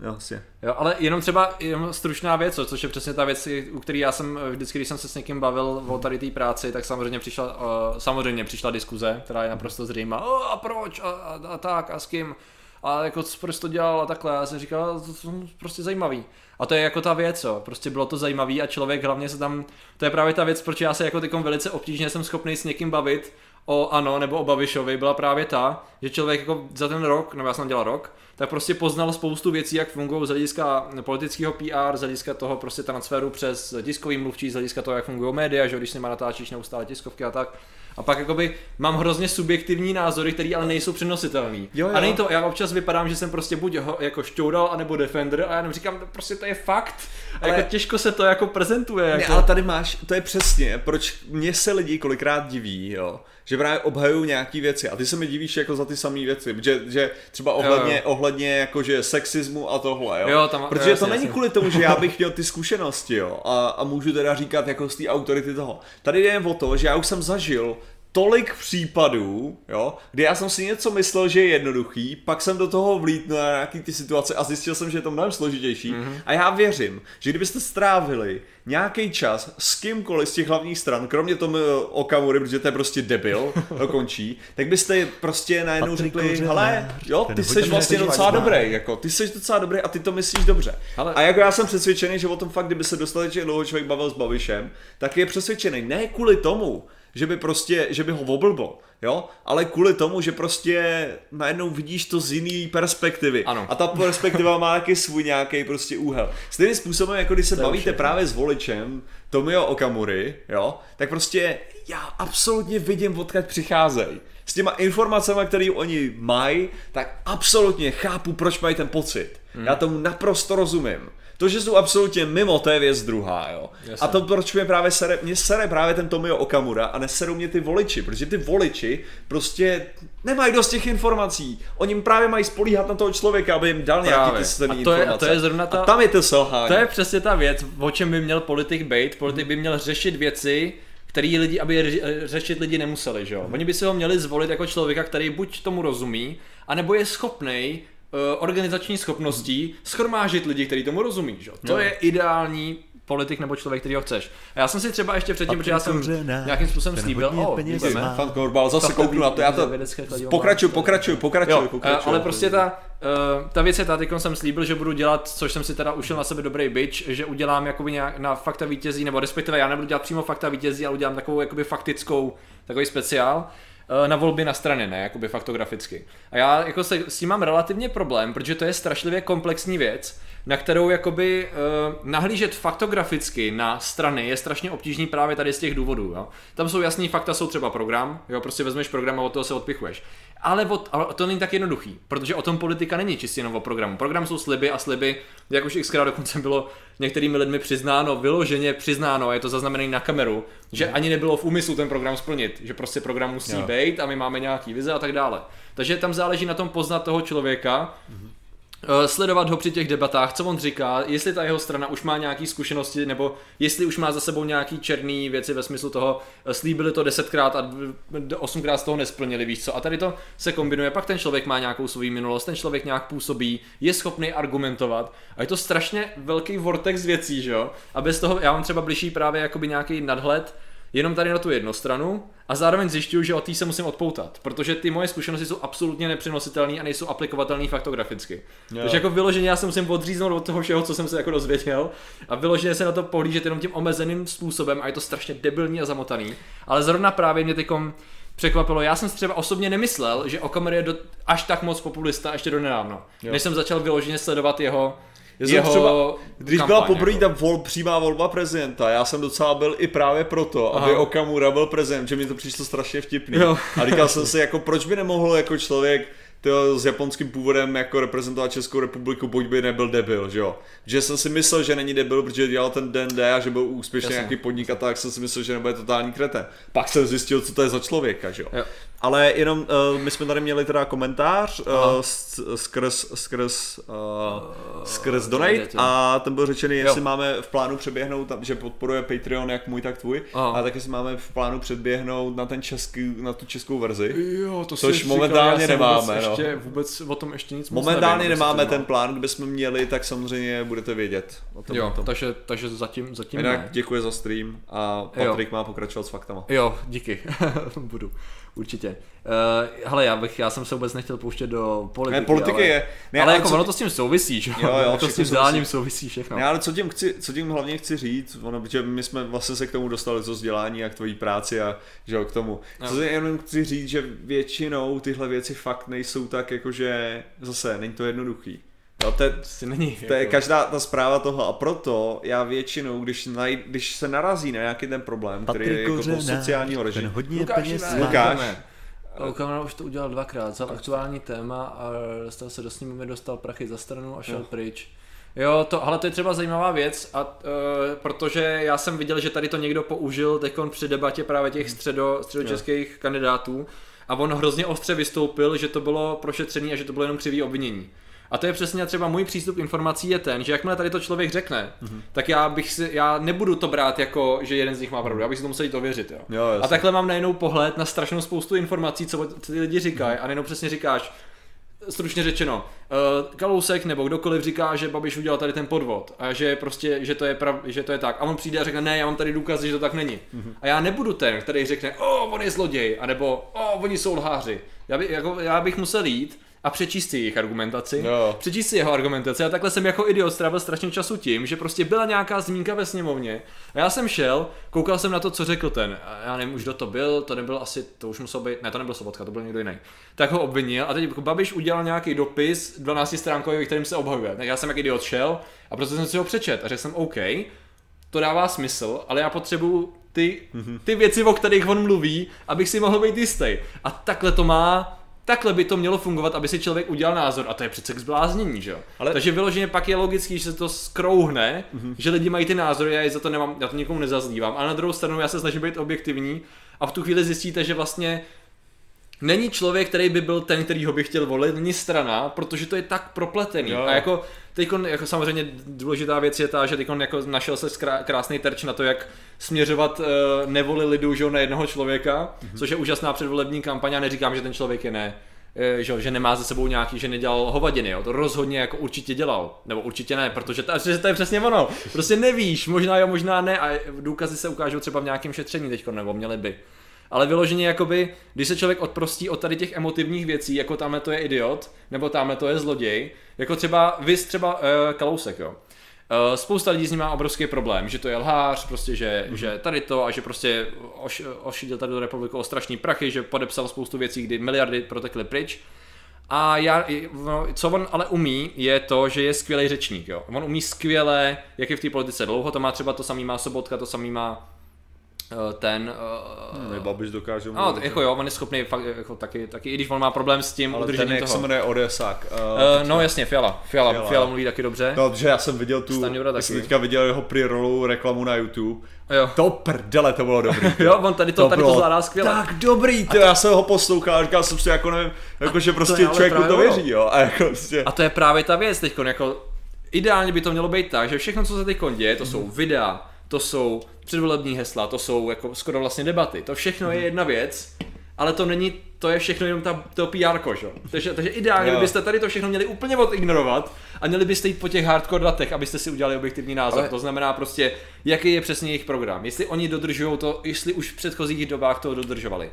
Jo, asi. Jo, ale jenom třeba jenom stručná věc, co- což je přesně ta věc, u které já jsem eh, vždycky, když jsem se s někým bavil o tady té práci, tak samozřejmě přišla, uh, samozřejmě přišla diskuze, která je naprosto zřejmá. O, a proč? A, a, a, tak, a s kým? A jako co proč to dělal a takhle. Já jsem říkal, to, to je prostě zajímavý. A to je jako ta věc, jo. prostě bylo to zajímavý a člověk hlavně se tam, to je právě ta věc, proč já se jako tykom velice obtížně jsem schopný s někým bavit o ANO nebo o Babišovi, byla právě ta, že člověk jako za ten rok, nebo já jsem dělal rok, tak prostě poznal spoustu věcí, jak fungují z hlediska politického PR, z hlediska toho prostě transferu přes tiskový mluvčí, z hlediska toho, jak fungují média, že když s nima natáčíš neustále tiskovky a tak. A pak jakoby mám hrozně subjektivní názory, které ale nejsou přenositelné. A není to, já občas vypadám, že jsem prostě buď ho, jako šťoural, anebo defender a já jenom říkám, prostě to je fakt. A Ale- jako těžko se to jako prezentuje. Ne, Jako... ale tady máš, to je přesně, proč mě se lidi kolikrát diví, jo, že právě obhajují nějaký věci a ty se mi divíš jako za ty samé věci, že, že třeba ohledně, jo. ohledně jakože sexismu a tohle, jo, Jo, tam- protože jasně, to není jasně. kvůli tomu, že já bych měl ty zkušenosti, jo, a, a můžu teda říkat jako z té autority toho. Tady jde o to, že já už jsem zažil tolik případů, jo, kdy já jsem si něco myslel, že je jednoduchý, pak jsem do toho vlítnul na nějaký ty situace a zjistil jsem, že je to mnohem složitější. Mhm. Mm-hmm. A já věřím, že kdybyste strávili nějaký čas s kýmkoliv z těch hlavních stran, kromě tomu Okamury, protože to je prostě debil, to končí, tak byste prostě najednou řekli, hele, jo, ty jsi vlastně docela má." dobrý, jako, ty jsi docela dobrý a ty to myslíš dobře. Ale- A jako já jsem přesvědčený, že o tom fakt, kdyby se dostatečně dlouho člověk bavil s Babišem, tak je přesvědčený ne kvůli tomu, že by prostě, že by ho oblbl, jo, ale kvůli tomu, že prostě najednou vidíš to z jiný perspektivy. Ano. A ta perspektiva má taky svůj nějaký prostě úhel. Stejným způsobem, jako když se To bavíte všechno. právě s voličem Tomio Okamury, jo, tak prostě já absolutně vidím, odkud přicházejí. S těma informacemi, které oni mají, tak absolutně chápu, proč mají ten pocit. Hmm. Já tomu naprosto rozumím. To, že jsou absolutně mimo, to je věc druhá, jo. Jasně. A to, proč mě právě sere, mě sere právě ten Tomio Okamura a neserou mě ty voliči, protože ty voliči prostě nemají dost těch informací. Oni právě mají spolíhat na toho člověka, aby jim dal nějaký ty A to je- a informace. to je zrovna ta- a tam je to selhání. To je přesně ta věc, o čem by měl politik být. Politik by měl řešit věci, který lidi, aby je ři- řešit lidi nemuseli, že jo. Oni by si ho měli zvolit jako člověka, který buď tomu rozumí, anebo je schopnej uh, organizační schopností schromážit lidi, kteří tomu rozumí, že jo. To Jo. je ideální politik nebo člověk, který ho chceš. A já jsem si třeba ještě předtím, protože já jsem Kořenář, nějakým způsobem slíbil, o. Fan Korbal, zase kouknu na to, já to... vědecké kladivo Pokračuj, má. pokračuj, pokračuj, Jo, pokračuj. eh, ale prostě ta, uh, ta věc je ta, teď jsem slíbil, že budu dělat, což jsem si teda ušel na sebe dobrý bitch, že udělám jakoby nějak na fakta vítězí, nebo respektive já nebudu dělat přímo fakta vítězí, ale udělám takovou jakoby faktickou, takový speciál eh, na volby na straně, ne, jakoby faktograficky. A já jako se, s tím mám relativně problém, protože to je strašlivě komplexní věc, na kterou jakoby uh, nahlížet faktograficky na strany je strašně obtížný právě tady z těch důvodů. Jo? Tam jsou jasný fakta, jsou třeba program, jo, prostě vezmeš program a od toho se odpichuješ. Ale, od, ale to není tak jednoduchý, protože o tom politika není čistě jenom o programu. Program jsou sliby a sliby, jak už xkrát dokonce bylo některými lidmi přiznáno, vyloženě přiznáno, a je to zaznamené na kameru, že ani nebylo v úmyslu ten program splnit, že prostě program musí Jo. být a my máme nějaký vize a tak dále. Takže tam záleží na tom poznat toho člověka, eh, sledovat ho při těch debatách, co on říká, jestli ta jeho strana už má nějaké zkušenosti, nebo jestli už má za sebou nějaký černý věci ve smyslu toho, eh, slíbili to desetkrát a osmkrát z toho nesplnili, víš co. A tady to se kombinuje, pak ten člověk má nějakou svou minulost, ten člověk nějak působí, je schopný argumentovat a je to strašně velký vortex věcí, že jo. A bez toho, já mám třeba blížší právě jakoby nějaký nadhled, jenom tady na tu jednu stranu a zároveň zjišťuju, že od té se musím odpoutat, protože ty moje zkušenosti jsou absolutně nepřenositelné a nejsou aplikovatelné faktograficky. Jo. Takže jako vyloženě já se musím odříznout od toho všeho, co jsem se jako dozvěděl a vyloženě se na to pohlížet jenom tím omezeným způsobem a je to strašně debilní a zamotaný. Ale zrovna právě mě tykom překvapilo. Já jsem si třeba osobně nemyslel, že Okamura je do, až tak moc populista ještě do nedávno. Jo. Než jsem začal vyloženě sledovat jeho já jsem jeho třeba, když kampaň, byla poprvé jako. ta vol, přímá volba prezidenta, já jsem docela byl i právě proto, Aha. aby Okamura byl prezident, že mi to přišlo strašně vtipný. Jo. A říkal jsem si, jako proč by nemohl jako člověk tyjo, s japonským původem jako reprezentovat Českou republiku, buď by nebyl debil, že jo. Že jsem si myslel, že není debil, protože dělal ten DND a že byl úspěšně Jasně. nějaký podnikatel, tak jsem si myslel, že nebude totální kreten. Pak jsem zjistil, co to je za člověka, že jo. Jo. Ale jenom uh, my jsme tady měli teda komentář uh, skrz, skrz, uh, skrz donate a ten byl řečený, jestli Jo. máme v plánu přeběhnout, tam, že podporuje Patreon jak můj, tak tvůj, Aha. a taky si máme v plánu předběhnout na ten český, na tu českou verzi. Jo, to Což si momentálně říkal, nemáme, Vůbec, no. ještě, vůbec o tom ještě nic Momentálně nevím, nemáme ten plán, kde jsme měli, tak samozřejmě budete vědět. O tom, o Jo, tom. takže, takže zatím, zatím Jinak ne. děkuji za stream a Patrik má pokračovat s faktama. Jo, díky. Budu. Určitě. Uh, hele, já, bych, já jsem se vůbec nechtěl pouštět do politiky. Ne, politiky ale, je- ne, ale ale jako co- ono to s tím souvisí, že? Jo, jo, Jako s všechno tím vzděláním souvisí všechno. Ne, ale co tím, chci, co tím hlavně chci říct, ono, protože my jsme vlastně se k tomu dostali, co vzdělání a k tvojí práci a že jo, k tomu. Jo. Co jenom chci říct, že většinou tyhle věci fakt nejsou tak jakože, zase, není to jednoduchý. Jo, to, je, není. to je jako, každá ta zpráva toho a proto já většinou, když, naj, když se narazí na nějaký ten problém, který je jako toho sociálního režimu. hodně Lukáši, peněz. Lukáš. Okamura už to udělal dvakrát, vzal aktuální téma a dostal se do sněmovny, dostal prachy za stranu a šel Jo. pryč. Jo, to, ale to je třeba zajímavá věc, a, uh, protože já jsem viděl, že tady to někdo použil teď při debatě právě těch středo, středočeských kandidátů a on hrozně ostře vystoupil, že to bylo prošetřený a že to bylo jenom křivý obvinění. A to je přesně třeba můj přístup k informací je ten, že jakmile tady to člověk řekne, mm-hmm. tak já bych si, já nebudu to brát jako, že jeden z nich má pravdu, já bych si to musel jít ověřit, jo. Jo, a takhle mám najednou pohled na strašnou spoustu informací, co, ty lidi říkají a najednou přesně říkáš, stručně řečeno, uh, Kalousek nebo kdokoliv říká, že Babiš udělal tady ten podvod a že prostě, že to je, prav, že to je tak. A on přijde a řekne, ne, já mám tady důkazy, že to tak není. Mm-hmm. A já nebudu ten, který řekne, o, on je zloděj, anebo o, oni jsou lháři. Já, by, jako, já bych musel jít a přečíst si jejich argumentaci, Jo. přečíst si jeho argumentaci. A takhle jsem jako idiot strávil strašně času tím, že prostě byla nějaká zmínka ve sněmovně. A já jsem šel, koukal jsem na to, co řekl ten, a já nevím už kdo to byl, to nebyl asi, to už musel být, ne to nebyl Sobotka, to byl někdo jiný, tak ho obvinil a teď jako Babiš udělal nějaký dopis 12 stránkový, kterým se obhajuje, tak já jsem jak idiot šel a proto jsem si ho přečet a řekl jsem OK, to dává smysl, ale já potřebuju ty, ty věci, o kterých on mluví, abych si mohl být jistý. A takhle to má, takhle by to mělo fungovat, aby si člověk udělal názor. A to je přece k zbláznění, že jo? Ale- Takže vyloženě pak je logický, že se to skrouhne, že lidi mají ty názory, já je za to nemám, já to nikomu nezazlívám. A na druhou stranu já se snažím být objektivní a v tu chvíli zjistíte, že vlastně není člověk, který by byl ten, který ho by chtěl volit, není strana, protože to je tak propletený. Jo. A jako teďkon, jako samozřejmě důležitá věc je ta, že teďkon jako našel se krásný terč na to, jak směřovat uh, nevoli lidu že, na jednoho člověka, mm-hmm. což je úžasná předvolební kampaň a neříkám, že ten člověk je ne. eh, Že, že nemá za sebou nějaký, že nedělal hovadiny, jo. to rozhodně jako určitě dělal, nebo určitě ne, protože to, že to je přesně ono, prostě nevíš, možná jo, možná ne a důkazy se ukážou třeba v nějakém šetření teď, nebo měly by. Ale vyloženě jakoby, když se člověk odprostí od tady těch emotivních věcí, jako tamhle to je idiot, nebo tamhle to je zloděj, jako třeba vy třeba uh, Kalousek, jo. Uh, spousta lidí s ním má obrovský problém, že to je lhář, prostě, že, mm-hmm. že tady to a že prostě oš, ošidil tady do republiku o strašný prachy, že podepsal spoustu věcí, kdy miliardy protekly pryč. A já, no, co on ale umí, je to, že je skvělý řečník. Jo. On umí skvěle, jak je v té politice dlouho, to má třeba to samý má Sobotka, to samý má ten... Uh, Babiš dokáže No, jako jo, on je schopný fakt, jako taky, taky, i když on má problém s tím Ale udržením ten, jak toho. se jmenuje Odesák. Uh, no jasně, Fiala. Fiala, Fiala. Fiala mluví taky dobře. No, protože já jsem viděl tu, já jsem teďka viděl jeho pre-rollu reklamu na YouTube. Jo. To prdele, to bylo dobrý. Jo, on tady to, tady to zvládá skvěle. Tak dobrý, to já jsem ho poslouchal a říkal jsem si jako nevím, jako že prostě ale člověku to věří, jo. A jako prostě, A to je právě ta věc teď, jako ideálně by to mělo být tak, že všechno, co se teď děje, to jsou videa, to jsou předvolební hesla, to jsou jako skoro vlastně debaty, to všechno je jedna věc, ale to není, to je všechno jenom ta, to PR, že? Takže, takže ideálně Jo. byste tady to všechno měli úplně odignorovat a měli byste jít po těch hardcore datech, abyste si udělali objektivní názor. Ale- To znamená prostě, jaký je přesně jejich program. Jestli oni dodržují to, jestli už v předchozích dobách to dodržovali.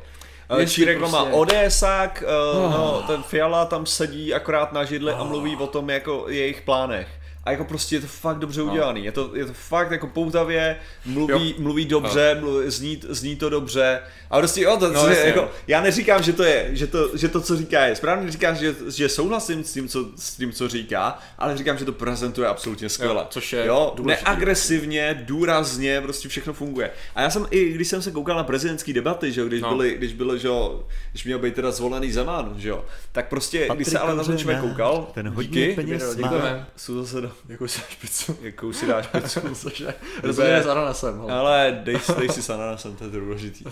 Jestli Čírek prostě... má Odesák, uh, no, ten Fiala tam sedí akorát na židli a mluví o tom jako jejich plánech. A jako prostě je to fakt dobře udělaný. Je to, je to fakt jako poutavě, mluví, mluví dobře, mluví, zní, zní to dobře. A prostě jo, to, No, jasně. jako, já neříkám, že to je, že to, že to, co říká je správně, říkám, že, že souhlasím s tím, co, s tím, co říká, ale říkám, že to prezentuje absolutně skvěle. Jo, což je jo, důležitý. neagresivně, důrazně, prostě všechno funguje. A já jsem i, když jsem se koukal na prezidentské debaty, že jo, když No. byly, když bylo, že jo, když měl být teda zvolený Zeman, že jo, tak prostě, když se Patrik ale na ten člověk koukal, ten hodně díky, peněz má. Děkujeme. jsou zase do, se jakou si dáš pizzu. Cože? Rozhodně s ananasem. hele. Ale dej, dej si s ananasem, to je důležitý.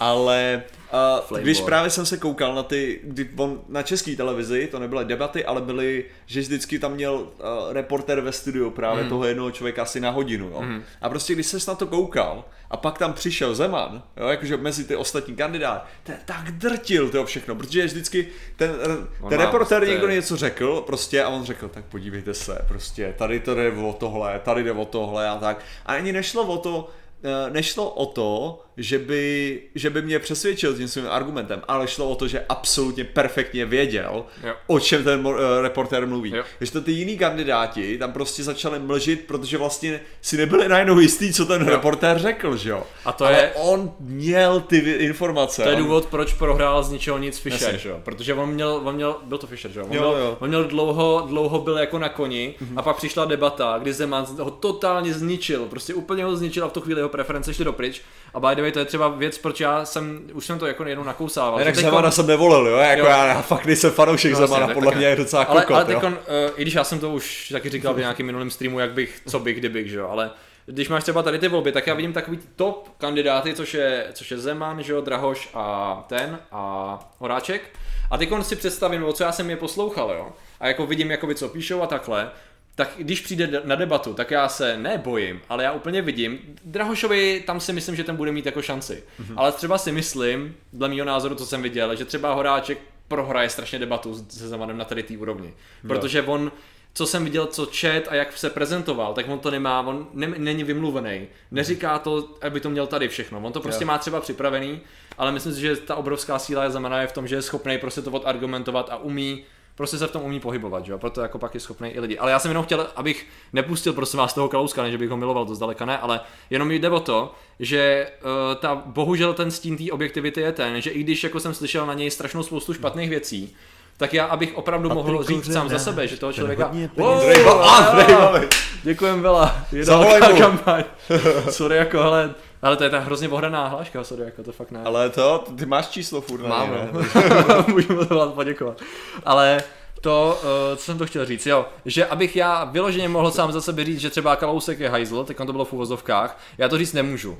Ale uh, Flavor. když právě jsem se koukal na ty, kdy on, na české televizi, to nebyly debaty, ale byly, že vždycky tam měl uh, reporter ve studiu právě mm. toho jednoho člověka asi na hodinu. Jo? Mm. A prostě když ses na to koukal a pak tam přišel Zeman, jo, jakože mezi ty ostatní kandidáty, ten tak drtil to všechno, protože vždycky ten, On ten reporter prostě- někdo něco řekl prostě a on řekl, tak podívejte se, prostě tady to jde o tohle, tady jde o tohle a tak. A ani nešlo o to, eh, nešlo o to, že by, že by mě přesvědčil tím svým argumentem, ale šlo o to, že absolutně perfektně věděl, Jo. o čem ten eh, reportér mluví. Jo. Když to ty jiní kandidáti tam prostě začali mlžit, protože vlastně si nebyli najednou jistý, co ten reportér řekl, že jo. A to ale je- on měl ty informace. To je on- důvod, proč prohrál z ničeho nic Fischer, že jo? Protože on měl, on měl, byl to Fischer, že jo? On, Jo, měl, jo. on měl dlouho, dlouho byl jako na koni a pak přišla debata, kdy Zeman ho totálně zničil, prostě úplně ho zničil a v tu chvíli jeho preference šly dopryč. A by the way, to je třeba věc, proč já jsem, už jsem to jako jednou nakousával. Jinak že teďko- Zemana jsem nevolil, jo, jako Jo. já, já fakt nejsem fanoušek No, Zemana, podle tak- mě je docela ale, kokot, ale jo. teďkon, uh, i když já jsem to už taky říkal v nějakém minulém streamu, jak bych, co bych, kdybych, že jo, ale když máš třeba tady ty volby, tak já vidím takový top kandidáty, což je, což je Zeman, že jo, Drahoš a ten a Horáček. A teď si představím, o co já jsem je poslouchal, jo, a jako vidím, jakoby, co píšou a takhle, tak když přijde de- na debatu, tak já se nebojím, ale já úplně vidím. Drahošovi tam si myslím, že ten bude mít jako šanci. Mm-hmm. Ale třeba si myslím, dle mého názoru, co jsem viděl, že třeba Horáček prohraje strašně debatu se Zemanem na tady té úrovni. Protože on, co jsem viděl, co čet a jak se prezentoval, tak on to nemá, on ne, není vymluvený. Neříká to, aby to měl tady všechno. On to prostě Jo. má třeba připravený, ale myslím si, že ta obrovská síla je znamená je v tom, že je schopný prostě to odargumentovat a umí prostě se v tom umí pohybovat, že jo? proto jako pak je schopný i lidi. Ale já jsem jenom chtěl, abych nepustil prosím vás toho Kalouska, ne, že bych ho miloval, to zdaleka ne, ale jenom jde o to, že uh, ta, bohužel ten stín té objektivity je ten, že i když jako jsem slyšel na něj strašnou spoustu špatných věcí, tak já abych opravdu mohl Patrik říct sám za sebe, že toho člověka... Andrej, Ba- Andrej Babiš. Děkujem Vela, mu. kampaň. sorry jako, hele, ale to je ta hrozně ohraná hláška, sorry jako, to fakt ne. Ale to, ty máš číslo furt na Mám, něj, ne? no. Můžu mu to vám poděkovat. Ale to, uh, co jsem to chtěl říct, jo, že abych já vyloženě mohl sám za sebe říct, že třeba Kalousek je hajzl, tak to bylo v uvozovkách, já to říct nemůžu.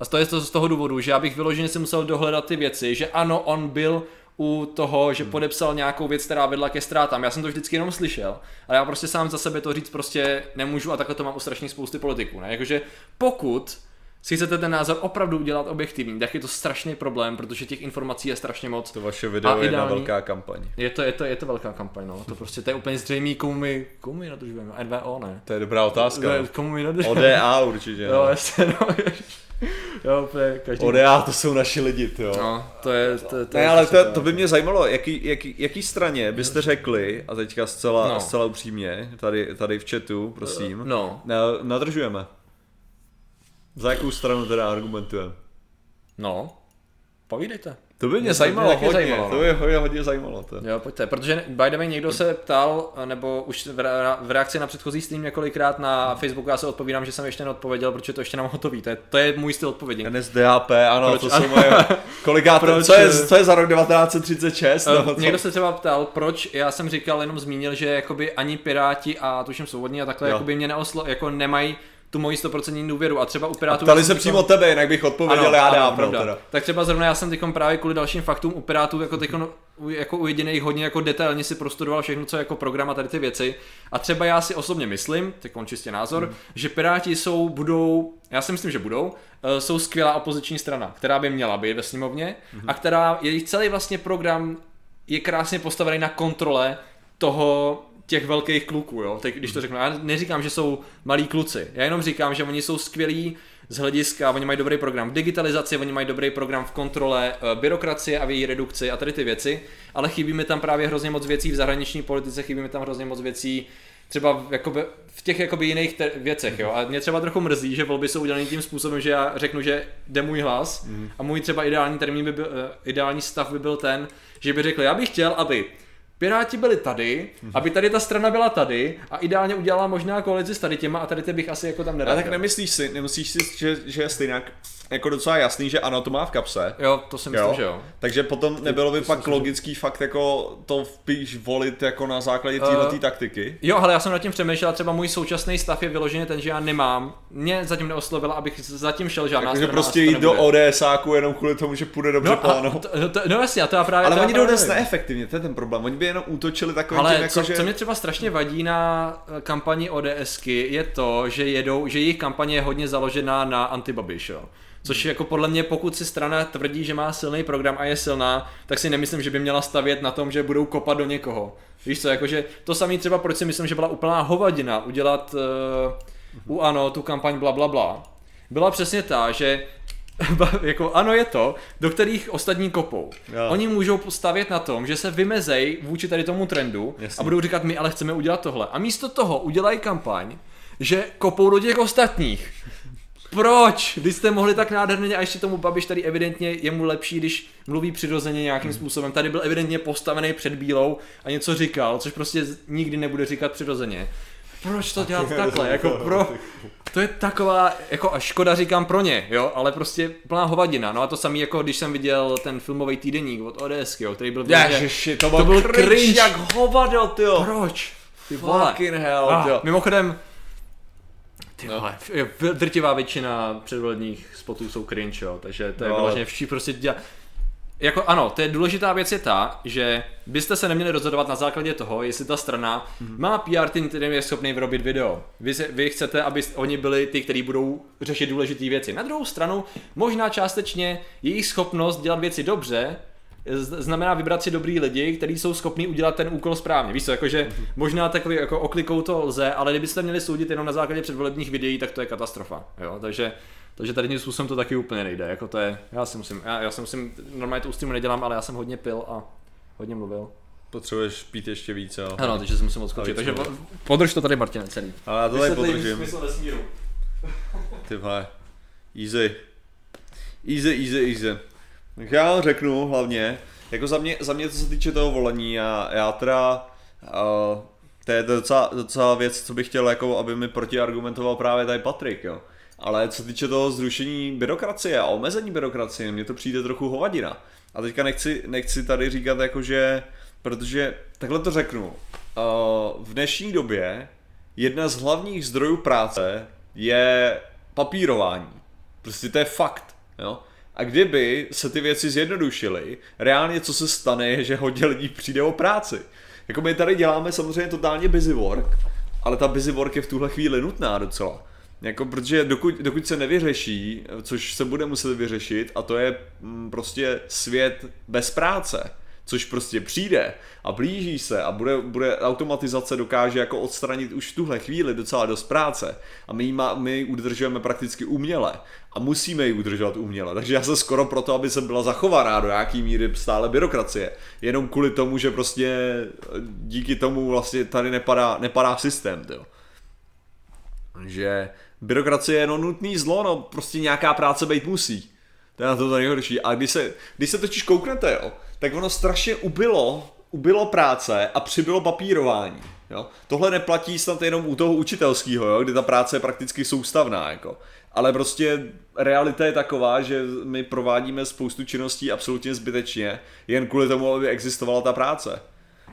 A to je to z toho důvodu, že já bych vyloženě si musel dohledat ty věci, že ano, on byl u toho, že podepsal nějakou věc, která vedla ke ztrátám. Já jsem to vždycky jenom slyšel, ale já prostě sám za sebe to říct prostě nemůžu a takhle to mám u strašně spousty politiků. Ne? Jakože pokud si chcete ten názor opravdu udělat objektivní, tak je to strašný problém, protože těch informací je strašně moc. To vaše video je jedna ideální- velká kampaň. Je to, je to, je to velká kampaň, no. To prostě, to je úplně zřejmý, komu my, komu my nadržujeme. NVO, ne? To je dobrá otázka. Ne. Komu my nadržujeme. ODA určitě. Jo, no. jasně, no. Jo, úplně každý. ODA to jsou naši lidi, jo. No, to je, to, to Ne, je ale to, to by mě zajímalo, jaký, jaký, jaký straně byste řekli, a teďka zcela, No. zcela upřímně, tady, tady v chatu, prosím, No, na, nadržujeme. Za jakou stranu teda argumentujeme? no. Povídejte. To by mě to zajímalo hodně, zajímalo, to no. by hodně, hodně zajímalo. To. Jo, pojďte, protože by the way někdo se ptal, nebo už v re- v reakci na předchozí stream několikrát na Facebooku, já se odpovídám, že jsem ještě neodpověděl, protože to ještě nemám hotový, to je, to je můj styl odpovědi. NSDAP, ano, Proč? to jsou moje... Kolikát, Proč? co, je, co je za rok 1936? Uh, No, co? někdo se třeba ptal, proč já jsem říkal, jenom zmínil, že jakoby ani Piráti a tuším svobodní a takhle Jo. jakoby mě neoslo, jako nemají tu moji 100% důvěru a třeba u Pirátů... Ptali já se jsem přímo tebe, jinak bych odpověděl já dávno. pravda. Teda. Tak třeba zrovna já jsem teď právě kvůli dalším faktům u Pirátů jako teď jako u jediných hodně jako detailně si prostudoval všechno, co je jako program a tady ty věci. A třeba já si osobně myslím, teď čistě názor, hmm. že Piráti jsou, budou, já si myslím, že budou, eh, jsou skvělá opoziční strana, která by měla být ve sněmovně hmm. a která, jejich celý vlastně program je krásně postavený na kontrole toho těch velkých kluků, jo, teď když to řeknu, já neříkám, že jsou malí kluci, já jenom říkám, že oni jsou skvělí z hlediska, oni mají dobrý program v digitalizaci, oni mají dobrý program v kontrole eh, byrokracie a v její redukci a tady ty věci, ale chybí mi tam právě hrozně moc věcí v zahraniční politice, chybí mi tam hrozně moc věcí třeba v, jakoby, v těch jakoby jiných te- věcech, jo. A mě třeba trochu mrzí, že volby jsou udělané tím způsobem, že já řeknu, že jde můj hlas a můj třeba ideální termín by byl, eh, ideální stav by byl ten, že by řekl, já bych chtěl, aby Piráti byli tady, aby tady ta strana byla tady a ideálně udělala možná koalici s tady těma a tady ty bych asi jako tam A nedal. tak nemyslíš si, nemyslíš si, že, že je stejně jako docela jasný, že ano, to má v kapse. Jo, to si myslím, Jo. že jo. Takže potom nebylo by to pak myslím, že- logický fakt jako to spíš volit jako na základě téhle Eh, taktiky. Jo, ale já jsem nad tím přemýšlel, třeba můj současný stav je vyloženě ten, že já nemám, mě zatím neoslovila, abych zatím šel žádná Takže prostě jít do. ODSáku jenom kvůli tomu, že půjde dobře No, to, no jasně, a to já právě Ale oni jdou dost nevím. neefektivně, to je ten problém. Oni by jenom útočili takovým Ale tím, jako, co, že... co mě třeba strašně vadí na eh, kampani ODSky je to, že jedou, že jejich kampaně je hodně založená na antibabiš, jo. Což jako podle mě, pokud si strana tvrdí, že má silný program a je silná, tak si nemyslím, že by měla stavět na tom, že budou kopat do někoho. Víš co, jakože to samý třeba, proč si myslím, že byla úplná hovadina udělat uh, u ANO tu kampaň bla bla bla. Byla přesně ta, že jako ano je to, do kterých ostatní kopou. Jo. Oni můžou stavět na tom, že se vymezej vůči tady tomu trendu Jasně. a budou říkat, my ale chceme udělat tohle. A místo toho udělají kampaň, že kopou do těch ostatních. Proč? Když jste mohli tak nádherně a ještě tomu Babiš tady evidentně je mu lepší, když mluví přirozeně nějakým způsobem. Tady byl evidentně postavený před bílou a něco říkal, což prostě nikdy nebude říkat přirozeně. Proč to dělat takhle? Jako pro... To je taková, jako a škoda říkám pro ně, jo, ale prostě plná hovadina. No a to samý jako když jsem viděl ten filmový týdeník od ODSky, jo, který byl Ježiši, to, to byl byl cringe, cringe. jak hovado, tyjo. Proč? Ty. Fucking hell, Ah, tyjo. mimochodem, ty No. vole, drtivá většina předvolebních spotů jsou cringe, jo, takže to je No, vyloženě všichni prostě dělá... Jako ano, to je důležitá věc je ta, že byste se neměli rozhodovat na základě toho, jestli ta strana Mhm. má PR tým, který je schopný vyrobit video. Vy, se, vy chcete, aby oni byli ty, kteří budou řešit důležité věci. Na druhou stranu, možná částečně jejich schopnost dělat věci dobře znamená vybrat si dobrý lidi, kteří jsou schopní udělat ten úkol správně. Víš co, jakože Mhm. možná takový jako oklikou to lze, ale kdybyste měli soudit jenom na základě předvolebních videí, tak to je katastrofa. Jo? Takže, takže tady tím způsobem to taky úplně nejde. Jako to je, já si musím, já, já si musím, normálně to u streamu nedělám, ale já jsem hodně pil a hodně mluvil. Potřebuješ pít ještě víc, jo. Ano, takže si musím odskočit. A Takže po- podrž to tady, Martine, celý. Ale já to tady podržím. smysl vesmíru. Ty vole. Easy. Easy, easy, easy. Tak já vám řeknu hlavně, jako za mě, za mě co se týče toho volení, já, já teda, uh, to je docela, docela věc, co bych chtěl, jako, aby mi protiargumentoval právě tady Patrik, jo. Ale co týče toho zrušení byrokracie a omezení byrokracie, mně to přijde trochu hovadina. A teďka nechci, nechci tady říkat jako, že, protože takhle to řeknu, uh, v dnešní době jedna z hlavních zdrojů práce je papírování. Prostě to je fakt. Jo? A kdyby se ty věci zjednodušily, reálně co se stane je, že hodně lidí přijde o práci. Jako my tady děláme samozřejmě totálně busy work, ale ta busy work je v tuhle chvíli nutná docela. Jako, protože dokud, dokud se nevyřeší, což se bude muset vyřešit, a to je mm, prostě svět bez práce, což prostě přijde a blíží se a bude, bude automatizace dokáže jako odstranit už v tuhle chvíli docela dost práce. A my ji, má, my udržujeme prakticky uměle a musíme ji udržovat uměle, takže já jsem skoro proto, aby se byla zachovaná do nějaký míry stále byrokracie, jenom kvůli tomu, že prostě díky tomu vlastně tady nepadá, nepadá systém, jo. že byrokracie je no nutný zlo, no prostě nějaká práce být musí. To je na to nejhorší. A když se, když se totiž kouknete, jo, tak ono strašně ubylo, ubylo práce a přibylo papírování. Jo? Tohle neplatí snad jenom u toho učitelského, jo? ta práce je prakticky soustavná. Jako. Ale prostě realita je taková, že my provádíme spoustu činností absolutně zbytečně, jen kvůli tomu, aby existovala ta práce.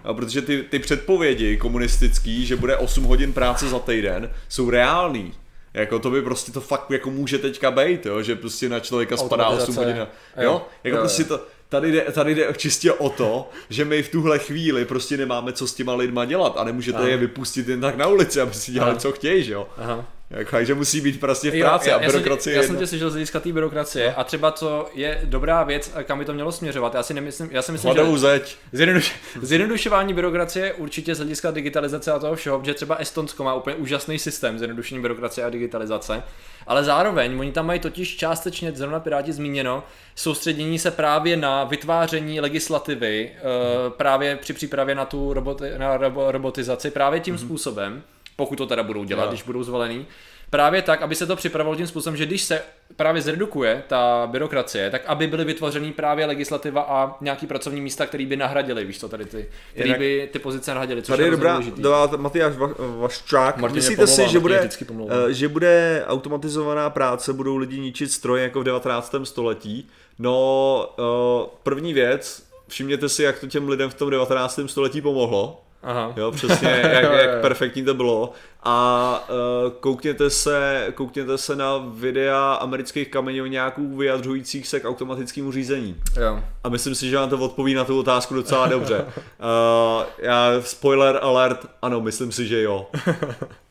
Jo, protože ty, ty předpovědi komunistický, že bude 8 hodin práce za týden, jsou reální. Jako to by prostě to fakt jako může teďka být, jo, že prostě na člověka spadá 8 hodin. Jo, jo, jako jo, prostě jo. to, tady jde, tady jde čistě o to, že my v tuhle chvíli prostě nemáme co s těma lidma dělat a nemůžete Aha. je vypustit jen tak na ulici, aby si dělali, Aha. co chtějí, že jo. Aha. Jako, že musí být prostě v práci jo, já, a byrokracie. Já jsem, já jsem tě slyšel z hlediska té byrokracie no. a třeba co je dobrá věc, kam by to mělo směřovat. Já si nemyslím, já si myslím, Hladovou že zeď. Zjednoduš, zjednodušování byrokracie určitě z hlediska digitalizace a toho všeho, že třeba Estonsko má úplně úžasný systém zjednodušení byrokracie a digitalizace, ale zároveň oni tam mají totiž částečně, zrovna Piráti zmíněno, soustředění se právě na vytváření legislativy, hmm. právě při přípravě na tu roboti, na robotizaci, právě tím hmm. způsobem, pokud to teda budou dělat, jo. když budou zvolený. Právě tak, aby se to připravilo tím způsobem, že když se právě zredukuje ta byrokracie, tak aby byly vytvořeny právě legislativa a nějaký pracovní místa, které by nahradily, víš co, tady ty, které by ty pozice nahradily. Tady je dobrá, dobrá Matyáš Vaščák. Myslíte si, že bude, eh, že bude automatizovaná práce, budou lidi ničit stroje jako v 19. století? No, eh, první věc, všimněte si, jak to těm lidem v tom 19. století pomohlo Aha. Jo, přesně, jak, jak perfektní to bylo. A uh, koukněte, se, koukněte se na videa amerických kamionáků vyjadřujících se k automatickému řízení. Jo. A myslím si, že vám to odpoví na tu otázku docela dobře. Uh, já, spoiler alert, ano, myslím si, že jo.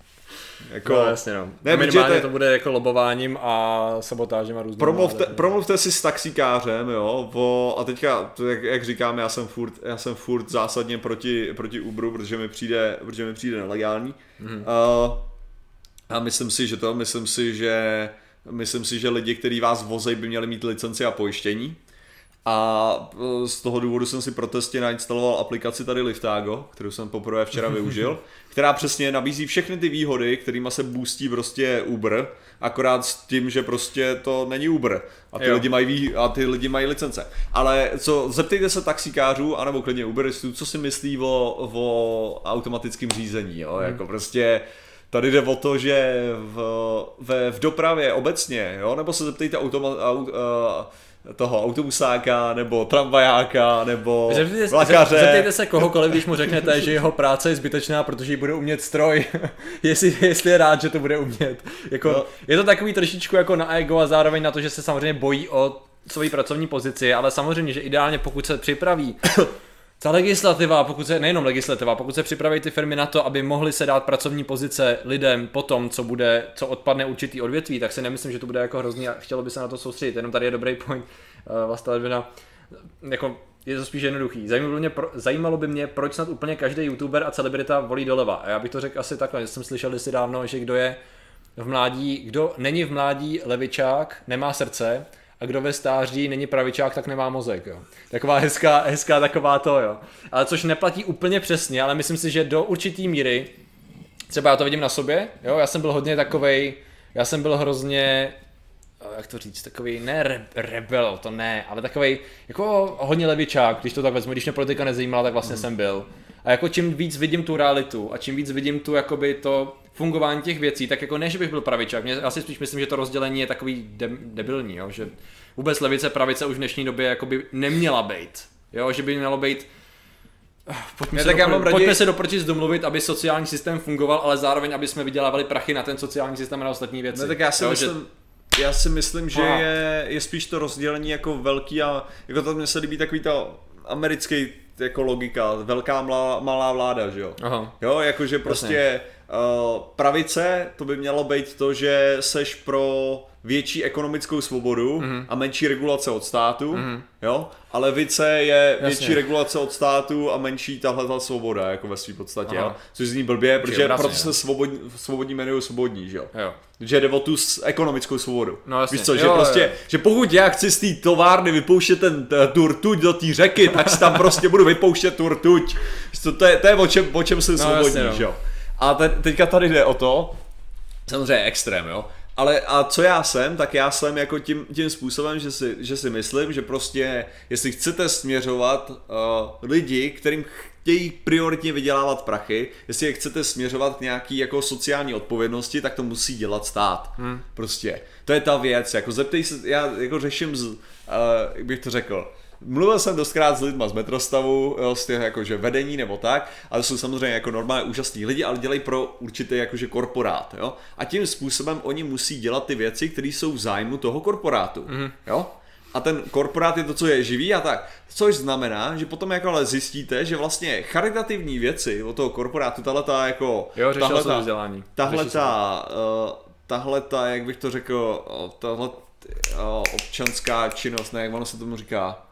Jako, no jasně no. Ne, minimálně te... to bude jako lobováním a sabotážem a různým. Promluvte, promluvte si s taxikářem, jo, o, a teďka, jak, jak, říkám, já jsem furt, já jsem furt zásadně proti, proti Uberu, protože mi přijde, protože mi přijde nelegální. Mm-hmm. Uh, a myslím si, že to, myslím si, že myslím si, že lidi, kteří vás vozejí, by měli mít licenci a pojištění. A e, z toho důvodu jsem si protestně nainstaloval aplikaci tady Liftago, kterou jsem poprvé včera využil, která přesně nabízí všechny ty výhody, kterými se boostí prostě Uber, akorát s tím, že prostě to není Uber a ty, lidi mají, vý, a ty lidi mají licence. Ale co, zeptejte se taxikářů, anebo klidně Uberistů, co si myslí o, o automatickém řízení, jo? Hmm. jako prostě Tady jde o to, že v, v, v dopravě obecně, jo, nebo se zeptejte automa, aut, uh, toho autobusáka, nebo tramvajáka, nebo zeptejte, vlakaře. Zeptejte se kohokoliv, když mu řeknete, že jeho práce je zbytečná, protože ji bude umět stroj. jestli, jestli je rád, že to bude umět. Jako, no. Je to takový trošičku jako na ego a zároveň na to, že se samozřejmě bojí o svoji pracovní pozici, ale samozřejmě, že ideálně pokud se připraví ta legislativa, pokud se, nejenom legislativa, pokud se připraví ty firmy na to, aby mohly se dát pracovní pozice lidem po tom, co bude, co odpadne určitý odvětví, tak si nemyslím, že to bude jako hrozný a chtělo by se na to soustředit. Jenom tady je dobrý point uh, Vlasta Ledvina. Jako, je to spíš jednoduchý. Zajímalo by, mě, pro, zajímalo by mě, proč snad úplně každý youtuber a celebrita volí doleva. A já bych to řekl asi takhle, že jsem slyšel si dávno, že kdo je v mládí, kdo není v mládí levičák, nemá srdce, a kdo ve stáří není pravičák, tak nemá mozek, jo. Taková hezká, hezká taková to, jo. Ale což neplatí úplně přesně, ale myslím si, že do určitý míry, třeba já to vidím na sobě, jo, já jsem byl hodně takovej, já jsem byl hrozně jak to říct, takový, ne re, rebel, to ne, ale takový jako hodně levičák, když to tak vezmu, když mě politika nezajímala, tak vlastně mm. jsem byl. A jako čím víc vidím tu realitu a čím víc vidím tu jakoby to fungování těch věcí, tak jako ne, že bych byl pravičák, mě, já si spíš myslím, že to rozdělení je takový de, debilní, jo? že vůbec levice, pravice už v dnešní době jakoby neměla být, jo? že by mělo být Pojďme, ne, se, tak do, já mám pojďme se doproti domluvit, aby sociální systém fungoval, ale zároveň, aby jsme vydělávali prachy na ten sociální systém a na ostatní věci. Ne, tak já si jo, myslím, že... já si myslím, že je, je spíš to rozdělení jako velký a jako to mně se líbí takový to americký jako logika, velká malá, malá vláda, že jo. Aha. Jo, jakože prostě uh, pravice, to by mělo být to, že seš pro větší ekonomickou svobodu mm-hmm. a menší regulace od státu, mm-hmm. jo, ale levice je Jasně. větší regulace od státu a menší tahle ta svoboda, jako ve své podstatě, jo? což zní blbě, protože proto se svobodní, svobodní jmenují svobodní, že jo. jo. Že jde o tu ekonomickou svobodu. No, jasně. Víš co, jo, že jo, prostě, jo. že pokud já chci z té továrny vypouštět ten tu rtuť do té řeky, tak si tam prostě budu vypouštět tu rtuť. To, to, je, to je o čem, o čem jsem no, svobodní, jasně, no. že jo. A te, teďka tady jde o to, samozřejmě extrém, jo, Ale a co já jsem, tak já jsem jako tím, tím způsobem, že si, že si myslím, že prostě, jestli chcete směřovat uh, lidi, kterým chtějí prioritně vydělávat prachy, jestli je chcete směřovat k nějaký jako sociální odpovědnosti, tak to musí dělat stát. Hmm. Prostě. To je ta věc, jako zeptej se, já jako řeším, z, uh, jak bych to řekl, Mluvil jsem dostkrát s lidma z metrostavu, jo, z těch jakože vedení nebo tak, ale jsou samozřejmě jako normálně úžasní lidi, ale dělají pro určitý jakože korporát, jo. A tím způsobem oni musí dělat ty věci, které jsou v zájmu toho korporátu, mm-hmm. jo a ten korporát je to, co je živý a tak. Což znamená, že potom jako ale zjistíte, že vlastně charitativní věci od toho korporátu, tahle ta jako... Jo, tahle ta, vzdělání. Tahle ta, uh, tahle ta, jak bych to řekl, tahle uh, občanská činnost, ne, jak ono se tomu říká,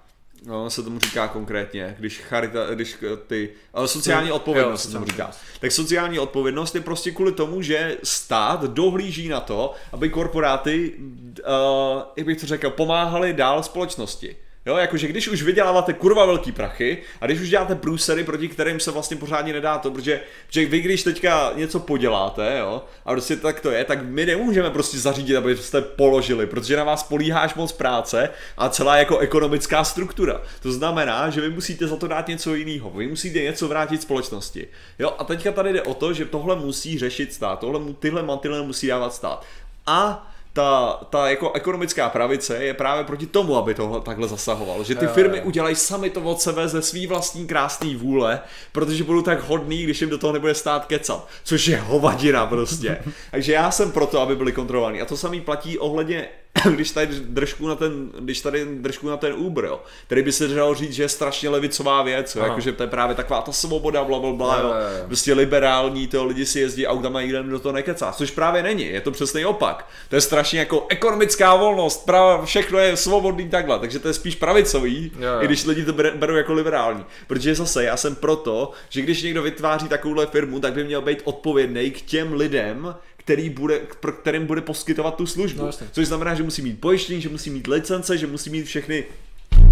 No, se tomu říká konkrétně, když charita, když ty, ale sociální odpovědnost se tomu říká. Tak sociální odpovědnost je prostě kvůli tomu, že stát dohlíží na to, aby korporáty, uh, jak bych to řekl, pomáhali dál společnosti. Jo, jakože když už vyděláváte kurva velký prachy a když už děláte průsery, proti kterým se vlastně pořádně nedá to, protože, protože vy když teďka něco poděláte, jo, a prostě tak to je, tak my nemůžeme prostě zařídit, abyste položili, protože na vás políháš moc práce a celá jako ekonomická struktura. To znamená, že vy musíte za to dát něco jiného, vy musíte něco vrátit společnosti. Jo, a teďka tady jde o to, že tohle musí řešit stát, tohle, tyhle mantily musí dávat stát. A ta, ta jako ekonomická pravice je právě proti tomu, aby to takhle zasahoval. Že ty jo, firmy jo. udělají sami to od sebe ze svý vlastní krásné vůle, protože budou tak hodný, když jim do toho nebude stát kecat. Což je hovadina prostě. Takže já jsem proto, aby byli kontrolovaní. A to samý platí ohledně když tady držku na ten, když tady držku na ten Uber, jo, který by se dalo říct, že je strašně levicová věc, jo, jakože to je právě taková ta svoboda, bla, bla, bla, jo, prostě liberální, to lidi si jezdí autama, nikdo do toho nekecá, což právě není, je to přesný opak. To je strašně jako ekonomická volnost, práva, všechno je svobodný takhle, takže to je spíš pravicový, jo, jo. i když lidi to berou jako liberální. Protože zase já jsem proto, že když někdo vytváří takovouhle firmu, tak by měl být odpovědný k těm lidem, který bude, pro kterým bude poskytovat tu službu. No, Což znamená, že musí mít pojištění, že musí mít licence, že musí mít všechny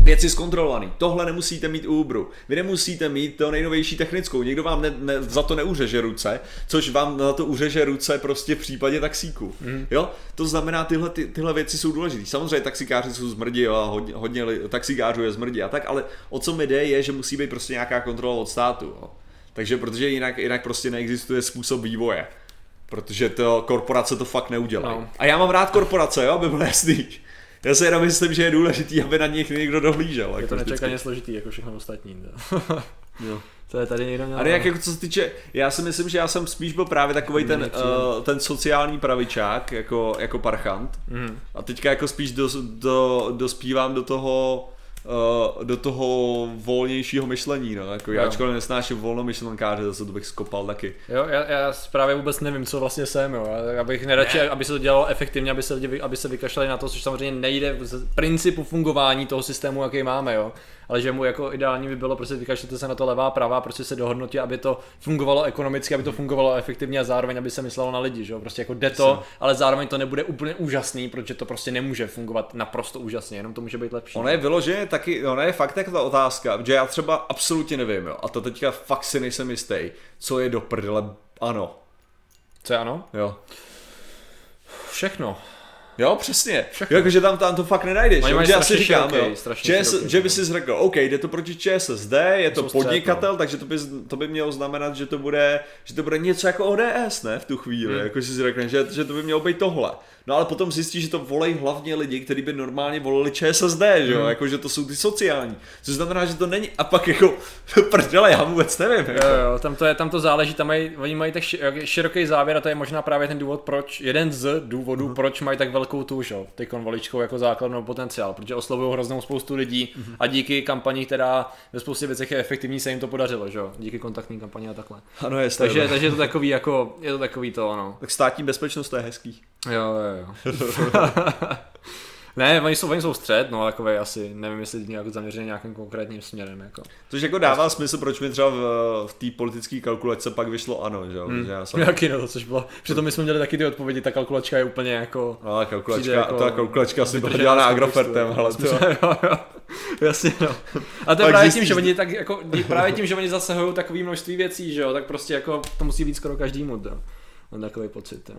věci zkontrolovaný. Tohle nemusíte mít u Uberu. Vy nemusíte mít to nejnovější technickou. Někdo vám ne, ne, za to neuřeže ruce, což vám za to uřeže ruce prostě v případě taxíku. Mm. Jo? To znamená, tyhle, ty, tyhle věci jsou důležité. Samozřejmě taxikáři jsou zmrdí a hodně, hodně taxikářů je zmrdí a tak, ale o co mi jde je, že musí být prostě nějaká kontrola od státu. Jo? Takže protože jinak, jinak prostě neexistuje způsob vývoje. Protože to korporace to fakt neudělá. No. A já mám rád korporace, jo, aby bylo jasný. Já si jenom myslím, že je důležitý, aby na nich někdo dohlížel. Je jako to nečekaně složitý, jako všechno ostatní. jo. To je tady někdo měl. Ale jak jako co se týče, já si myslím, že já jsem spíš byl právě takový ten, uh, ten sociální pravičák, jako, jako parchant. Mm. A teďka jako spíš do, do, dospívám do toho uh, do toho volnějšího myšlení, no, jako já ačkoliv nesnáším volnomyšlenkáře, zase to bych skopal taky. Jo, já, já právě vůbec nevím, co vlastně jsem, jo, já bych neradši, ne. aby se to dělalo efektivně, aby se lidi, aby se vykašlali na to, což samozřejmě nejde z principu fungování toho systému, jaký máme, jo ale že mu jako ideální by bylo prostě vykašlete se na to levá pravá, prostě se dohodnotit, aby to fungovalo ekonomicky, aby to fungovalo efektivně a zároveň, aby se myslelo na lidi, že jo, prostě jako jde to, ale zároveň to nebude úplně úžasný, protože to prostě nemůže fungovat naprosto úžasně, jenom to může být lepší. Ono je vyloženě taky, ono je fakt jako ta otázka, že já třeba absolutně nevím, jo, a to teďka fakt si nejsem jistý, co je do prdele ano. Co je ano? Jo. Všechno. Jo, přesně. Všechno. Jako, že tam, tam to fakt nenajdeš. Oni že asi říkám, široký, jo, ČS, široký, že by si řekl, OK, jde to proti ČSSD, je to podnikatel, no. takže to by, to by mělo znamenat, že to bude, že to bude něco jako ODS, ne, v tu chvíli, hmm. jako si řekne, že, že to by mělo být tohle. No ale potom zjistí, že to volej hlavně lidi, kteří by normálně volili ČSSD, že jo, mm. jako že to jsou ty sociální. Což znamená, že to není, a pak jako, prdele, já vůbec nevím. Jako. Jo, jo, tam to, je, tam to záleží, tam mají, oni mají tak široký závěr a to je možná právě ten důvod, proč, jeden z důvodů, mm. proč mají tak velkou tu, že ty konvoličkou jako základnou potenciál, protože oslovují hroznou spoustu lidí mm. a díky kampani, která ve spoustě věcech je efektivní, se jim to podařilo, že jo, díky kontaktní kampani a takhle. Ano, je takže, takže je to takový jako, je to takový to, ano. Tak státní bezpečnost to je hezký. Jo, jo, jo. ne, oni jsou, oni jsou střed, no takové asi, nevím, jestli nějak zaměřený nějakým konkrétním směrem. Jako. Což jako dává smysl, proč mi třeba v, v té politické kalkulace pak vyšlo ano, že jo? Hmm. Já jsem... Jaký no, což bylo, přitom my jsme měli taky ty odpovědi, ta kalkulačka je úplně jako... No, kalkulačka, jako, ta kalkulačka asi byla dělána Agrofertem, ale to... jo, jo. Jasně, no. A to je právě tím, že oni tak jako, právě tím, že oni zasahují takové množství věcí, že jo, tak prostě jako to musí být skoro každý mod, jo. Mám takový pocit, jo.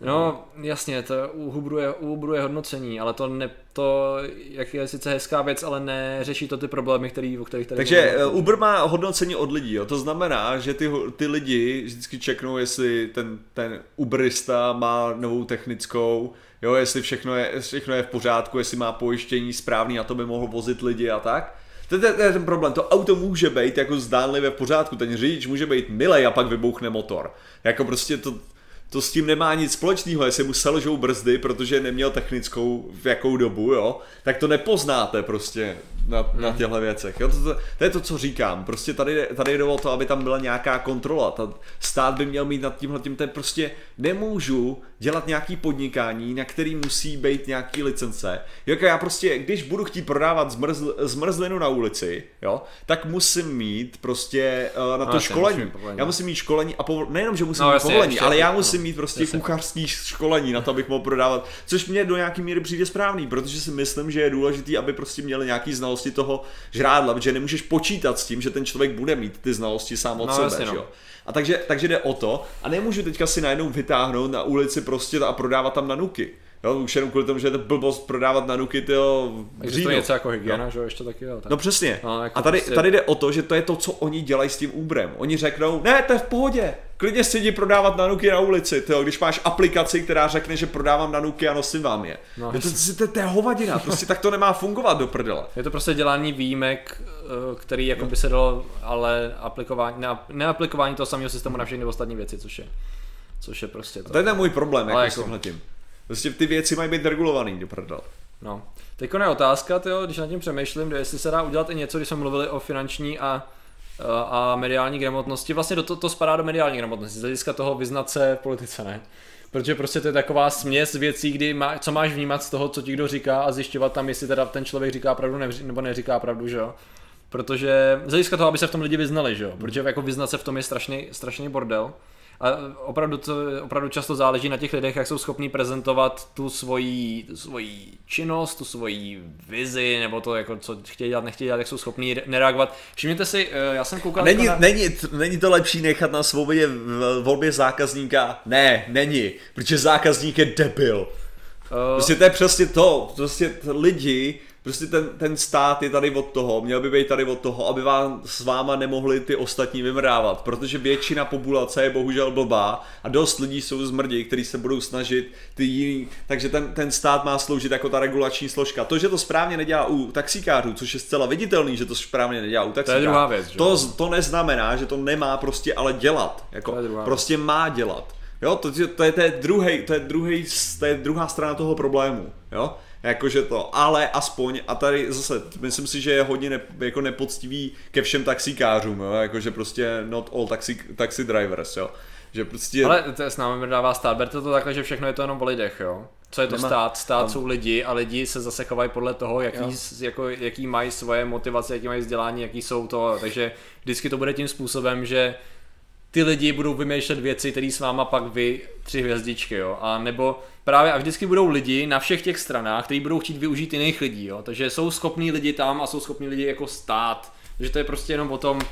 No, jasně, to u Uberu je, je hodnocení, ale to, ne, to jak je sice hezká věc, ale neřeší to ty problémy, který, o kterých tady Takže mluvíme. eh, Uber má hodnocení od lidí, jo. to znamená, že ty, ty lidi vždycky čeknou, jestli ten, ten Uberista má novou technickou, jo, jestli všechno je, všechno je v pořádku, jestli má pojištění správný na to, by mohl vozit lidi a tak. To, to, to je ten problém, to auto může být jako zdánlivě v pořádku, ten řidič může být milej a pak vybouchne motor. Jako prostě to, to s tím nemá nic společného, jestli mu selžou brzdy, protože neměl technickou v jakou dobu, jo, tak to nepoznáte prostě na, na těchto věcech. Jo? To, to, to, je to, co říkám. Prostě tady, tady jde o to, aby tam byla nějaká kontrola. Ta, stát by měl mít nad tímhle tím, ten prostě nemůžu dělat nějaký podnikání, na který musí být nějaký licence. Jako já prostě, když budu chtít prodávat zmrzl, zmrzlinu na ulici, jo, tak musím mít prostě uh, na to jasně, školení. musím. Já musím mít školení a povol... nejenom, že musím No, mít povolení, ale já no, musím mít prostě jasně. kuchařský školení na to, abych mohl prodávat, což mě do nějaký míry přijde správný, protože si myslím, že je důležitý, aby prostě měli nějaký znalosti toho žrádla, protože nemůžeš počítat s tím, že ten člověk bude mít ty znalosti sám od No, sebe, jasně, no. jo. A takže, takže jde o to a nemůžu teďka si najednou vytáhnout na ulici prostě a prodávat tam nanuky. Jo, už jenom kvůli tomu, že je to blbost prodávat nanuky, tyjo, v Existuje říjnu. něco jako hygiena, že jo, ještě taky jo. Tak. No přesně. No, jako a tady, prostě- tady jde o to, že to je to, co oni dělají s tím Uberem. Oni řeknou, ne, to je v pohodě, klidně si jdi prodávat nanuky na ulici, tyjo, když máš aplikaci, která řekne, že prodávám nanuky a nosím vám je. No, No, to, to, to, to je hovadina, prostě tak to nemá fungovat do prdele. Je to prostě dělání výjimek, eh, který jako by se dalo, ale aplikování, ne, neaplikování toho samého systému na všechny ostatní věci, což je, což je prostě to. To je ten můj problém, jako, Ale s jako- tímhletím. Prostě ty věci mají být regulovaný do prdele. No. Teď je otázka, tyjo, když nad tím přemýšlím, jestli se dá udělat i něco, když jsme mluvili o finanční a, a, a mediální gramotnosti. Vlastně do to, to spadá do mediální gramotnosti, z hlediska toho vyznat se v politice, ne? Protože prostě to je taková směs věcí, kdy má, co máš vnímat z toho, co ti kdo říká a zjišťovat tam, jestli teda ten člověk říká pravdu nevři- nebo neříká pravdu, že jo? Protože z hlediska toho, aby se v tom lidi vyznali, že jo? Protože jako vyznat se v tom je strašný, strašný bordel. A opravdu, to, opravdu často záleží na těch lidech, jak jsou schopní prezentovat tu svoji, tu svoji činnost, tu svoji vizi, nebo to, jako, co chtějí dělat, nechtějí dělat, jak jsou schopní re- nereagovat. Všimněte si, eh, já jsem koukal Není, na... není, není to lepší nechat na svobodě v volbě zákazníka? Ne, není, protože zákazník je debil. eh, Prostě to je přesně to, prostě lidi, prostě ten, ten stát je tady od toho, měl by být tady od toho, aby vám s váma nemohli ty ostatní vymrávat, protože většina populace je bohužel blbá a dost lidí jsou zmrdi, kteří se budou snažit ty jiný, takže ten, ten stát má sloužit jako ta regulační složka. To, že to správně nedělá u taxikářů, což je zcela viditelný, že to správně nedělá u taxikářů, druhá věc, že to, to neznamená, že to nemá prostě ale dělat, jako To je druhá věc. prostě má dělat. Jo, to, to, je, to, je druhý, to, je druhý, to je druhá strana toho problému, jo, jakože to, ale aspoň, a tady zase, myslím si, že je hodně ne, jako nepoctivý ke všem taxikářům, jo, jakože prostě not all taxi, taxi drivers, jo, že prostě... Ale to je s námi dává stát, berte to takhle, že všechno je to jenom o lidech, jo? Co je to Nemá- stát? Stát Tam- jsou lidi a lidi se zase chovají podle toho, jaký, Jo. jako, jaký mají svoje motivace, jaký mají vzdělání, jaký jsou to, takže vždycky to bude tím způsobem, že ty lidi budou vymýšlet věci, které s váma pak vy tři hvězdičky, jo, a nebo právě a vždycky budou lidi na všech těch stranách, kteří budou chtít využít jiných lidí, jo, takže jsou schopní lidi tam a jsou schopní lidi jako stát, takže to je prostě jenom o tom, uh,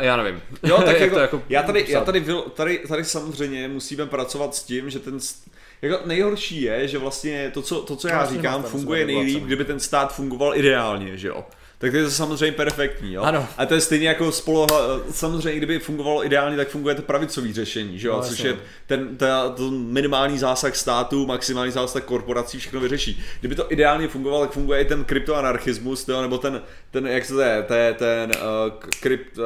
já nevím. Jo, tak Jak jako, to jako já, tady, já tady, vil- tady, tady samozřejmě musíme pracovat s tím, že ten jako nejhorší je, že vlastně to, co, to, co já Vlastně říkám, funguje nejlíp, kdyby ten stát fungoval ideálně, že jo. Tak to je to samozřejmě perfektní, jo. Ano. A to je stejně jako spolo, samozřejmě, kdyby fungovalo ideálně, tak funguje to pravicový řešení, že jo, No, což je ten, ta, to minimální zásah státu, maximální zásah korporací, všechno vyřeší. Kdyby to ideálně fungovalo, tak funguje i ten kryptoanarchismus, jo, nebo ten, ten, jak se to je, ten, ten uh, krypt, uh,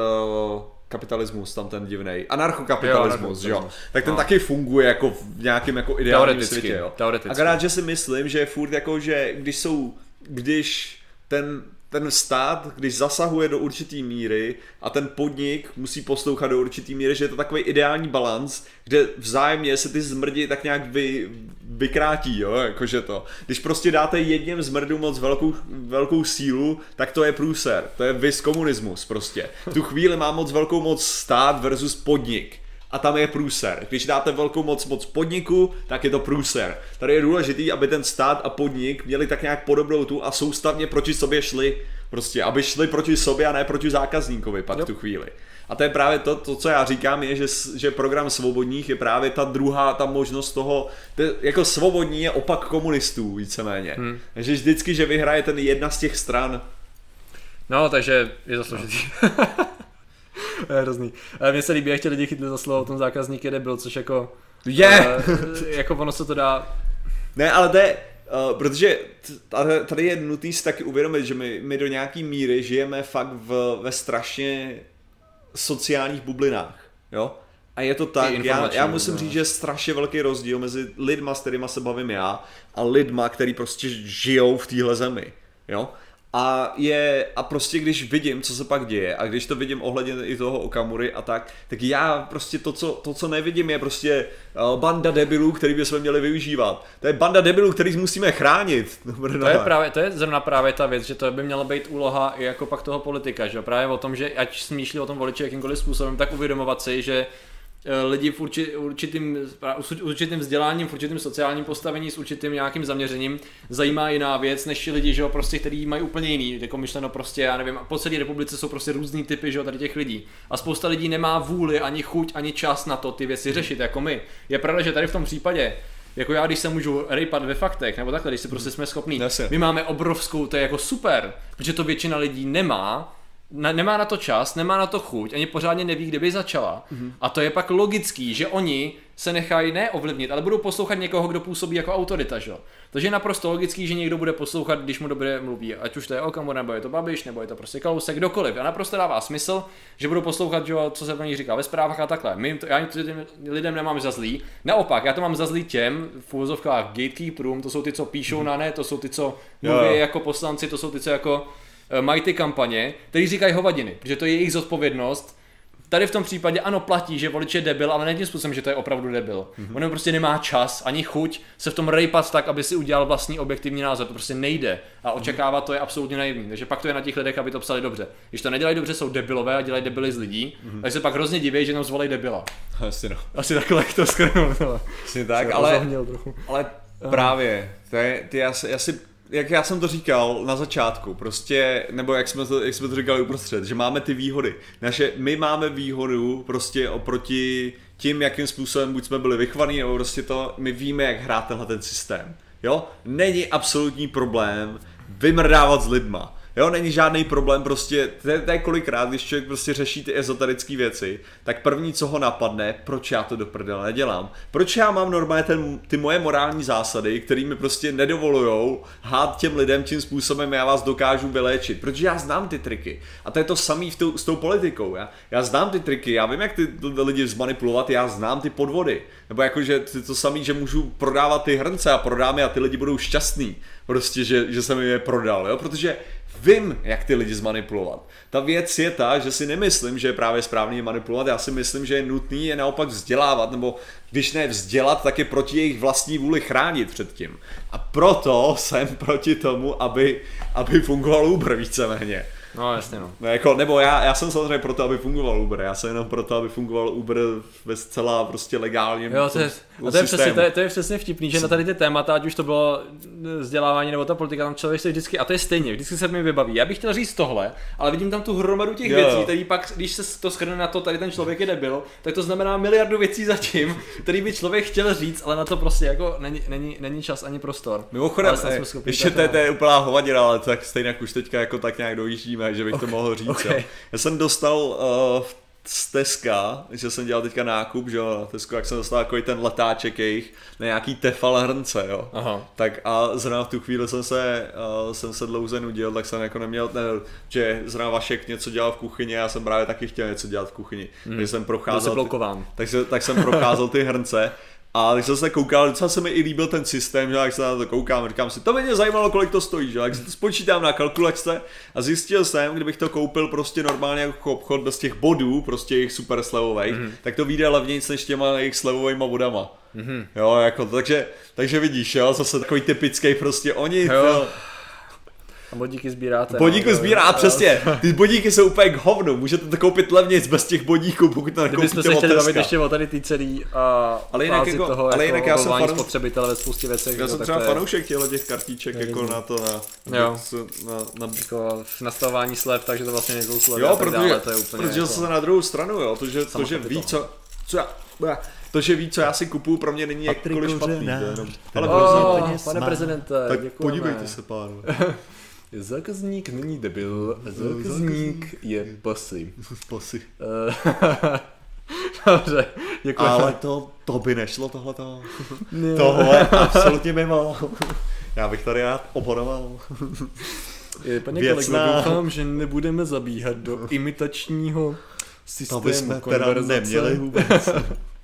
kapitalismus tam ten divnej, anarchokapitalismus, Jo, jo, tak ten No. taky funguje jako v nějakém jako ideálním světě, jo. teoreticky. Akorát, že si myslím, že je furt jako, že když jsou, když ten ten stát, když zasahuje do určitý míry a ten podnik musí poslouchat do určitý míry, že je to takový ideální balans, kde vzájemně se ty zmrdi tak nějak vy, vykrátí, jo, jakože to. Když prostě dáte jedním zmrdu moc velkou, velkou sílu, tak to je průser, to je vis komunismus prostě. V tu chvíli má moc velkou moc stát versus podnik a tam je průser. Když dáte velkou moc moc podniku, tak je to průser. Tady je důležitý, aby ten stát a podnik měli tak nějak podobnou tu a soustavně proti sobě šli. Prostě, aby šli proti sobě a ne proti zákazníkovi pak v tu chvíli. A to je právě to, to, co já říkám, je, že, že program svobodních je právě ta druhá, ta možnost toho, to, je- jako svobodní je opak komunistů víceméně. Hmm. Takže vždycky, že vyhraje ten jedna z těch stran, No, takže je to složitý. Je hrozný. Eh, Mně se líbí, jak tě lidi chytli za slovo, o tom zákazník je debil, což jako... je! eh, jako ono se to dá... Ne, ale to je, uh, protože tady- je nutný si taky uvědomit, že my, my do nějaký míry žijeme fakt v, ve strašně sociálních bublinách, jo? A je to tak, já, já musím bublina. říct, že je strašně velký rozdíl mezi lidma, s kterýma se bavím já, a lidma, který prostě žijou v téhle zemi, jo? A je, a prostě když vidím, co se pak děje, a když to vidím ohledně i toho Okamury a tak, tak já prostě to, co, to, co nevidím, je prostě uh, banda debilů, který bychom měli využívat. To je banda debilů, který musíme chránit. Dobré, To je, právě, to je zrovna právě ta věc, že to by měla být úloha i jako pak toho politika, že právě o tom, že ať smýšlí o tom voliči jakýmkoliv způsobem, tak uvědomovat si, že eh, lidi v urči, určitým, s určitým vzděláním, v určitým sociálním postavení, s určitým nějakým zaměřením zajímá jiná věc, než lidi, že jo, prostě, který mají úplně jiný, jako myšleno prostě, já nevím, po celé republice jsou prostě různý typy, že jo, tady těch lidí. A spousta lidí nemá vůli, ani chuť, ani čas na to ty věci řešit, jako my. Je pravda, že tady v tom případě jako já, když se můžu rejpat ve faktech, nebo takhle, když si prostě jsme schopní. My máme obrovskou, to je jako super, protože to většina lidí nemá, na, nemá na to čas, nemá na to chuť, ani pořádně neví, kde by začala. Mm-hmm. A to je pak logický, že oni se nechají neovlivnit, ale budou poslouchat někoho, kdo působí jako autorita, že? jo. Takže je naprosto logický, že někdo bude poslouchat, když mu dobře mluví, ať už to je Okamura, nebo je to Babiš, nebo je to prostě Kalousek, kdokoliv. A naprosto dává smysl, že budou poslouchat, že jo, co se o nich říká ve zprávách a takhle. My to, já to těm lidem nemám za zlý. Naopak, já to mám za zlý těm v úvozovkách gatekeeperům, to jsou ty, co píšou na ne, to jsou ty, co mluví jo. jako poslanci, to jsou ty, co jako mají ty kampaně, který říkají hovadiny, že to je jejich zodpovědnost. Tady v tom případě ano platí, že volič je debil, ale ne tím způsobem, že to je opravdu debil. Mm-hmm. On prostě nemá čas ani chuť se v tom rejpat tak, aby si udělal vlastní objektivní názor. To prostě nejde. A očekávat to je absolutně naivní. Takže pak to je na těch lidech, aby to psali dobře. Když to nedělají dobře, jsou debilové a dělají debily z lidí, mm-hmm. tak se pak hrozně diví, že jenom zvolej debila. Asi no. Asi takhle jak to skrnul. no. Asi tak, ale, ale právě, to je, ty já, si- já si, jak já jsem to říkal na začátku, prostě, nebo jak jsme to, jak jsme to říkali uprostřed, že máme ty výhody. Naše, my máme výhodu prostě oproti tím, jakým způsobem buď jsme byli vychovaní, nebo prostě to, my víme, jak hrát tenhle ten systém. Jo? Není absolutní problém vymrdávat s lidma. Jo, není žádný problém, prostě, to je, kolikrát, když člověk prostě řeší ty ezoterické věci, tak první, co ho napadne, proč já to do prdele nedělám? Proč já mám normálně ten, ty moje morální zásady, které mi prostě nedovolujou hát těm lidem tím způsobem, já vás dokážu vyléčit, protože já znám ty triky. A to je to samé s tou politikou, já, já znám ty triky, já vím, jak ty lidi zmanipulovat, já znám ty podvody. Nebo jakože to samé, že můžu prodávat ty hrnce a prodám je a ty lidi budou šťastní, prostě, že, že jsem je prodal, jo, protože vím, jak ty lidi zmanipulovat. Ta věc je ta, že si nemyslím, že je právě správný manipulovat, já si myslím, že je nutný je naopak vzdělávat, nebo když ne vzdělat, tak je proti jejich vlastní vůli chránit před tím. A proto jsem proti tomu, aby, aby fungoval Uber víceméně. No jasně no. No, jako, nebo já, já jsem samozřejmě proto, aby fungoval Uber, já jsem jenom proto, aby fungoval Uber ve zcela prostě legálním Jo, to je, tom a to je, přesně, to, je, to je přesně vtipný, že na tady ty témata, ať už to bylo vzdělávání nebo ta politika, tam člověk se vždycky, a to je stejně, vždycky se mi vybaví. Já bych chtěl říct tohle, ale vidím tam tu hromadu těch Jo. věcí, který pak, když se to shrne na to, tady ten člověk je debil, tak to znamená miliardu věcí zatím, který by člověk chtěl říct, ale na to prostě jako není, není, není čas ani prostor. Mimochodem, eh, ještě to, je- úplná hovadina, ale tak stejně už teďka jako tak nějak dojíždíme, že bych to mohl říct. okay. Jo. Já jsem dostal uh, z Teska, že jsem dělal teďka nákup, že jo, na Tesku, jak jsem dostal takový ten letáček jejich na nějaký tefal hrnce, jo. Aha. Tak a zrovna v tu chvíli jsem se, uh, jsem se dlouze nudil, tak jsem jako neměl, ne, že zrovna Vašek něco dělal v kuchyni, já jsem právě taky chtěl něco dělat v kuchyni. Hmm. Takže jsem Byl procházel, ty, blokován. takže, tak jsem procházel ty hrnce a když jsem se koukal, docela se mi i líbil ten systém, že jak se na to koukám, říkám si, to by mě zajímalo, kolik to stojí, že jak si to spočítám na kalkulačce a zjistil jsem, kdybych to koupil prostě normálně jako obchod bez těch bodů, prostě jejich super slevových, mm-hmm. tak to vyjde levnějc než těma jejich slevovými bodama. Mm-hmm. Jo, jako, takže, takže vidíš, jo, zase takový typický prostě oni, Jo. to, A bodíky sbíráte. Bodíky no, sbírá, jo. přesně. Ty bodíky jsou úplně k hovnu. Můžete to koupit levněji bez těch bodíků, pokud to Kdybychom nekoupíte se chtěli bavit ještě o tady ty celý a Ale jinak jako- toho, ale jako jinak já jsem ovlivňování fanouš- spotřebitele ve spoustě věcech. Já no, jsem třeba je fanoušek těchto těch kartiček, jako na to, na, Jo. na, na Jako v nastavování slev, takže to vlastně nejsou slevy Jo, protože, dále, to je úplně protože jako... zase na druhou stranu, jo, to, že, to, že ví, co, co já, to, že ví, co já si kupuju, pro mě není jakkoliv špatný. Ale Oh, pane prezidente, tak děkujeme. podívejte se, pánové. Zákazník není debil, zákazník je pasy. Spasy. Eh, Dobře, děkujeme. Ale to, to by nešlo tohleto. Ne. Tohle absolutně mimo. Já bych tady rád oponoval. Je, Pane Věcná. kolego, doufám, že nebudeme zabíhat do imitačního systému To bychom teda neměli vůbec.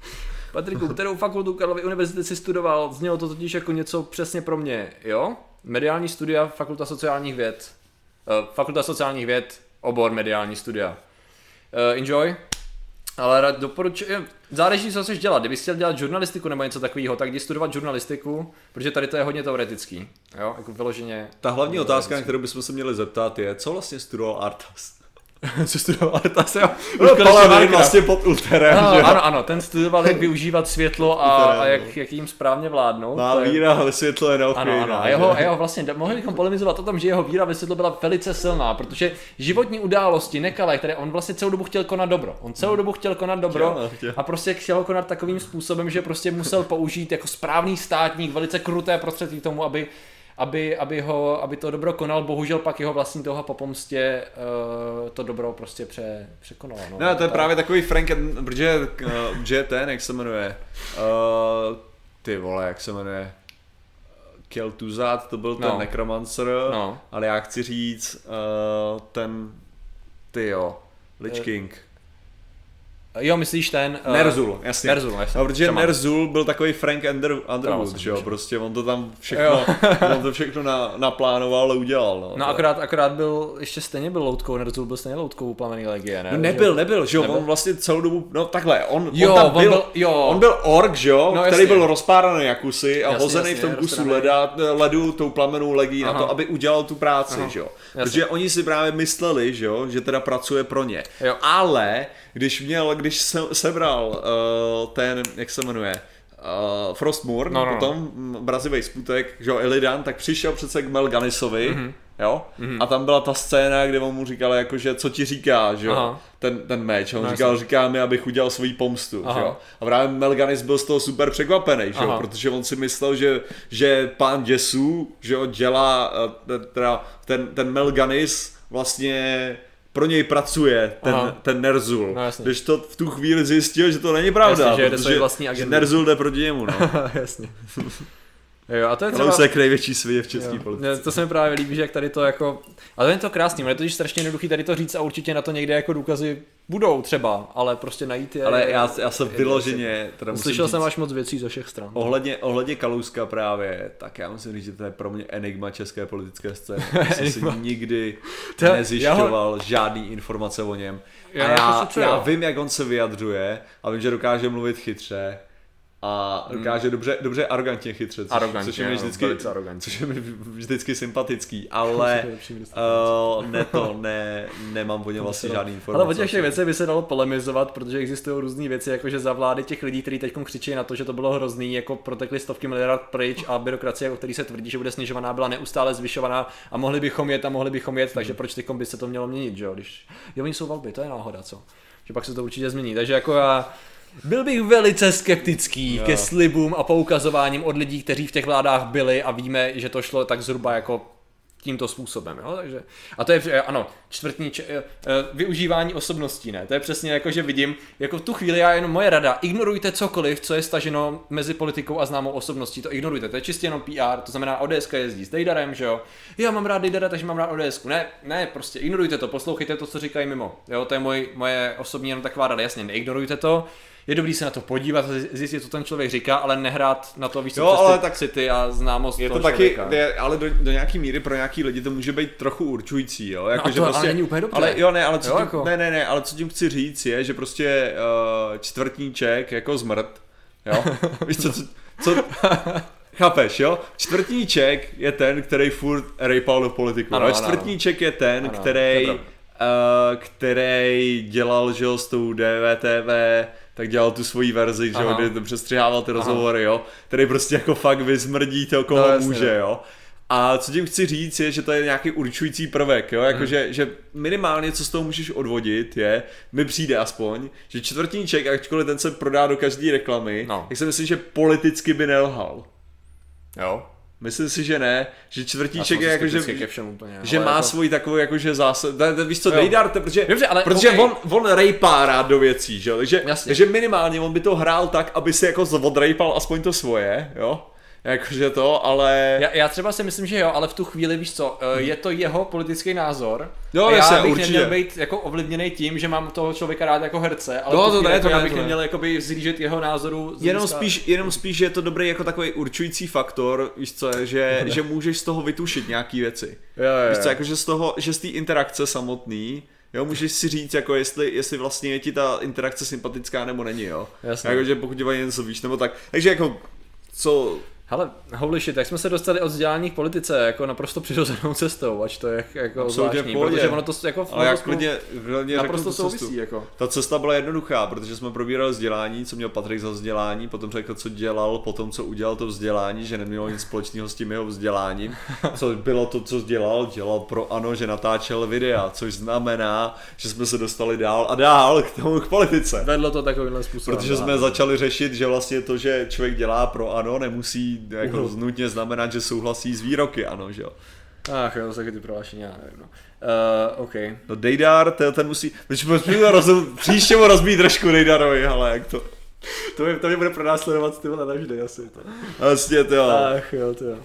Patriku, kterou fakultu Karlovy univerzity si studoval? Znělo to totiž jako něco přesně pro mě, jo? Mediální studia, fakulta sociálních věd. Uh, fakulta sociálních věd, obor mediální studia. Uh, enjoy. Ale rád doporučuji, záleží, co chceš dělat. Kdybys chtěl dělat žurnalistiku nebo něco takového, tak jdi studovat žurnalistiku, protože tady to je hodně teoretický. Jo, jako vyloženě. Ta hlavní otázka, na kterou bychom se měli zeptat, je, co vlastně studoval Artas? co studoval, ale ta se. No, Paladin vlastně pod Ulterem, ano, že? ano, ano, ten studoval, jak využívat světlo a, a no. jak, jak jim správně vládnout. Má je- víra, ale světlo je Ano, neochvějná. ano. A jeho, a jeho vlastně, mohli bychom polemizovat o tom, že jeho víra ve světlo byla velice silná, protože životní události nekalé, které on vlastně celou dobu chtěl konat dobro. On celou dobu chtěl konat dobro Chtěl, chtěl. a prostě chtěl ho konat takovým způsobem, že prostě musel použít jako správný státník velice kruté prostředky k tomu, aby aby, aby, ho, aby to dobro konal, bohužel pak jeho vlastní toho po pomstě uh, to dobro prostě pře, překonalo. No, No, to je Tak. právě takový Frank, protože, uh, že je ten, jak se jmenuje, uh, ty vole, jak se jmenuje, Kel'Thuzad, to byl ten No. Necromancer, No. ale já chci říct, uh, ten, ty jo, Lich King. Jo, myslíš ten... uh, Nerzul, jasně. Nerzul, jasně. No, protože. Nerzul byl takový Frank Under, Underwood, že jo, prostě on to tam všechno, on to všechno na, naplánoval a udělal, no. No akorát, akorát byl, ještě stejně byl loutkou, Nerzul byl stejně loutkou u plamený legie, ne? No nebyl, nebyl, že jo, Nebyl? on vlastně celou dobu, no takhle, on, Jo, on tam on byl, byl- jo. on byl ork, že jo, No, který jasně. byl rozpáraný jak kusy a Jasně, hozený jasně, v tom kusu leda, ledu tou plamenou legí na to, aby udělal tu práci, Aha. že jo. Protože oni si právě mysleli, že jo, že teda pracuje pro ně. Jo. Ale, když měl, když se, sebral uh, ten, jak se jmenuje, uh, Frostmourne, No, no, no. potom mm, brazivý sputek, že jo, Illidan, tak přišel přece k Melganisovi, Mhm. jo, a tam byla ta scéna, kde on mu říkal, jakože, co ti říká, že jo, Aha. ten, ten meč, a on No, říkal, říká mi, abych udělal svoji pomstu, Aha. že jo, a právě Melganis byl z toho super překvapený, že jo, Aha. protože on si myslel, že, že pán Jesu, že jo, dělá, eh, teda ten, ten Melganis vlastně pro něj pracuje ten, Aha. ten Nerzul. No, jasně. Když to v tu chvíli zjistil, že to není pravda, Jasně, že protože vlastní že. Nerzul jde proti němu, no. Jasně. jo, a to je třeba... jak největší svět v české politice. To se mi právě líbí, že jak tady to jako... Ale je to krásný, ale je to totiž strašně jednoduchý tady to říct a určitě na to někde jako důkazy budou třeba, ale prostě najít je... Ale já, já jsem je- vyloženě, teda musím Slyšel jsem až moc věcí ze všech stran. Ohledně, ohledně Kalouska právě, tak já musím říct, že to je pro mě enigma české politické scény. Já jsem si nikdy To nezjišťoval žádný informace o něm. Já a jako já, sice já vím, jak on se vyjadřuje a vím, že dokáže mluvit chytře a dokáže dobře, dobře arrogantně chytře, což, Hmm. Arrogantně, což je mi vždycky, což je mi vždycky sympatický, ale uh, ne to, ne, nemám o něm vlastně žádný informace. Ale o těch všech věcech by se dalo polemizovat, protože existují různé věci, jako že za vlády těch lidí, kteří teď křičí na to, že to bylo hrozný, jako protekly stovky miliard pryč a byrokracie, o který se tvrdí, že bude snižovaná, byla neustále zvyšovaná a mohli bychom jet a mohli bychom jet, takže proč teď by se to mělo měnit, že jo? Když... Jo, oni jsou volby, to je náhoda, co? Že pak se to určitě změní. Takže jako já byl bych velice skeptický Jo. ke slibům a poukazováním od lidí, kteří v těch vládách byli a víme, že to šlo tak zhruba jako tímto způsobem, jo? Takže, a to je, ano, čtvrtní, č, eh, eh, využívání osobností, ne, to je přesně jako, že vidím, jako v tu chvíli já jenom moje rada, ignorujte cokoliv, co je staženo mezi politikou a známou osobností, to ignorujte, to je čistě jenom PR, to znamená ODS jezdí s Dejdarem, že jo, já mám rád Dejdara, takže mám rád ODS, ne, ne, prostě ignorujte to, poslouchejte to, co říkají mimo, jo, to je můj, moje osobní jenom taková rada, jasně, neignorujte to, je dobrý se na to podívat, zjistit, co ten člověk říká, ale nehrát na to víc Jo, ale tak city a známost Je to taky, člověka. je, ale do, do nějaký míry pro nějaký lidi to může být trochu určující, jo? Jako, a to ale není úplně dobře. Ale jo, ne, ale co Jo, tím, jako- ne, ne, ne, ale co tím chci říct je, že prostě uh, čtvrtníček jako zmrt, jo? Víš co, co, co chápeš, jo? Čtvrtníček je ten, který furt rejpal do politiku. Ano, ale ano. čtvrtníček je ten, Ano, který, uh, který dělal, že jo, s tou DVTV, tak dělal tu svoji verzi, že jo, kdy přestřihával ty rozhovory, jo, který prostě jako fakt vyzmrdí to, koho No, no, jasně, může, no. jo. A co tím chci říct je, že to je nějaký určující prvek, jo, jako že, že minimálně co z toho můžeš odvodit je, mi přijde aspoň, že čtvrtníček, ačkoliv ten se prodá do každé reklamy, No. tak si myslím, že politicky by nelhal. Jo. Myslím si, že ne, že jsem je jako, že, úplně. že má jako... svůj takový jakože zásad, ne, ne, víš co. Dejdar, to, protože, Dobře, ale protože okej. on, on rejpá rád do věcí, že jo, takže, Jasně. takže minimálně on by to hrál tak, aby si jako odrejpal aspoň to svoje, jo, jakože to, ale... Já, já třeba si myslím, že jo, ale v tu chvíli, víš co, eh, je to jeho politický názor. Jo, a já jasně, bych určitě. neměl být jako ovlivněný tím, že mám toho člověka rád jako herce, ale No, to chvíli ne, to já bych to ne. neměl jakoby zlížet jeho názoru. Jenom spíš, jenom spíš, že je to dobrý jako takový určující faktor, víš co, že, že můžeš z toho vytušit nějaký věci. Jo, jo, Víš co, jo. jako že z toho, že z té interakce samotný, jo, můžeš si říct, jako jestli, jestli vlastně je ti ta interakce sympatická nebo není, jo. Jasně. Jako, že pokud něco víš, nebo tak. Takže jako, co, Hele, holy shit, jak jsme se dostali od vzdělání k politice, jako naprosto přirozenou cestou, ač to je jako zvláštní, pohodě. protože ono to jako v ale jak klidně, klidně naprosto tu cestu. souvisí, jako. Ta cesta byla jednoduchá, protože jsme probírali vzdělání, co měl Patrik za vzdělání, potom řekl, co dělal, potom co udělal to vzdělání, že nemělo nic společného s tím jeho vzděláním, co bylo to, co dělal, dělal pro ANO, že natáčel videa, což znamená, že jsme se dostali dál a dál k tomu k politice. Vedlo to takovýmhle způsobem. Protože jsme začali řešit, že vlastně to, že člověk dělá pro ANO, nemusí jako Uhum. nutně znamenat, že souhlasí s výroky ANO, že jo. Ach jo, taky ty prohlášení, já nevím, no. Uh, OK. No Dejdar, ten, musí, rozum, příště mu rozbít trošku Dejdarovi, ale jak to, To mě, to mě bude pronásledovat ty vole navždy asi. To. vlastně to jo. Ach jo, to jo.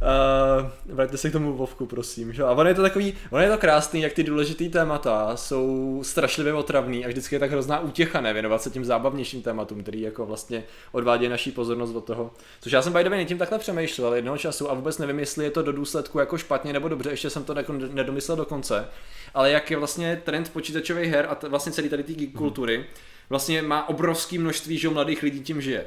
Uh, vraťte se k tomu Vovku, prosím. Že? A ono je to takový, ono je to krásný, jak ty důležitý témata jsou strašlivě otravný a vždycky je tak hrozná útěcha nevěnovat se tím zábavnějším tématům, který jako vlastně odvádějí naší pozornost od toho. Což já jsem by the way nad tím takhle přemýšlel jednoho času a vůbec nevím, jestli je to do důsledku jako špatně nebo dobře, ještě jsem to nedomyslel do konce. Ale jak je vlastně trend počítačových her a t- vlastně celý tady té geek kultury, vlastně má obrovské množství, že mladých lidí tím žije.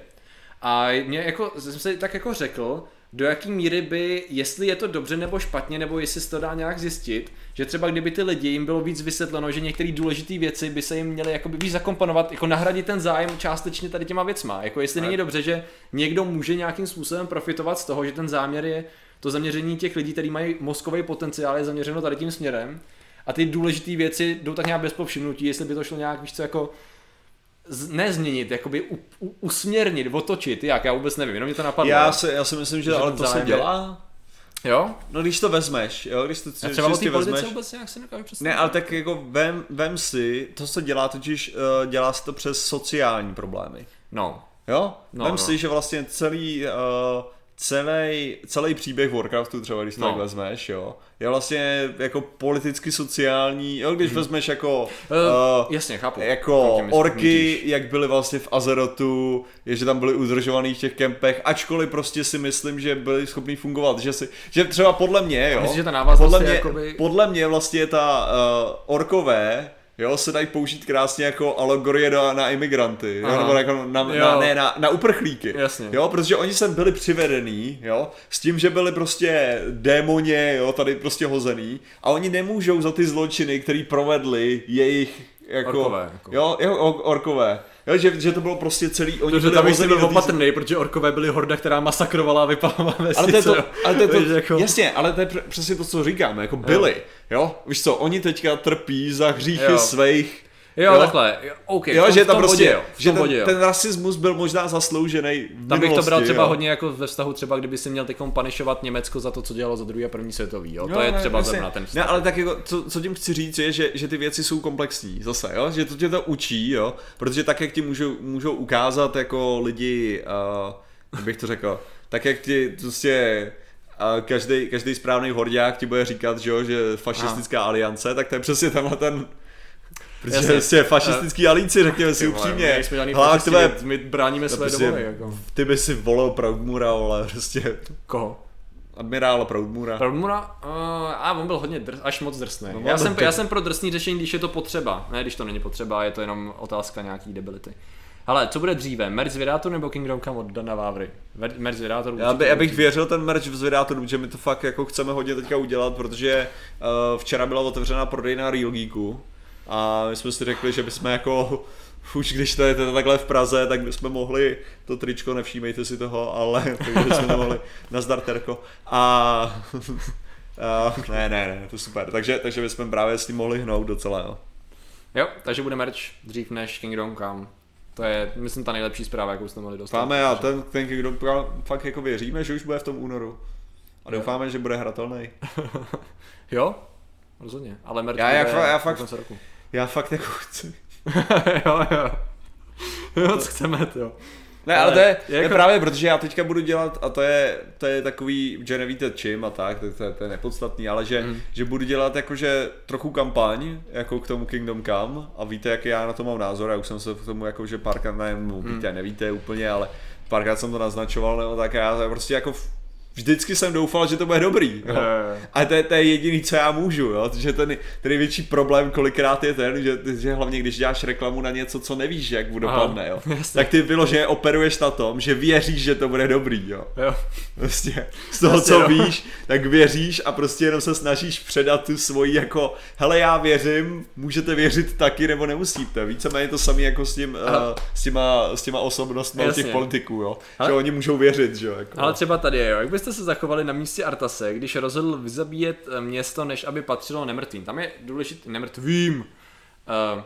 A mě jako, jsem si tak jako řekl, do jaký míry by, jestli je to dobře nebo špatně, nebo jestli se to dá nějak zjistit, že třeba kdyby ty lidi jim bylo víc vysvětleno, že některé důležité věci by se jim měly jakoby víc zakomponovat, jako nahradit ten zájem částečně tady těma věcma. Jako jestli není dobře, že někdo může nějakým způsobem profitovat z toho, že ten záměr je to zaměření těch lidí, kteří mají mozkový potenciál, je zaměřeno tady tím směrem. A ty důležité věci jdou tak nějak bez povšimnutí, jestli by to šlo nějak, víš co, jako nezměnit, jakoby u, u, usměrnit, otočit, jak, já vůbec nevím, jenom mě to napadlo. Já si, já si myslím, že, Že ale to se zájem dělá. Jo? No když to vezmeš, jo, když to Já třeba o té vezmeš. vůbec nějak si nedokážu představit. Ne, ale tak jako vem, vem si, to se dělá totiž, uh, dělá se to přes sociální problémy. No. Jo? No, vem no. si, že vlastně celý, uh, celý, celý příběh Warcraftu třeba, když to No. tak vezmeš, jo, je vlastně jako politicky sociální, jo, když vezmeš jako, Uh, uh, jasně, chápu. jako myslíš. orky, jak byly vlastně v Azerotu, je, že tam byli udržovaný v těch kempech, ačkoliv prostě si myslím, že byli schopní fungovat, že si, že třeba podle mě, jo, myslíš, že ta podle je mě, jakoby- podle mě vlastně ta uh, orkové, Jo, se dají použít krásně jako alegorie na, na imigranty, jo, Aha. nebo jako na, Jo. na, ne, na, na uprchlíky. Jasně. Jo, protože oni sem byli přivedený, jo, s tím, že byli prostě démoně, jo, tady prostě hozený a oni nemůžou za ty zločiny, který provedli jejich jako, Orkové, jako. jo, or- orkové. Jo, že, že to bylo prostě celý, oni Protože byli tam bych si hozený byl té- opatrný, protože orkové byly horda, která masakrovala a vypalovala vesnice. ale to je to, jo. ale to, je to Takže jako... jasně, ale to je přesně to, co říkáme, jako byli, jo, víš co, oni teďka trpí za hříchy Jo. svých Jo, Jo. takhle, jo, OK, Jo, tom, že v tam prostě, bodě, jo, že ten, bodě, jo. ten rasismus byl možná zasloužený v Tam bych to bral třeba jo. hodně jako ve vztahu třeba, kdyby si měl teďkom panišovat Německo za to, co dělalo za druhý a první světový, jo? To Jo, je ne, třeba jasně. zrovna ten Ne, vztah. ale tak jako, co, co tím chci říct je, že, že ty věci jsou komplexní zase, jo? že to tě to učí, jo? protože tak, jak ti můžou, můžou ukázat jako lidi, uh, jak bych to řekl, tak jak ti prostě a každý, každý správný horďák ti bude říkat, že, jo, že fašistická aliance, tak to je přesně tenhle ten Protože Jasně. prostě fašistický alíci, řekněme si upřímně. fašisti, tvé, my bráníme své prostě, domovy, jako. ty by si volil Proudmura, ale prostě Koho? admirála Proudmura. Proudmura? Uh, a on byl hodně drs, až moc drsný. No, já, jsem, já jsem pro drsný řešení, když je to potřeba, ne když to není potřeba, je to jenom otázka nějaký debility. Ale co bude dříve? Merch z nebo Kingdom Come od Dana Vávry? Merch z Vydátoru Já, by, já bych věřil ten merch z Vydátoru, že my to fakt jako chceme hodně teďka udělat, protože uh, včera byla otevřena prodejna Real Geeku a my jsme si řekli, že bychom jako už když to je takhle v Praze, tak bychom mohli, to tričko, nevšímejte si toho, ale takže jsme to mohli na Terko. A uh, ne, ne, ne, to super. Takže, takže bychom právě s tím mohli hnout docela, jo. Jo, takže bude merch dřív než Kingdom Come. To je, myslím, ta nejlepší zpráva, jakou jsme mohli dostat. Máme a ten, ten Kingdom Come fakt jako věříme, že už bude v tom únoru. A doufáme, že bude hratelný. jo, rozhodně. Ale merch Já- já bude já do fakt- roku. Já fakt jako chci. jo, jo. Jo, co chceme, jo. Ne, ale, Ale to je, jako- jako... je právě, protože já teďka budu dělat, a to je, to je takový, že nevíte čím a tak, to, to, je- to je nepodstatný, ale že, Mhm. mm. že budu dělat jakože trochu kampaň, jako k tomu Kingdom Come a víte, jaký já na to mám názor, já už jsem se k tomu jakože párkrát, ne, no, Mhm. víte, nevíte úplně, ale párkrát jsem to naznačoval, nebo tak já prostě jako vždycky jsem doufal, že to bude dobrý. Jo. Jo, jo, jo. A to je, to je jediný, co já můžu, jo? že ten, ten největší problém kolikrát je ten, že, že hlavně když děláš reklamu na něco, co nevíš, jak bude dopadne, jo? jasně. tak ty vyloženě operuješ na tom, že věříš, že to bude dobrý, jo. Jo. Prostě z toho, Jasně, co no. víš, tak věříš a prostě jenom se snažíš předat tu svoji jako, hele já věřím, můžete věřit taky nebo nemusíte. Víceméně to samé jako s, tím, uh, s, těma, s těma osobnostmi Jasně. těch politiků, jo. Že oni můžou věřit, že jo. Jako. Ale třeba tady je, jo. Jak byste se zachovali na místě Artase, když rozhodl vyzabíjet eh, město, než aby patřilo nemrtvým? Tam je důležitý, nemrtvým. Uh,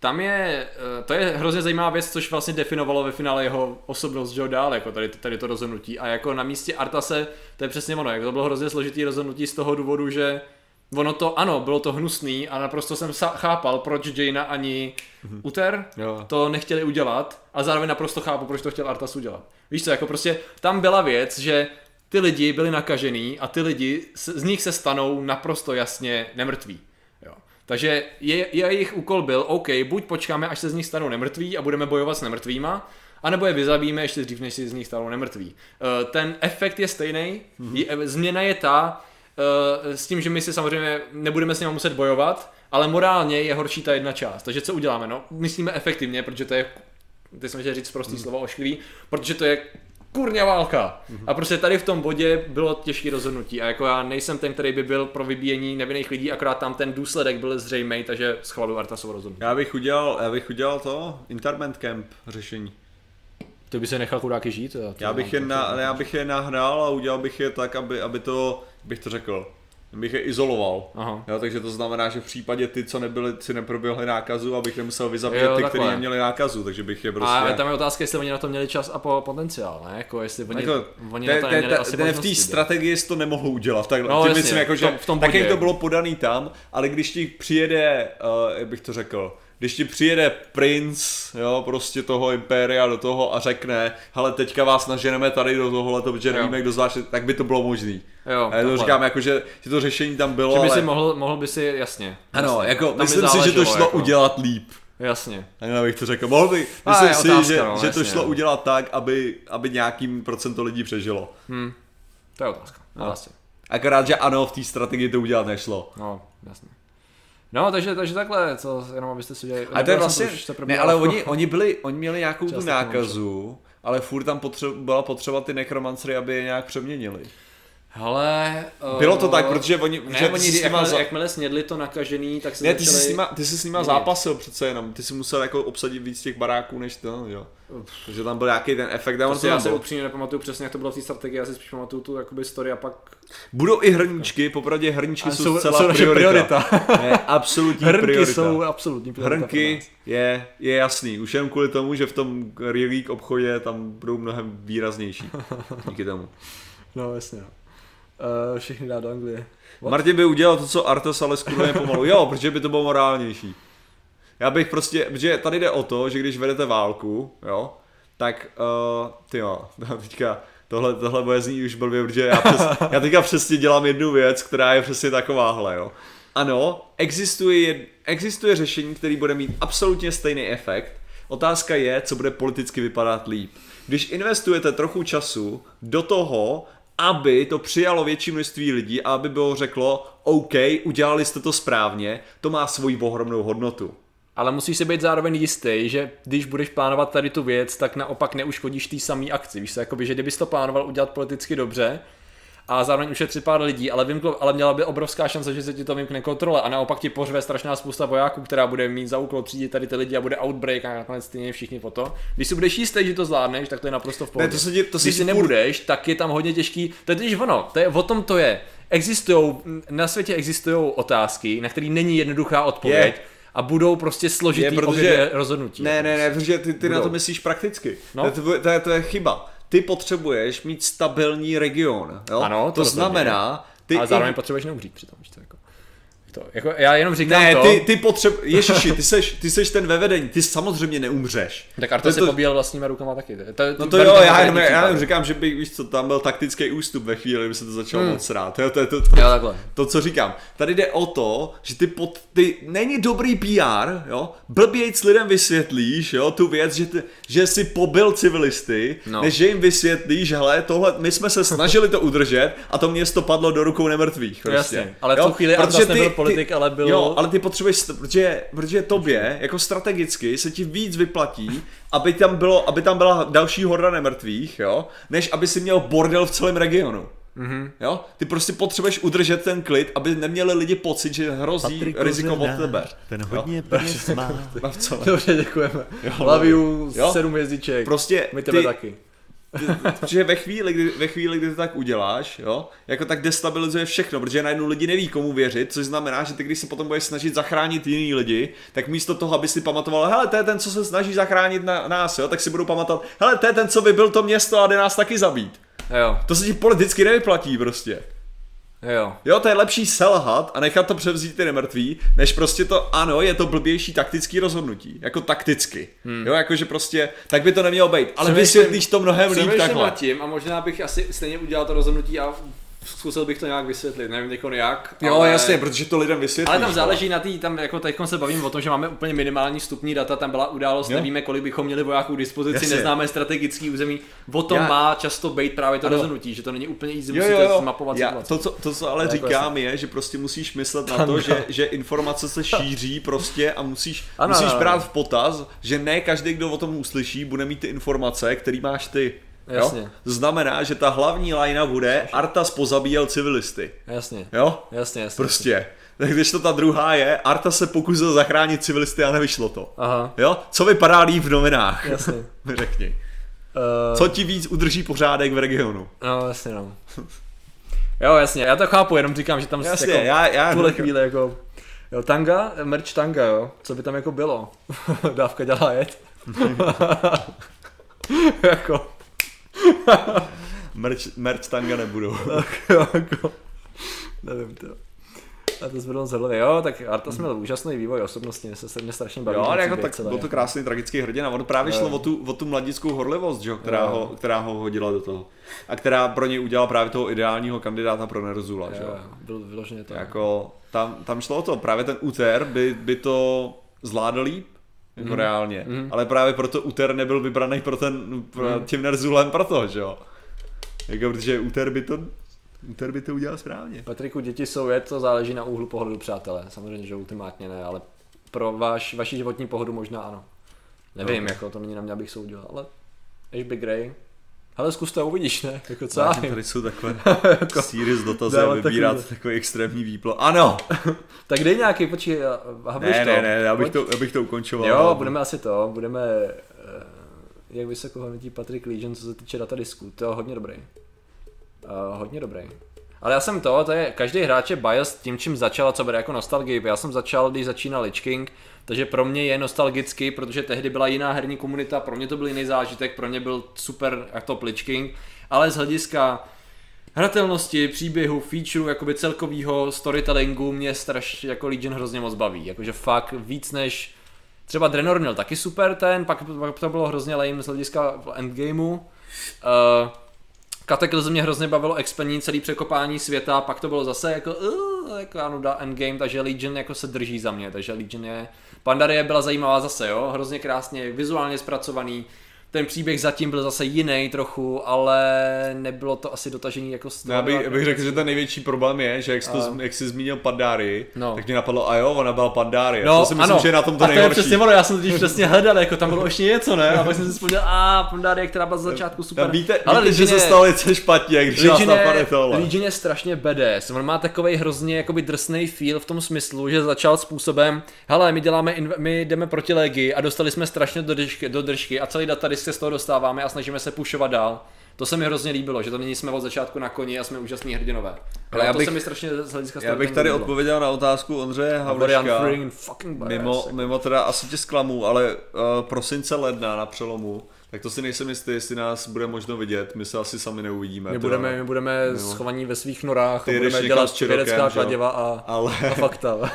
tam je, uh, to je hrozně zajímavá věc, což vlastně definovalo ve finále jeho osobnost, že jo, dál, jako tady, tady to rozhodnutí. A jako na místě Artase, to je přesně ono, jako to bylo hrozně složitý rozhodnutí z toho důvodu, že ono to, ano, bylo to hnusný a naprosto jsem chápal, proč Jaina ani Uther Jo. to nechtěli udělat a zároveň naprosto chápu, proč to chtěl Artas udělat. Víš co, jako prostě tam byla věc, že ty lidi byli nakažený a ty lidi, z nich se stanou naprosto jasně nemrtví. Jo. Takže je, jejich úkol byl, OK, buď počkáme, až se z nich stanou nemrtví a budeme bojovat s nemrtvýma, anebo je vyzabíme ještě dřív, než si z nich stanou nemrtví. Eh, Ten efekt je stejný, mm-hmm. změna je ta, eh, s tím, že my si samozřejmě nebudeme s nimi muset bojovat, ale morálně je horší ta jedna část. Takže co uděláme? No, myslíme efektivně, protože to je, teď jsem chtěl říct prostý slovo ošklivý, protože to je kurňa válka. A prostě tady v tom bodě bylo těžké rozhodnutí. A jako já nejsem ten, který by byl pro vybíjení nevinných lidí, akorát tam ten důsledek byl zřejmý, takže schvaluju Artasovo rozhodnutí. Já bych udělal, já bych udělal to, Interment Camp řešení. Ty by se nechal chudáky žít? Já, to Já bych, je na, já bych je nahrál a udělal bych je tak, aby, aby to, bych to řekl, bych je izoloval. Aha. Jo, takže to znamená, že v případě ty, co nebyli, si neproběhli nákazu, abych nemusel vyzabíjet Jo, ty, kteří neměli nákazu, takže bych je prostě... A tam je otázka, jestli oni na to měli čas a po, potenciál, ne? Jako jestli oni, Jako, oni te- na to te- te- asi ne, v té strategii jsi to nemohl udělat, takhle. No, jasně, myslím, jako, v že tom- v tom tak, jak to bylo podaný tam, ale když ti přijede, uh, jak bych to řekl, když ti přijede princ, jo, prostě toho impéria do toho a řekne, hele, teďka vás naženeme tady do tohohle, protože Jo. nevíme, kdo z vás, je", tak by to bylo možný. Jo, a já to říkám, jako, že, že to řešení tam bylo, Že by ale... si mohl, mohl by si, jasně. Ano, jasně. jako, Tam by myslím si, že to šlo jako. udělat líp. Jasně. Takhle bych to řekl. Mohl bych, A, myslím je si, otázka, že, no, že to jasně, šlo no. udělat tak, aby, aby nějakým procento lidí přežilo. Hm. To je otázka. No, jasně. Akorát, že ano, v té strategii to udělat nešlo. No, jasně. No, takže, takže takhle, co, jenom abyste si udělali. A to je jsem vlastně, se ne, ale oni, oni byli, oni měli nějakou tu nákazu, ale furt tam potře- byla potřeba ty nekromancery, aby je nějak přeměnili. Hele, Bylo to eh, tak, protože oni, Ne, že oni, jakmile, za... jakmile snědli to nakažený, tak se ne, ty, jsi začali... s nima, ty jsi s nima zápasil přece jenom, ty jsi musel jako obsadit víc těch baráků než to, jo. Takže tam byl nějaký ten efekt, To si já se upřímně nepamatuju přesně, jak to bylo v té strategii, já si spíš pamatuju tu jakoby story a pak... Budou i hrníčky, popravdě hrníčky A jsou, zcela naše priorita. Ne, absolutní Hrnky priorita. jsou absolutní priorita Hrnky je, je jasný, už jen kvůli tomu, že v tom Real obchodě tam budou mnohem výraznější. Díky tomu. No, jasně, no. Uh, všechny dá do Anglie. What? Martin by udělal to, co Artos, ale skurveně pomalu. Jo, protože by to bylo morálnější. Já bych prostě, protože tady jde o to, že když vedete válku, jo, tak, uh, ty jo, teďka, tohle, tohle bude znít už blbě, protože já, přes, já teďka přesně dělám jednu věc, která je přesně takováhle, jo. Ano, existuje, existuje řešení, který bude mít absolutně stejný efekt. Otázka je, co bude politicky vypadat líp. Když investujete trochu času do toho, aby to přijalo větší množství lidí a aby bylo řeklo, OK, udělali jste to správně, to má svoji ohromnou hodnotu. ale musíš si být zároveň jistý, že když budeš plánovat tady tu věc, tak naopak neuškodíš té samé akci. Víš co, jakoby, že kdybys to plánoval udělat politicky dobře, a zároveň ušetřit pár lidí, ale, vymklo, ale měla by obrovská šance, že se ti to vymkne kontrole a naopak ti pořve strašná spousta vojáků, která bude mít za úkol třídit tady ty lidi a bude outbreak a nakonec stejně všichni po to. Když si budeš jistý, že to zvládneš, tak to je naprosto v pohodě. Ne, to se ti, to Když si nebudeš, tak je tam hodně těžký. To je totiž ono, to je, o tom to je. Existují, na světě existují otázky, na které není jednoduchá odpověď. Je. A budou prostě složitý Je, je, protože- rozhodnutí. Ne, ne, ne, protože ty, ty na to myslíš prakticky. No. To, to, to, je, to je chyba. Ty potřebuješ mít stabilní region. Jo? Ano, to to znamená, ty ale zároveň i- potřebuješ neumřít přitom. víš To, jako, to, jako, já jenom říkám Ne, to. ty, ty potřeb... Ježiši, ty seš, ty seš ten ve vedení, ty samozřejmě neumřeš. Tak To Arta je se to- pobíjel vlastníma rukama taky. To, to, No to jo, já jenom, já jenom říkám, že by, víš co, tam byl taktický ústup ve chvíli, kdyby se to začalo Hmm. moc rád. To, to, je to, Jo, to, takhle. to, co říkám. Tady jde o to, že ty, pod, ty není dobrý PR, jo, blbějc lidem vysvětlíš, jo, tu věc, že, ty, že si pobil civilisty, No. než že jim vysvětlíš, hele, tohle, my jsme se snažili to udržet a to město padlo do rukou nemrtvých. Prostě. Jasně, ale v jo? tu chvíli Protože politik, ale byl- Jo, ale ty potřebuješ, protože, protože tobě, jako strategicky, se ti víc vyplatí, aby tam, bylo, aby tam byla další horda nemrtvých, jo, než aby si měl bordel v celém regionu. Mm-hmm. Jo? Ty prostě potřebuješ udržet ten klid, aby neměli lidi pocit, že hrozí Patrik riziko od tebe. Ten hodně peněz má. Dobře, děkujeme. Jo. Love you, Jo. sedm hvězdiček. Prostě My tebe ty- taky. Protože ve chvíli, kdy, ve chvíli, kdy to tak uděláš, jo, jako tak destabilizuje všechno, protože najednou lidi neví, komu věřit, což znamená, že ty, když se potom budeš snažit zachránit jiný lidi, tak místo toho, aby si pamatoval, hele, to je ten, co se snaží zachránit na, nás, jo, tak si budou pamatovat, hele, to je ten, co vybil to město a jde nás taky zabít. Jo, To se ti politicky nevyplatí prostě. Jo. Jo, to je lepší selhat a nechat to převzít ty nemrtví, než prostě to, ano, je to blbější taktický rozhodnutí, jako takticky. Hmm. Jo, jakože prostě, tak by to nemělo být, ale Přemýšlím- vysvětlíš to mnohem líp takhle. tím a možná bych asi stejně udělal to rozhodnutí a zkusil bych to nějak vysvětlit, nevím jako jak. Jo, ale... jasně, protože to lidem vysvětlíš. Ale tam no. záleží na tý, tam jako teď se bavím o tom, že máme úplně minimální vstupní data, tam byla událost, Jo. nevíme, kolik bychom měli vojáků k dispozici, Jasně. neznáme strategický území. O tom Já- má často být právě to Ano. rozhodnutí, že to není úplně easy, Jo, musíte jo, jo. zmapovat Já, to, co, to, co ale To říkám, je, že prostě musíš myslet na to, že, že informace se šíří prostě a musíš, Ano, musíš ano, brát ano. v potaz, že ne každý, kdo o tom uslyší, bude mít ty informace, který máš ty. Jasně. Jo? To znamená, že ta hlavní lajna bude Artas pozabíjel civilisty. Jasně, Jo? jasně, jasně. Prostě. Tak když to ta druhá je, Arta se pokusil zachránit civilisty a nevyšlo to. Aha, Jo? Co vypadá líp v novinách? jasně. Mi Řekni. Uh, Co ti víc udrží pořádek v regionu? No, jasně, no. Jo, jasně, já to chápu, jenom říkám, že tam Jasně, jako, já, já tuhle chvíli jako... Jo, tanga, merch tanga, jo, co by tam jako bylo? Dávka dělá jet. jako, Merch, merch tanga nebudou. tak jo, jako, nevím to. A to zvedl z hlavy, jo, tak Artas měl úžasný vývoj osobnosti, mě se se mě strašně baví. Jo, ale jako tak byl to krásný tragický hrdina. On právě Jo. šlo o tu, o tu mladickou horlivost, že? jo, Která, Jo. ho, která ho hodila do toho. A která pro něj udělala právě toho ideálního kandidáta pro Nerozula. Že? Jo, jo. jo, byl vyloženě to. Jako, tam, tam šlo o to, právě ten úter by, by to zvládl líp, jako Mhm. reálně. Mhm. Ale právě proto úter nebyl vybraný pro ten, pro Mhm. tím Nerzulem proto, že jo. Jako, protože úter by to, úter by to udělal správně. Patriku, děti jsou je, to záleží na úhlu pohledu, přátelé. Samozřejmě, že ultimátně ne, ale pro váš, vaši životní pohodu možná ano. Nevím, No. jako to není na mě, abych soudil, ale Ashby Grey. Hele, zkus to uvidíš, ne? Jako co vím. tady jsou takové Jako- serious dotazy a vybírat takový- takový extrémní výplo. Ano! Tak dej nějaký, počkej, Ne, to. ne, ne, já bych Pojď. to, já bych to ukončoval. Jo, budeme asi to, budeme, eh, jak vysoko hodnotí Patrick Legion, co se týče datadisku, to je hodně dobrý. Uh, hodně dobrý. Ale já jsem to, to je, každý hráč je biased tím, čím začal a co bere jako nostalgii. Já jsem začal, když začínal Lich King, takže pro mě je nostalgický, protože tehdy byla jiná herní komunita, pro mě to byl jiný zážitek, pro mě byl super top Lich King, ale z hlediska hratelnosti, příběhu, featureu, jakoby celkovýho storytellingu mě strašně jako Legion hrozně moc baví. Jakože fakt víc než třeba Draenor měl taky super ten, pak, pak to bylo hrozně lame z hlediska endgameu. Uh, Cataclysm mě hrozně bavilo expení celý překopání světa, pak to bylo zase jako, uh, jako nuda endgame, takže Legion jako se drží za mě, takže Legion je... Pandarie byla zajímavá zase, jo, hrozně krásně, vizuálně zpracovaný, ten příběh zatím byl zase jiný trochu, ale nebylo to asi dotažení jako z No, já bych, bych řekl, že ten největší problém je, že jak jsi, to, A- jak jsi zmínil Pandáry, No. tak mě napadlo, a jo, ona byla Pandáry. No, to si myslím, ano. že je na tom to a to je nejhorší. přesně ono, já jsem totiž přesně hledal, jako tam bylo ještě něco, ne? A pak jsem si vzpomněl, a Pandaria, která byla z začátku super. Tam víte, ale víte že se stalo něco špatně, když Legion napadne je, tohle. Legion je strašně badass. On má takový hrozně jakoby drsný feel v tom smyslu, že začal způsobem, hele, my děláme, my jdeme proti Legii a dostali jsme strašně do držky, do držky a celý datadisk se z toho dostáváme a snažíme se pušovat dál. To se mi hrozně líbilo, že to není jsme od začátku na koni a jsme úžasní hrdinové. Ale já to bych- se mi strašně z hlediska Já bych tady líbilo. odpověděl na otázku Ondřeje badass. Mimo, mimo teda asi tě zklamu, ale uh, prosince ledna na přelomu, tak to si nejsem jistý, jestli nás bude možno vidět, my se asi sami neuvidíme. My teda. budeme, my budeme Mimo. schovaní ve svých norách Ty budeme dělat vědecká kladiva a, Ale, a fakta. uh,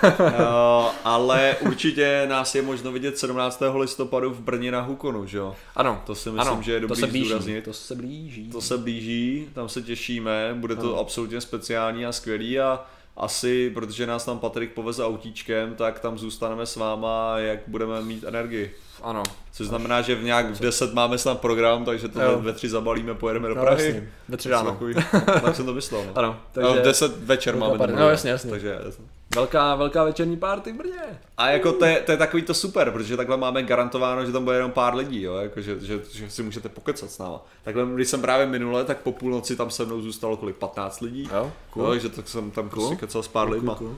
ale určitě nás je možno vidět 17. listopadu v Brně na Hukonu, že jo? ano, To si myslím, ano, že je to dobrý se blíží, zdůraznit. to se blíží. To se blíží, tam se těšíme, bude to Ano. absolutně speciální a skvělý a asi, protože nás tam Patrik poveze autíčkem, tak tam zůstaneme s váma, jak budeme mít energii. Ano, Což znamená, že v nějak v 10 máme snad program, takže to Jo. ve, ve 3 zabalíme, pojedeme do no, Prahy. jasně, ve tři Něco ráno. takový. tak jsem to myslel. No. Ano, Takže... takže v 10 večer velká máme. No, jasně, jasně. Takže, jasně. Velká, velká večerní party v Brně. A jako to je, to je takový to super, protože takhle máme garantováno, že tam bude jenom pár lidí, jo? Jako, že, že, že, si můžete pokecat s náma. Takhle, když jsem právě minule, tak po půlnoci tam se mnou zůstalo kolik, 15 lidí. Jo, Cool. Jo, takže tak jsem tam prostě Cool. kecal s pár lidma. cool.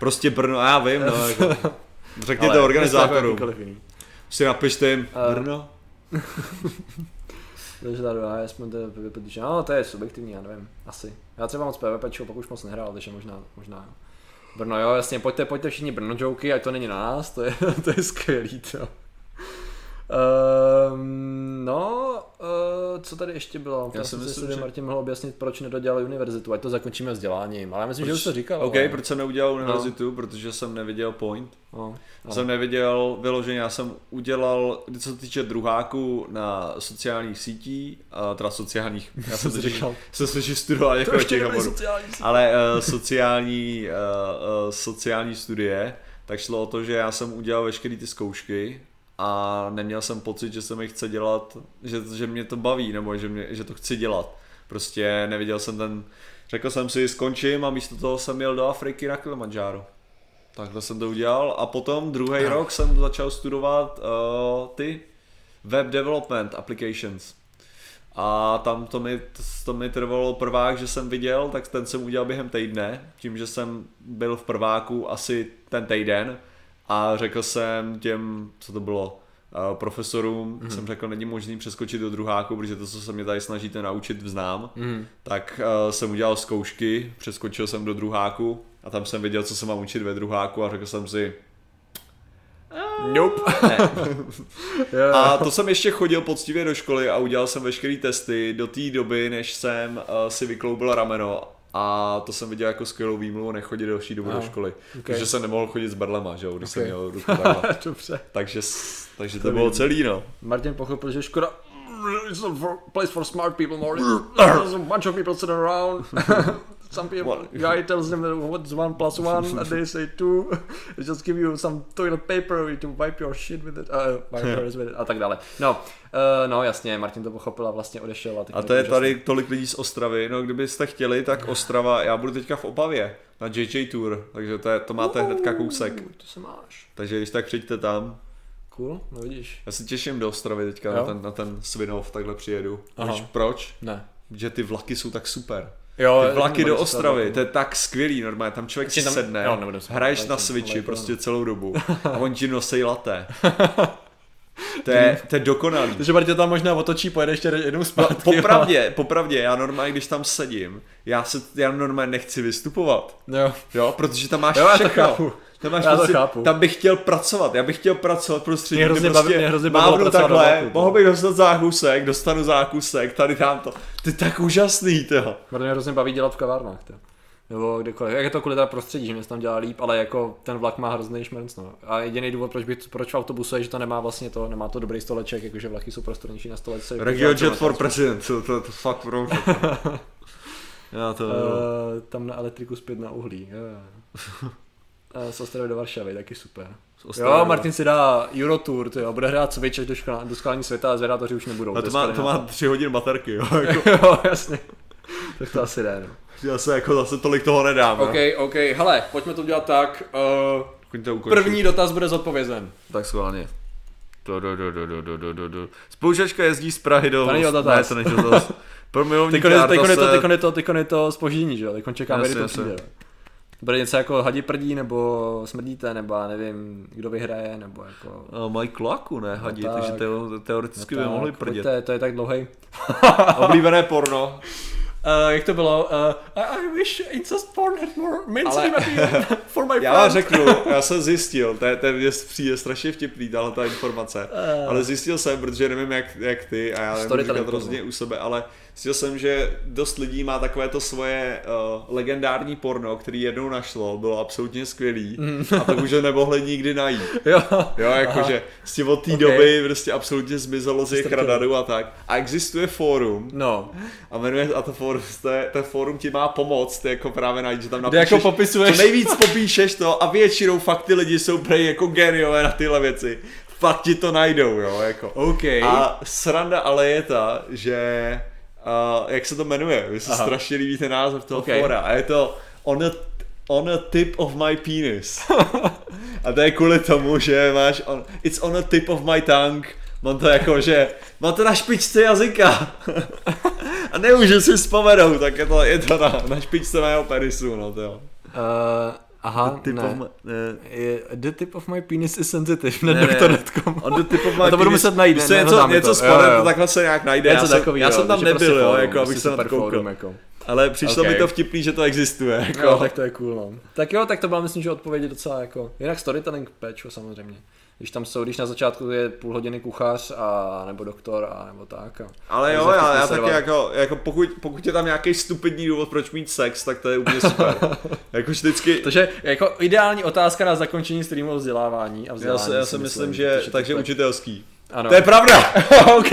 Prostě Brno, já vím, no, jako, řekněte organizátorům, si napište jim, Eh, Brno. Takže tady já jsme to protože no, to je subjektivní, já nevím, asi. Já třeba moc PvP, pak už moc nehrál, takže možná, možná. Brno, jo, jasně, pojďte, pojďte všichni Brno joky, ať to není na nás, to je, to je skvělý, to. Um, no, uh, co tady ještě bylo? Já si myslím, že Martin mohl objasnit, proč nedodělal univerzitu, ať to zakončíme vzděláním, ale já myslím, že už to říkal. OK, ale- proč jsem neudělal univerzitu, protože jsem neviděl point. No, Já jsem neviděl vyloženě, já jsem udělal, co se týče druháku na sociálních sítí, a teda sociálních, já jsem si říkal. jsem se že studoval to jako ještě těch. Ale uh, sociální, uh, uh, sociální studie, tak šlo o to, že já jsem udělal veškeré ty zkoušky a neměl jsem pocit, že se mi chce dělat, že, že mě to baví, nebo že, mě, že to chci dělat. Prostě neviděl jsem ten, řekl jsem si, skončím a místo toho jsem jel do Afriky na Kilimanjaro. Takhle jsem to udělal a potom druhý rok jsem začal studovat uh, ty web development applications. A tam to mi, to mi trvalo prvák, že jsem viděl, tak ten jsem udělal během týdne, tím, že jsem byl v prváku asi ten týden a řekl jsem těm, co to bylo, uh, profesorům, mm-hmm. jsem řekl, není možný přeskočit do druháku, protože to, co se mě tady snažíte naučit, vznám. Mhm. Tak uh, jsem udělal zkoušky, přeskočil jsem do druháku a tam jsem viděl, co se mám učit ve druháku a řekl jsem si, Nope. ne, Jo. a to jsem ještě chodil poctivě do školy a udělal jsem veškeré testy do té doby, než jsem uh, si vykloubil rameno a to jsem viděl jako skvělou výmluvu nechodit další dobu Aha, do školy. ok. Protože jsem nemohl chodit s berlema, že jo, když Ok. jsem měl ruku. Dobře. takže, takže to To bylo celý, no. Martin pochopil, že škoda It's a place for smart people, Morty. There's a bunch of people sitting around. Some people, What? guy tells them what's one plus one, and they say two. They just give you some toilet paper to wipe your shit with it, uh, wipe yours with it, a tak dále. No, uh, no jasně, Martin to pochopil a vlastně odešel. A, A to je tady tolik lidí z Ostravy, no kdybyste chtěli, tak Ostrava, já budu teďka v Opavě na JJ Tour, takže to, je, to máte hnedka kousek. Uh, To se máš. Takže když tak přijďte tam. Cool, no vidíš. Já se těším do Ostravy teďka na Jo. ten, na ten Svinov, takhle přijedu. Aha. Víš proč? Ne. Že ty vlaky jsou tak super. Jo, Ty vlaky do Ostravy, to je tak skvělý normálně, tam člověk si tam- sedne, jo, hraješ na switchi prostě celou dobu a on ti nosej latte. To je, to je dokonalý. Takže Martin tam možná otočí, pojede ještě jednou No, zpátky. popravdě, popravdě, já normálně, když tam sedím, já se, já normálně nechci vystupovat, Jo. jo, protože tam máš Jo, já to všechno. chápu. Tam, máš Já to prostě, chápu. tam bych chtěl pracovat, já bych chtěl pracovat prostředí, Mě hrozně kde baví- prostě mě mávnu takhle, to. mohl bych dostat zákusek, dostanu zákusek, tady tam to, to je tak úžasný, to. Mě hrozně baví dělat v kavárnách, to. Nebo kdekoliv. Jak je to kvůli teda prostředí, že mě se tam dělá líp, ale jako ten vlak má hrozný šmrnc, no. A jediný důvod, proč, bych, proč v autobuse je, že to nemá vlastně to, nemá to dobrý stoleček, jakože vlaky jsou prostornější na stolečce. Regio Jet for President, to, to, to fakt pro Já to, Uh, tam na elektriku zpět na uhlí. Eh, Z Ostravy do Varšavy, taky super. Ostravy Jo, Martin si dá Eurotour, ty jo, bude hrát Switch až do, škola, do skalání světa a zvědátoři už nebudou. A to má, to má nápad. tři hodin baterky, jo. Jako, jo, jasně. Tak to asi jde, no. Já se jako zase tolik toho nedám. OK, OK, hele, pojďme to udělat tak. Uh, první dotaz bude zodpovězen. Tak schválně. Do, do, do, do, do, do, do, do, do. Spolužačka jezdí z Prahy do... To není Ne, to není dotaz. Pro milovníky Teď je, teďkon je to, teďkon je to, teďkon je to spoždění, že jo? Čekáme, Jasně, kdy to přijde. Bude něco jako hadi prdí, nebo smrdíte, nebo nevím, kdo vyhraje, nebo jako... A Mají klaku, ne, hadí, tak. takže teo, teoreticky by tak, mohli prdět. pojďte, to je tak dlouhý. Oblíbené porno. Uh, jak to bylo? Uh, I, I wish incest porn had more mainstream appeal for my Já vám řeknu, já jsem zjistil, to je, to je přijde strašně vtipný, tahle ta informace, Eh. ale zjistil jsem, protože nevím jak, jak ty a já nevím říkat hrozně u sebe, ale zjistil jsem, že dost lidí má takové to svoje uh, legendární porno, který jednou našlo, bylo absolutně skvělý a to už ho nemohli nikdy najít. Jo. Jo, jakože od té Ok. doby prostě absolutně zmizelo z jejich radarů a tak. A existuje fórum, No, a jmenuje, a to fórum, to, je, to fórum ti má pomoct, jako právě najít, že tam napíšeš, jako popisuješ... co nejvíc popíšeš to a většinou fakt ty lidi jsou prej jako geniové na tyhle věci. Fakt ti to najdou, jo, jako. OK. A sranda ale je ta, že, uh, jak se to jmenuje, mi se Aha. strašně líbí ten název toho Ok. fóra a je to on a, on a tip of my penis. a to je kvůli tomu, že máš, on, it's on a tip of my tongue, mám to jako, že mám to na špičce jazyka. a nemůžu si vzpomenout, tak je to, je to na, na špičce mého penisu, no to jo. Uh, aha, Tip ne. of my, ne, Je- The tip of my penis is sensitive, Ne, ne, ne. On the tip of my A to budu muset najít, ne, co, něco, něco to. s panem, to takhle se nějak najde. Já Něco jsem, takový, já jsem tam nebyl, jo, jako abych se na to koukal. Jako. Ale přišlo Ok. mi to vtipný, že to existuje. Jako. Jo, tak to je cool, no. Tak jo, tak to byla myslím, že odpověď je docela jako, jinak storytelling péčo samozřejmě. Když tam jsou, když na začátku je půl hodiny kuchař a nebo doktor a nebo tak. A, Ale jo, já, já taky jako, jako pokud, pokud je tam nějaký stupidní důvod, proč mít sex, tak to je úplně super. jako vždycky, Takže jako ideální otázka na zakončení streamu vzdělávání a já, vzdělání. si, já si myslím, že, to takže tak- učitelský. Ano. To je pravda! OK.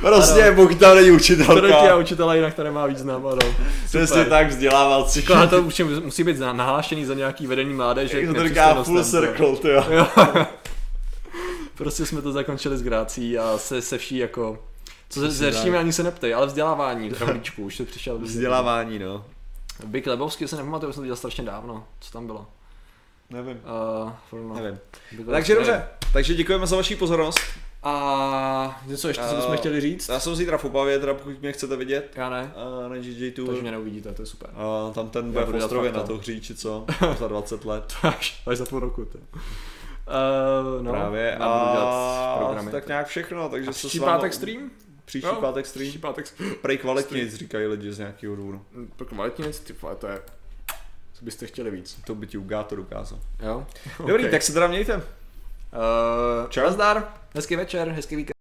Prostě, pokud tam není To a učitelka. učitele, jinak to nemá význam, ano. Přesně tak, vzdělávat si. Jako to už musí být nahlášený za nějaký vedení mládeže. Jak to říká full to- circle, ty jo. Prostě jsme to zakončili s grácí a se, se vší jako... Co se zeršíme, ani se neptej, ale vzdělávání, v rovničku, už to přišel. Vzdělávání, no. Big Lebowski se nepamatuju, jsem to dělal strašně dávno. Co tam bylo? Nevím. Uh. Nevím. Big Takže dobře, takže děkujeme za vaši pozornost. A něco ještě, co bychom chtěli říct? Já jsem zítra v Opavě, teda pokud mě chcete vidět, Já ne. a na GJ Tour. Takže mě neuvidíte, to je super. A tam ten bude v ostrově na to hří, či co, za 20 let. Až, až za půl roku. To. Uh, no, Právě. A programy. tak nějak všechno, takže A se příští s vámi- pátek stream? Příští Jo, pátek stream. Příští pátek Prej kvalitně říkají lidi z nějakého důvodu. Pro kvalitní věc, ty to je... Co byste chtěli víc? To by ti Ugáto dokázal. Jo? Dobrý, Ok. tak se teda mějte. Uh, Čau. Nazdar, hezký večer, hezký víkend.